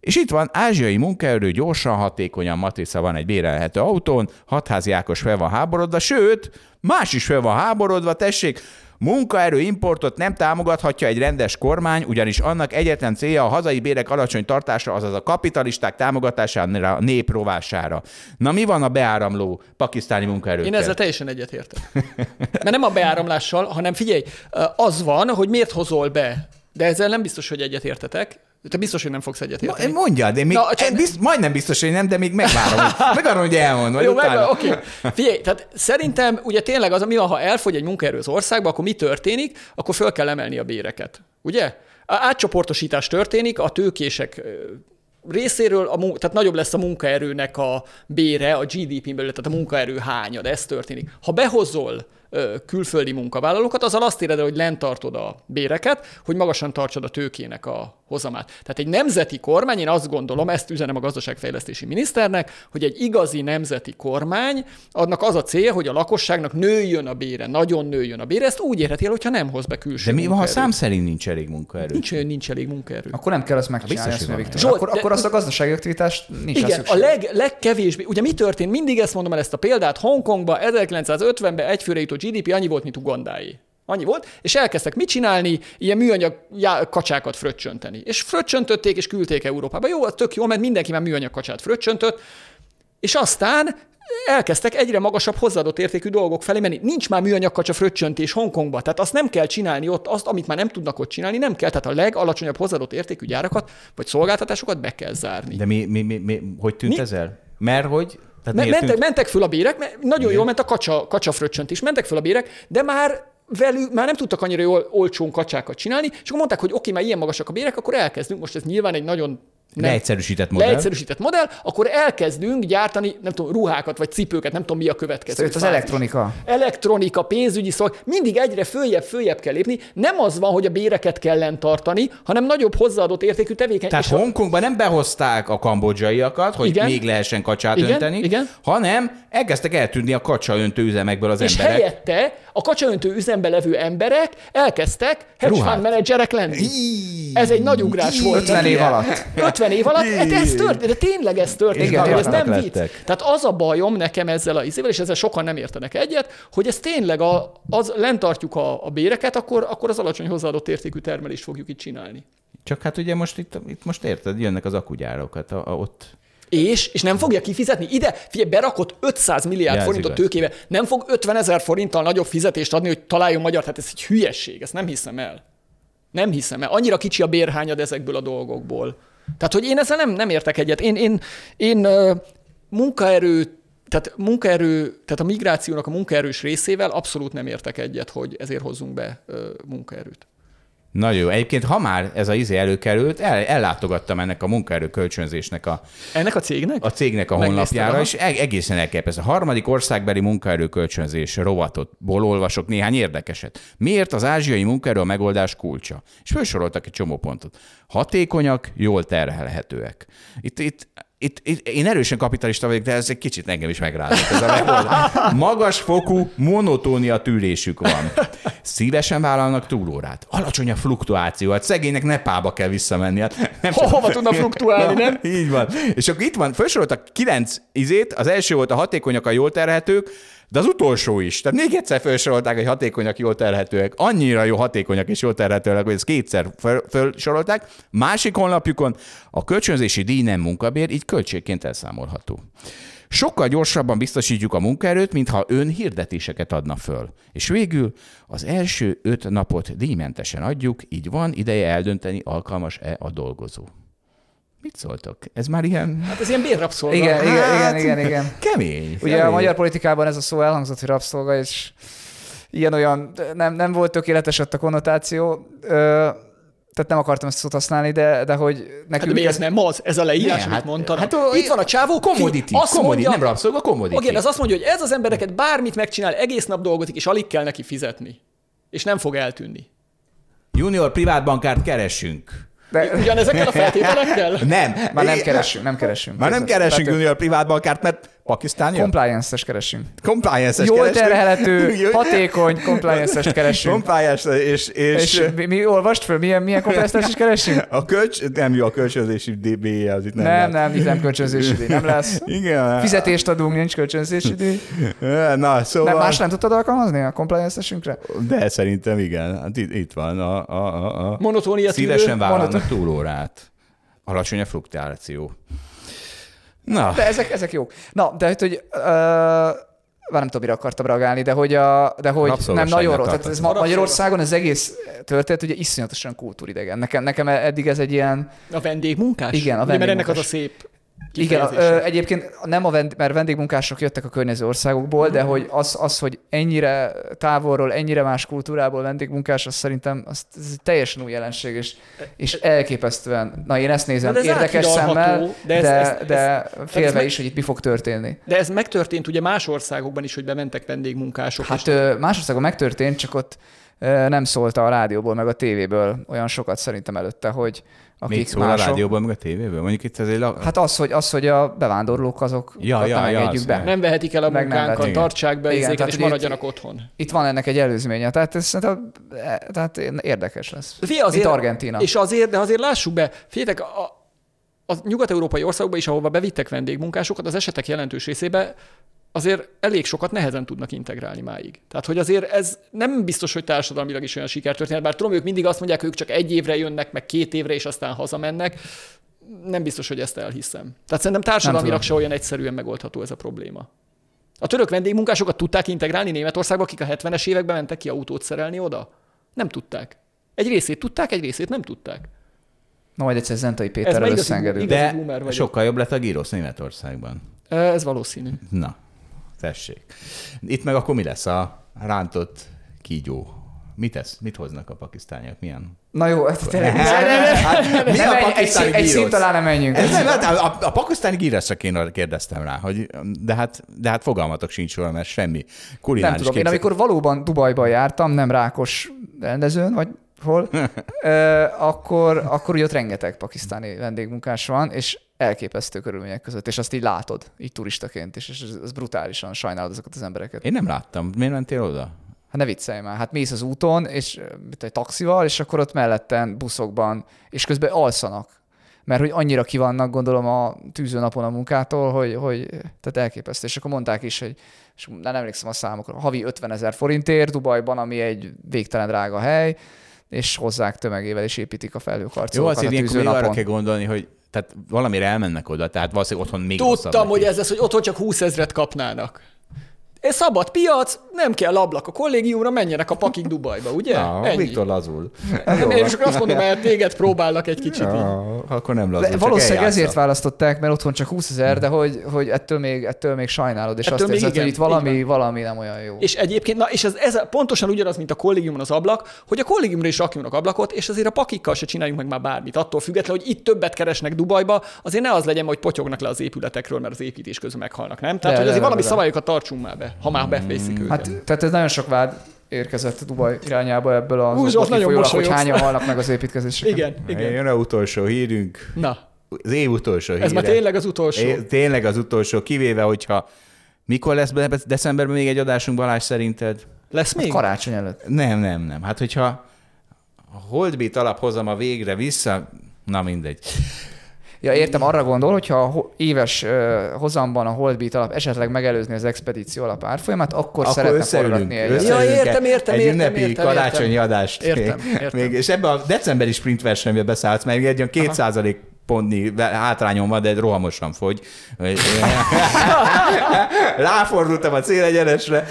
És itt van ázsiai munkaerő, gyorsan, hatékonyan, matrica van egy bérelhető autón, hatházi Ákos fel van háborodva, sőt, más is fel van háborodva, tessék, Munkaerő importot nem támogathatja egy rendes kormány, ugyanis annak egyetlen célja a hazai bérek alacsony tartása, azaz a kapitalisták támogatására, a nép rovására. Na mi van a beáramló pakisztáni munkaerőkkel? Én ezzel teljesen egyetértek. Mert nem a beáramlással, hanem figyelj, az van, hogy miért hozol be. De ezzel nem biztos, hogy egyetértetek. Te biztos, hogy nem fogsz egyetérteni. Mondjad, én még Na, csak- bizt, majdnem biztos, hogy nem, de még megvárom, hogy, [laughs] megvárom, hogy elmond. Jó, utána. meg, oké. Figyelj, tehát szerintem ugye tényleg az, mi van, ha elfogy egy munkaerő az országba, akkor mi történik? Akkor föl kell emelni a béreket. Ugye? A átcsoportosítás történik, a tőkések részéről, a, mun- tehát nagyobb lesz a munkaerőnek a bére, a GDP-n belül, tehát a munkaerő hányad, ez történik. Ha behozol külföldi munkavállalókat, azzal azt éred el, hogy lent tartod a béreket, hogy magasan tartsad a tőkének a hozamát. Tehát egy nemzeti kormány, én azt gondolom, ezt üzenem a gazdaságfejlesztési miniszternek, hogy egy igazi nemzeti kormány, annak az a célja, hogy a lakosságnak nőjön a bére, nagyon nőjön a bére, ezt úgy érheti el, hogyha nem hoz be külső De mi van, ha szám szerint nincs elég munkaerő? Nincs, nincs elég munkaerő. Akkor nem kell azt megcsinálni, Biztos, azt Viktor. Zsolt, akkor, de- akkor azt a gazdasági aktivitást nincs Igen, a leg, legkevésbé, ugye mi történt? Mindig ezt mondom el ezt a példát, Hongkongban 1950-ben egyfőre jutó GDP annyi volt, mint Ugandáé. Annyi volt, és elkezdtek mit csinálni? Ilyen műanyag já- kacsákat fröccsönteni. És fröccsöntötték, és küldték Európába. Jó, az tök jó, mert mindenki már műanyag kacsát fröccsöntött, és aztán elkezdtek egyre magasabb hozzáadott értékű dolgok felé menni. Nincs már műanyag kacsa fröccsöntés Hongkongba, tehát azt nem kell csinálni ott, azt, amit már nem tudnak ott csinálni, nem kell. Tehát a legalacsonyabb hozzáadott értékű gyárakat vagy szolgáltatásokat be kell zárni. De mi, mi, mi, mi hogy tűnt Mi? ez el? Mert hogy? Tehát miért mentek, mentek föl a bérek, mert nagyon jól ment a kacsa, kacsa fröccsönt is, mentek föl a bérek, de már velük már nem tudtak annyira jól olcsón kacsákat csinálni, és akkor mondták, hogy oké, már ilyen magasak a bérek, akkor elkezdünk. Most ez nyilván egy nagyon Nem. Leegyszerűsített modell. Leegyszerűsített modell, akkor elkezdünk gyártani, nem tudom, ruhákat vagy cipőket, nem tudom mi a következő. Ez az elektronika. Elektronika, pénzügyi szolg, mindig egyre följebb, följebb kell lépni. Nem az van, hogy a béreket kell tartani, hanem nagyobb hozzáadott értékű tevékenység. Tehát Hongkongban nem behozták a kambodzsaiakat, hogy igen, még lehessen kacsát igen, önteni, igen. hanem elkezdtek eltűnni a kacsa öntő üzemekből az és emberek. És helyette a kacsaöntő üzembe levő emberek elkezdtek hedge fund menedzserek lenni. Ez egy nagy ugrás volt. 50 év alatt. 50 50 év alatt, de ez történt, de tényleg ez történt, Igen, ez nem vicc. Tehát az a bajom nekem ezzel a izével, és ezzel sokan nem értenek egyet, hogy ez tényleg a, az lentartjuk a, a béreket, akkor, akkor az alacsony hozzáadott értékű termelést fogjuk itt csinálni. Csak hát ugye most itt, itt most érted, jönnek az akugyárokat, a, a, ott és, és nem fogja kifizetni. Ide, figyelj, berakott 500 milliárd ja, forintot tőkébe, nem fog 50 ezer forinttal nagyobb fizetést adni, hogy találjon magyar, tehát ez egy hülyesség, ezt nem hiszem el. Nem hiszem el. Annyira kicsi a bérhányad ezekből a dolgokból. Tehát, hogy én ezzel nem, nem értek egyet. Én, én, én munkaerő, tehát munkaerő, tehát a migrációnak a munkaerős részével abszolút nem értek egyet, hogy ezért hozzunk be munkaerőt. Nagyon jó. Egyébként, ha már ez a izé előkerült, el, ellátogattam ennek a munkaerő kölcsönzésnek a... Ennek a cégnek? A cégnek a honlapjára, és egészen elképesztő. A harmadik országbeli munkaerő kölcsönzés rovatotból olvasok néhány érdekeset. Miért az ázsiai munkaerő a megoldás kulcsa? És felsoroltak egy csomó pontot. Hatékonyak, jól terhelhetőek. Itt, itt itt, itt, én erősen kapitalista vagyok, de ez egy kicsit engem is megrázott. Ez a Magas fokú monotónia tűrésük van. Szívesen vállalnak túlórát. Alacsony a fluktuáció. Hát szegénynek Nepába kell visszamenni. Hát nem Hova tudna fluktuálni, nem? Így van. És akkor itt van, felsoroltak kilenc izét, az első volt a hatékonyak, a jól terhetők, de az utolsó is. Tehát még egyszer felsorolták, hogy hatékonyak, jól terhetőek. Annyira jó hatékonyak és jól terhetőek, hogy ezt kétszer felsorolták. Másik honlapjukon a kölcsönzési díj nem munkabér, így költségként elszámolható. Sokkal gyorsabban biztosítjuk a munkaerőt, mintha ön hirdetéseket adna föl. És végül az első öt napot díjmentesen adjuk, így van ideje eldönteni, alkalmas-e a dolgozó. Mit szóltok? Ez már ilyen... Hát ez ilyen bérrabszolga. Igen, hát, igen, igen, igen, igen. Kemény. Ugye kemény. a magyar politikában ez a szó elhangzott, hogy rabszolga, és ilyen-olyan nem, nem volt tökéletes ott a konnotáció. Ö, tehát nem akartam ezt a szót használni, de, de hogy nekünk... Hát ez nem az, ez a leírás, ne, amit hát, mondtam. Hát, Itt van a csávó, commodity, azt commodity, mondja, nem rabszolga, commodity. Igen, az azt mondja, hogy ez az embereket bármit megcsinál, egész nap dolgozik, és alig kell neki fizetni. És nem fog eltűnni. Junior privátbankárt keresünk. De... Ugyanezekkel a feltételekkel? [laughs] Nem. Már nem keresünk, nem keresünk. Már nem keresünk junior privátbankárt, mert Pakisztán Compliance-es keresünk. Compliance-es Jól keresünk. terhelhető, [laughs] hatékony compliance-es keresünk. Compliance és... És, és mi, mi, olvast fel, milyen, milyen compliance is keresünk? [laughs] A kölcs, nem jó a kölcsönzési db az itt nem Nem, lesz. nem, itt nem kölcsönzési díj, nem lesz. [laughs] Igen. Fizetést adunk, nincs kölcsönzési díj. Na, szóval... Nem, más nem tudtad alkalmazni a compliance-esünkre? De szerintem igen. Hát itt, itt van a... a, a, a Monotónia Szívesen vállalnak túlórát. Alacsony a fluktuáció. Na. De ezek, ezek jók. Na, de hogy... Uh, már nem tudom, mire akartam reagálni, de hogy, a, de hogy nem nagyon rossz. Tehát ez ma, Magyarországon az egész történet ugye iszonyatosan kultúridegen. Nekem, nekem eddig ez egy ilyen... A vendégmunkás? Igen, a vendégmunkás. Mert ennek az a szép igen, ö, egyébként nem a vend, mert vendégmunkások jöttek a környező országokból, de hogy az, az, hogy ennyire távolról, ennyire más kultúrából vendégmunkás, az szerintem az, ez egy teljesen új jelenség, és, és elképesztően, na én ezt nézem ez érdekes szemmel, de, ez, de, ez, de ez, félve ez is, hogy itt mi fog történni. De ez megtörtént ugye más országokban is, hogy bementek vendégmunkások. Hát és... más országban megtörtént, csak ott nem szólta a rádióból, meg a tévéből olyan sokat szerintem előtte, hogy, akik Még szól mások. a rádióból, meg a tévéből? Mondjuk itt ez egy... Hát az, hogy, az, hogy a bevándorlók azok ja, ja, nem engedjük ja, be. Nem vehetik el a meg munkánkat, tartsák be Igen, és maradjanak itt, otthon. Itt van ennek egy előzménye, tehát ez tehát érdekes lesz. Fia, azért, Itt Argentina. És azért, de azért lássuk be, figyeljetek, a, a nyugat-európai országokban is, ahova bevittek vendégmunkásokat, az esetek jelentős részében azért elég sokat nehezen tudnak integrálni máig. Tehát, hogy azért ez nem biztos, hogy társadalmilag is olyan sikertörténet, bár tudom, ők mindig azt mondják, hogy ők csak egy évre jönnek, meg két évre, és aztán hazamennek. Nem biztos, hogy ezt elhiszem. Tehát szerintem társadalmilag se olyan egyszerűen megoldható ez a probléma. A török vendégmunkásokat tudták integrálni Németországba, akik a 70-es években mentek ki autót szerelni oda? Nem tudták. Egy részét tudták, egy részét nem tudták. Na, majd egyszer Zentai Péterrel összeengedünk. De sokkal jobb lett a gyrosz Németországban. Ez valószínű. Na, Tessék. Itt meg akkor mi lesz a rántott kígyó? Mit, ez, mit hoznak a pakisztániak? Milyen? Na jó, hát tényleg. Hát, mi Nem, a egy, egy, pakisztáni egy gyrosz? szint alá nem menjünk. Ez nem, hát a, a pakisztáni gíreszre kéne kérdeztem rá, hogy, de, hát, de hát fogalmatok sincs róla, mert semmi Nem kulináris tudom, én amikor valóban Dubajban jártam, nem Rákos rendezőn, vagy hol, ö, akkor, akkor ugye ott rengeteg pakisztáni vendégmunkás van, és elképesztő körülmények között, és azt így látod, így turistaként is, és ez, ez brutálisan sajnálod azokat az embereket. Én nem láttam. Miért mentél oda? Hát ne viccelj már, hát mész az úton, és mit egy taxival, és akkor ott melletten buszokban, és közben alszanak. Mert hogy annyira ki vannak, gondolom, a tűzőnapon a munkától, hogy, hogy tehát elképesztő. És akkor mondták is, hogy és nem emlékszem a számokra, havi 50 ezer forintért Dubajban, ami egy végtelen drága hely, és hozzák tömegével, és építik a Jó, felhőkarcolókat azért a ilyenkor arra kell gondolni, hogy tehát valamire elmennek oda, tehát valószínűleg otthon még Tudtam, hogy ez lesz, hogy otthon csak 20 ezret kapnának. Ez szabad piac, nem kell ablak a kollégiumra, menjenek a pakik Dubajba, ugye? Ja, Ennyi. Viktor lazul. Nem, én csak azt mondom, mert téged próbálnak egy kicsit így. Ja, akkor nem lazul, De valószínűleg eljátsza. ezért választották, mert otthon csak 20 ezer, de hogy, hogy ettől, még, ettől még sajnálod, és Ettől azt érzed, igen, hogy itt valami, valami nem olyan jó. És egyébként, na, és ez, ez pontosan ugyanaz, mint a kollégiumon az ablak, hogy a kollégiumra is rakjunk ablakot, és azért a pakikkal se csináljunk meg már bármit. Attól függetlenül, hogy itt többet keresnek Dubajba, azért ne az legyen, hogy potyognak le az épületekről, mert az építés közben meghalnak, nem? Tehát, De, hogy azért de, valami de. szabályokat tartsunk már be, ha már befészik őket. Hát, tehát ez nagyon sok vád érkezett Dubaj irányába ebből az okból Zsolt, nagyon kifolyólag, hogy hányan halnak meg az építkezéseken. igen, igen. Jön a utolsó hírünk. Na, Az év utolsó híre. ez már tényleg az utolsó. É, tényleg az utolsó, kivéve, hogyha mikor lesz be- decemberben még egy adásunk Balázs szerinted? Lesz még? Karácsony előtt. Nem, nem, nem. Hát hogyha a Holdbeat alap hozom a végre vissza, na mindegy. Ja, értem, arra gondol, hogyha a éves hozamban a Holdbeat alap esetleg megelőzni az expedíció alap árfolyamát, akkor, Akkor szeretne összeülünk, forgatni egy összeülünk Ja, értem, értem, egy értem, ünnepi értem, karácsonyi értem. adást. Értem, [laughs] még, értem. Még, és ebben a decemberi sprint versenyben beszállsz, mert egy olyan két százalék pontnyi hátrányom van, de rohamosan fogy. [laughs] Ráfordultam a célegyenesre.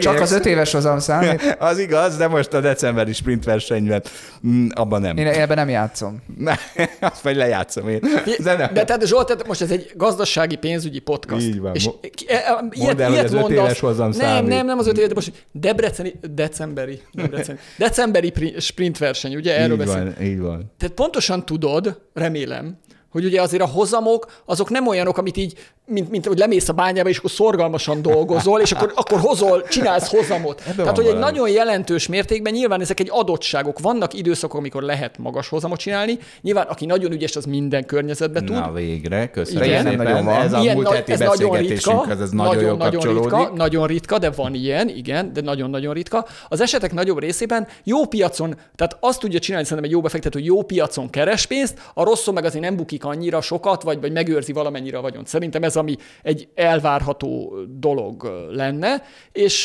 Csak az öt éves hozam számít. [laughs] Az igaz, de most a decemberi sprint versenyben mm, abban nem. Én ebben nem játszom. [laughs] Azt majd lejátszom én. De, nem. de tehát Zsolt, tehát most ez egy gazdasági pénzügyi podcast. Így van. És Mo- e- e- ilyet, el, hogy ilyet az öt mondasz. éves hozzám Nem, számít. nem, nem az öt éves, de most debreceni, decemberi, debreceni, decemberi pri- sprint verseny, ugye? Erről így beszélünk. van, így van. Tehát pontosan tudod, remélem, hogy ugye azért a hozamok, azok nem olyanok, amit így, mint, mint hogy lemész a bányába, és akkor szorgalmasan dolgozol, és akkor, akkor hozol, csinálsz hozamot. van Tehát, hogy egy valami. nagyon jelentős mértékben nyilván ezek egy adottságok. Vannak időszakok, amikor lehet magas hozamot csinálni. Nyilván, aki nagyon ügyes, az minden környezetben tud. Na végre, köszönöm Igen. Nem nagyon van. Ez a Ilyen múlt heti ez nagyon ritka, beszélgetésünk, ez nagyon, jól nagyon ritka, nagyon ritka, de van ilyen, igen, de nagyon-nagyon ritka. Az esetek nagyobb részében jó piacon, tehát azt tudja csinálni szerintem egy jó befektető, hogy jó piacon keres pénzt, a rosszon meg azért nem bukik annyira sokat, vagy, vagy megőrzi valamennyire a vagyont. Szerintem ez, ami egy elvárható dolog lenne, és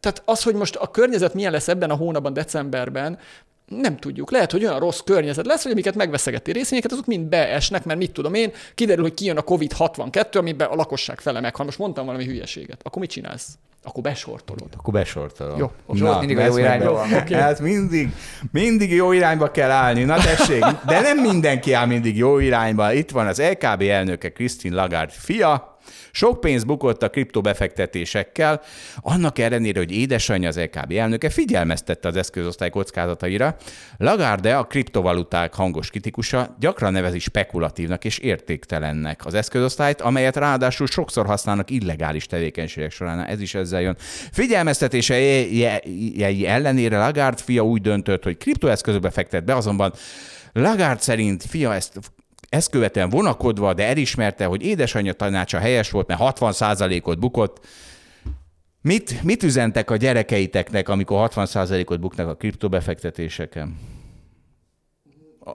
tehát az, hogy most a környezet milyen lesz ebben a hónapban, decemberben, nem tudjuk. Lehet, hogy olyan rossz környezet lesz, hogy amiket megveszegeti részvényeket, azok mind beesnek, mert mit tudom én, kiderül, hogy kijön a COVID-62, amiben a lakosság fele meghal. Most mondtam valami hülyeséget. Akkor mit csinálsz? Akkor besortolod. Akkor besortolom. Jó, Zsolt mindig a jó irányba meg- van. [laughs] Oké. Hát mindig, mindig jó irányba kell állni. Na tessék, de nem mindenki áll mindig jó irányba. Itt van az LKB elnöke Christine Lagarde fia, sok pénz bukott a kriptobefektetésekkel, annak ellenére, hogy édesanyja az LKB elnöke figyelmeztette az eszközosztály kockázataira. Lagarde a kriptovaluták hangos kritikusa gyakran nevezi spekulatívnak és értéktelennek az eszközosztályt, amelyet ráadásul sokszor használnak illegális tevékenységek során. Ez is ezzel jön. Figyelmeztetései ellenére Lagarde fia úgy döntött, hogy kriptoeszközökbe fektet be, azonban Lagarde szerint fia ezt ezt követően vonakodva, de elismerte, hogy édesanyja tanácsa helyes volt, mert 60%-ot bukott. Mit, mit üzentek a gyerekeiteknek, amikor 60%-ot buknak a kriptobefektetéseken?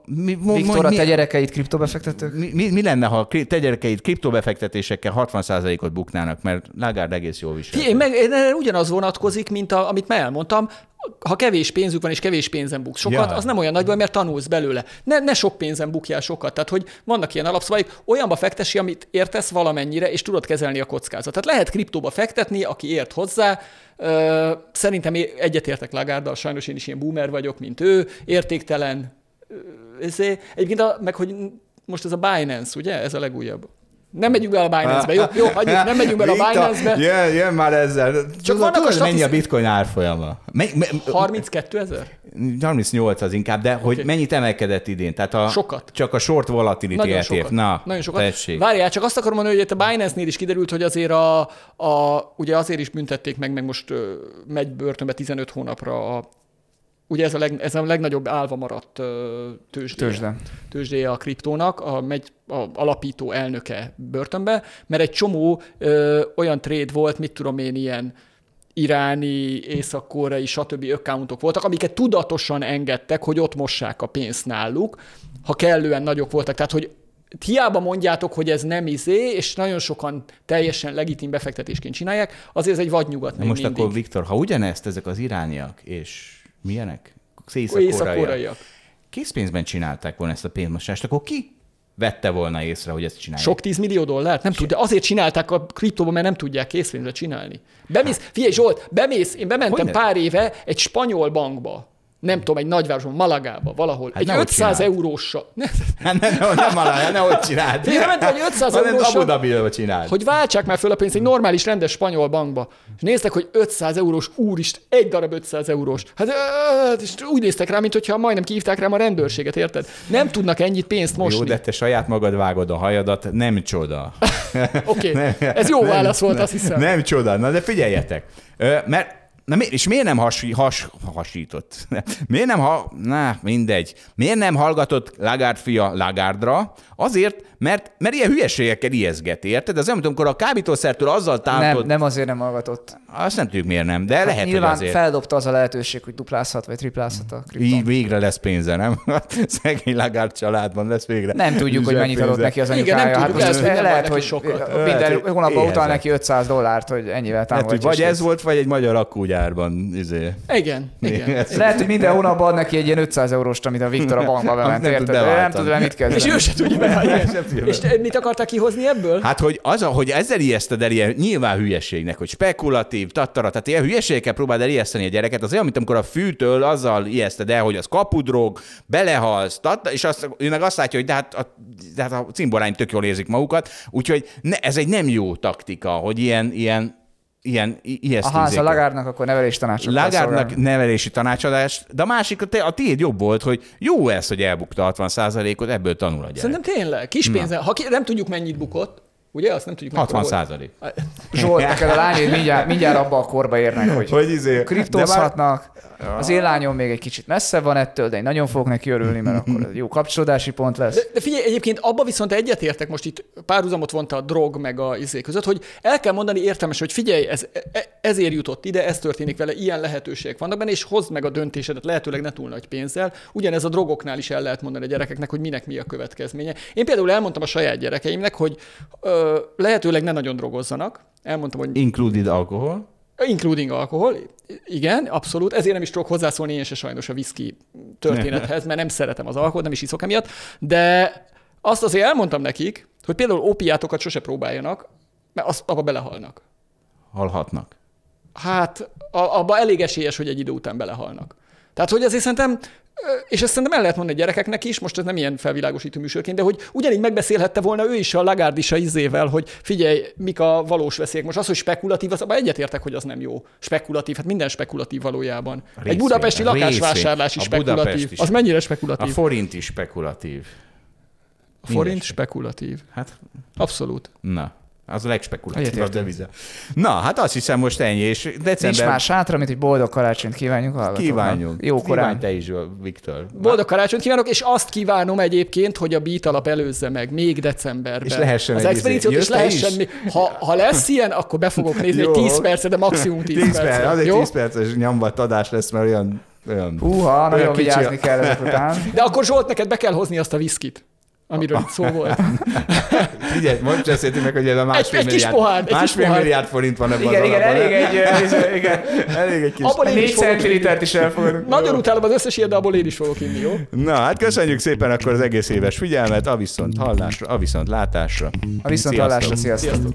Mi, mo- Viktor, a mi- te gyerekeit kriptobefektetők? mi, mi, mi lenne, ha te gyerekeid kriptobefektetésekkel 60%-ot buknának, mert Lagarde egész jól visel. Én meg én ugyanaz vonatkozik, mint a, amit már elmondtam, ha kevés pénzük van és kevés pénzen buksz sokat, Ja. az nem olyan nagy baj, mert tanulsz belőle. Ne, ne sok pénzen bukjál sokat. Tehát, hogy vannak ilyen alapszabályok, olyanba fektessi, amit értesz valamennyire, és tudod kezelni a kockázatot. Tehát lehet kriptóba fektetni, aki ért hozzá. Szerintem egyetértek Lagarddal, sajnos én is ilyen boomer vagyok, mint ő, értéktelen. Ezért- Egyébként, a, meg hogy most ez a Binance, ugye? Ez a legújabb. Nem megyünk be a Binance-be, jó? Jó, hagyjuk, nem megyünk be a Binance-be. Jön, jön már ezzel. Csak a tudod, mennyi a statisztik- bitcoin árfolyama? Me, me, 32 ezer? 38 az inkább, de hogy Oké. mennyit emelkedett idén? Tehát a, Sokat. Csak a short volatility Nagyon ETF. sokat. Na, Nagyon sokat. tessék. Várjál, csak azt akarom mondani, hogy itt a Binance-nél is kiderült, hogy azért a, a, ugye azért is büntették meg, meg most megy börtönbe 15 hónapra a, ugye ez a, leg, ez a legnagyobb állva maradt tőzsdéje, Tőzsde. tőzsdéje a kriptónak, a, megy a alapító elnöke börtönbe, mert egy csomó ö, olyan trade volt, mit tudom én, ilyen iráni, észak-koreai, stb. accountok voltak, amiket tudatosan engedtek, hogy ott mossák a pénzt náluk, ha kellően nagyok voltak. Tehát, hogy hiába mondjátok, hogy ez nem izé, és nagyon sokan teljesen legitim befektetésként csinálják, azért ez egy vadnyugat még most mindig. akkor, Viktor, ha ugyanezt ezek az irániak, és milyenek? Észak-koreaiak. Készpénzben csinálták volna ezt a pénzmosást, akkor ki vette volna észre, hogy ezt csinálják? Sok tízmillió dollárt? Nem tudja. Azért csinálták a kriptóban, mert nem tudják készpénzre csinálni. Bemész, figyelj Zsolt, bemész, én bementem Hogyne? pár éve egy spanyol bankba, nem tudom, egy nagyvárosban, Malagába, valahol. Hát egy nehogy 500 csináld. euróssal. Hát nem, nem, nem alá, nehogy csináld. Figyelj, bementem egy 500 Hanem euróssal- Abu Dhabiba csináld. hogy váltsák már föl a pénzt egy normális, rendes spanyol bankba. És néztek, hogy 500 eurós, úrist, egy darab 500 eurós. Hát ö, és úgy néztek rá, mintha majdnem kihívták rám a rendőrséget, érted? Nem tudnak ennyit pénzt Jó, mosni. de te saját magad vágod a hajadat, nem csoda. Oké, [laughs] Nem, ez jó nem, válasz volt, nem, azt hiszem. Nem csoda. Na de figyeljetek. Mert Na, és miért nem hasi, has, hasított? Miért nem, ha, na, mindegy. Miért nem hallgatott Lagarde fia Lagardra? Azért, mert, mert ilyen hülyeségekkel ijeszget, érted? Az olyan, amikor a kábítószertől azzal Nem, tántod. nem azért nem hallgatott. Azt nem tudjuk miért nem, de lehet, hogy Hát Nyilván azért. feldobta az a lehetőség, hogy duplázhat vagy triplázhat a kripton. Így végre lesz pénze, nem? [laughs] Szegény Lagarde családban lesz végre. Nem tudjuk, hogy mennyit adott neki az Igen, nem anyukája. tudjuk, hát lehet, hogy nem lehet, hogy sokat. Lehet, minden hogy hónapban utal neki 500 dollárt, hogy ennyivel Lehet, hogy támogatja. vagy és ez volt, vagy egy magyar akkúgyárban. Izé. Igen, igen. Lehet, hogy minden hónapban ad neki egy ilyen 500 euróst, amit a Viktor a bankba [laughs] bement, Nem tud nem vele mit És kezdeni. ő se tudja. [laughs] És te mit akartál kihozni ebből? Hát, hogy az, hogy ezzel ijeszted el ilyen nyilván hülyeségnek, hogy spekulatív, tattara, tehát ilyen hülyeségekkel próbáld el ijeszteni a gyereket, az olyan, mint amikor a fűtől azzal ijeszted el, hogy az kapudrog, belehalsz, tatta, és azt, ő meg azt látja, hogy de hát a, de hát a cimborány tök jól érzik magukat, úgyhogy ne, ez egy nem jó taktika, hogy ilyen, ilyen, ilyen A ijesztő ház a izéket- Lagárnak akkor nevelés tanácsot kell Lagárdnak szolgálni. nevelési tanácsadást, de a másik, a, te, a tiéd jobb volt, hogy jó ez, hogy elbukta 60%-ot, ebből tanul a gyerek. Szerintem tényleg, kis pénzen. Ha ki, nem tudjuk mennyit bukott, ugye? Azt nem tudjuk 60 mekkora százalék. Zsolt, neked a lányod mindjárt, mindjárt abba a korba érnek, hogy, Hogy izé, kriptózhatnak. Az én lányom még egy kicsit messze van ettől, de én nagyon fogok neki örülni, mert akkor ez jó kapcsolódási pont lesz. De, de figyelj, egyébként abba viszont egyetértek, most itt párhuzamot vonta a drog meg a izé között, hogy el kell mondani értelmes, hogy figyelj, ez, e- ezért jutott ide, ez történik vele, ilyen lehetőségek vannak benne, és hozd meg a döntésedet, lehetőleg ne túl nagy pénzzel. Ugyanez a drogoknál is el lehet mondani a gyerekeknek, hogy minek mi a következménye. Én például elmondtam a saját gyerekeimnek, hogy ö, lehetőleg ne nagyon drogozzanak. Elmondtam, hogy Included alkohol. Including alkohol. Igen, abszolút. Ezért nem is tudok hozzászólni én se sajnos a whisky történethez, mert nem szeretem az alkoholt, nem is iszok emiatt. De azt azért elmondtam nekik, hogy például ópiátokat sose próbáljanak, mert azt, abba belehalnak. Halhatnak. Hát a, abba elég esélyes, hogy egy idő után belehalnak. Tehát, hogy azért szerintem, és ezt szerintem el lehet mondani a gyerekeknek is, most ez nem ilyen felvilágosító műsorként, de hogy ugyanígy megbeszélhette volna ő is a Lagarde is a izével, hogy figyelj, mik a valós veszélyek. Most az, hogy spekulatív, az abban egyetértek, hogy az nem jó. Spekulatív, hát minden spekulatív valójában. Részvény. Egy budapesti A lakásvásárlás is. A Budapest spekulatív. is. Az mennyire A spekulatív? forint is spekulatív. A forint spekulatív. Hát, Abszolút. na. Az a legspekulatívabb Egyetértek. deviza. Na, hát azt hiszem most ennyi, és Nincs december... más hátra, mint hogy boldog karácsonyt kívánjunk hallgatóknak. Kívánjunk. Jó korán. Kívánj te is, Viktor. Boldog karácsonyt kívánok, és azt kívánom egyébként, hogy a Beat alap előzze meg még decemberben. És lehessen az egy expedíciót, izé. és lehessen is? még, ha, ha lesz ilyen, akkor be fogok nézni egy Jó. 10 percet, de maximum 10, 10 perc, percet. az egy Jó? 10 perces nyomvat adás lesz, mert olyan... olyan Húha, nagyon kicsi vigyázni kell ezek után. De akkor Zsolt, neked be kell hozni azt a viszkit, amiről itt szó volt. [laughs] Figyelj, most beszéltünk meg, hogy ez a másfél egy kis milliárd, pohár, egy kis másfél pohár. milliárd forint van ebben Igen, az igen, alapban. elég egy, igen, [laughs] Elég egy kis... Abból én is 4 fogok inni. centilitert is elfogadunk. Nagyon utálom az összes ilyet, de abból én is fogok inni, jó? Na, hát köszönjük szépen akkor az egész éves figyelmet, a viszont hallásra, a viszont látásra. A viszont hallásra, sziasztok. Sziasztok!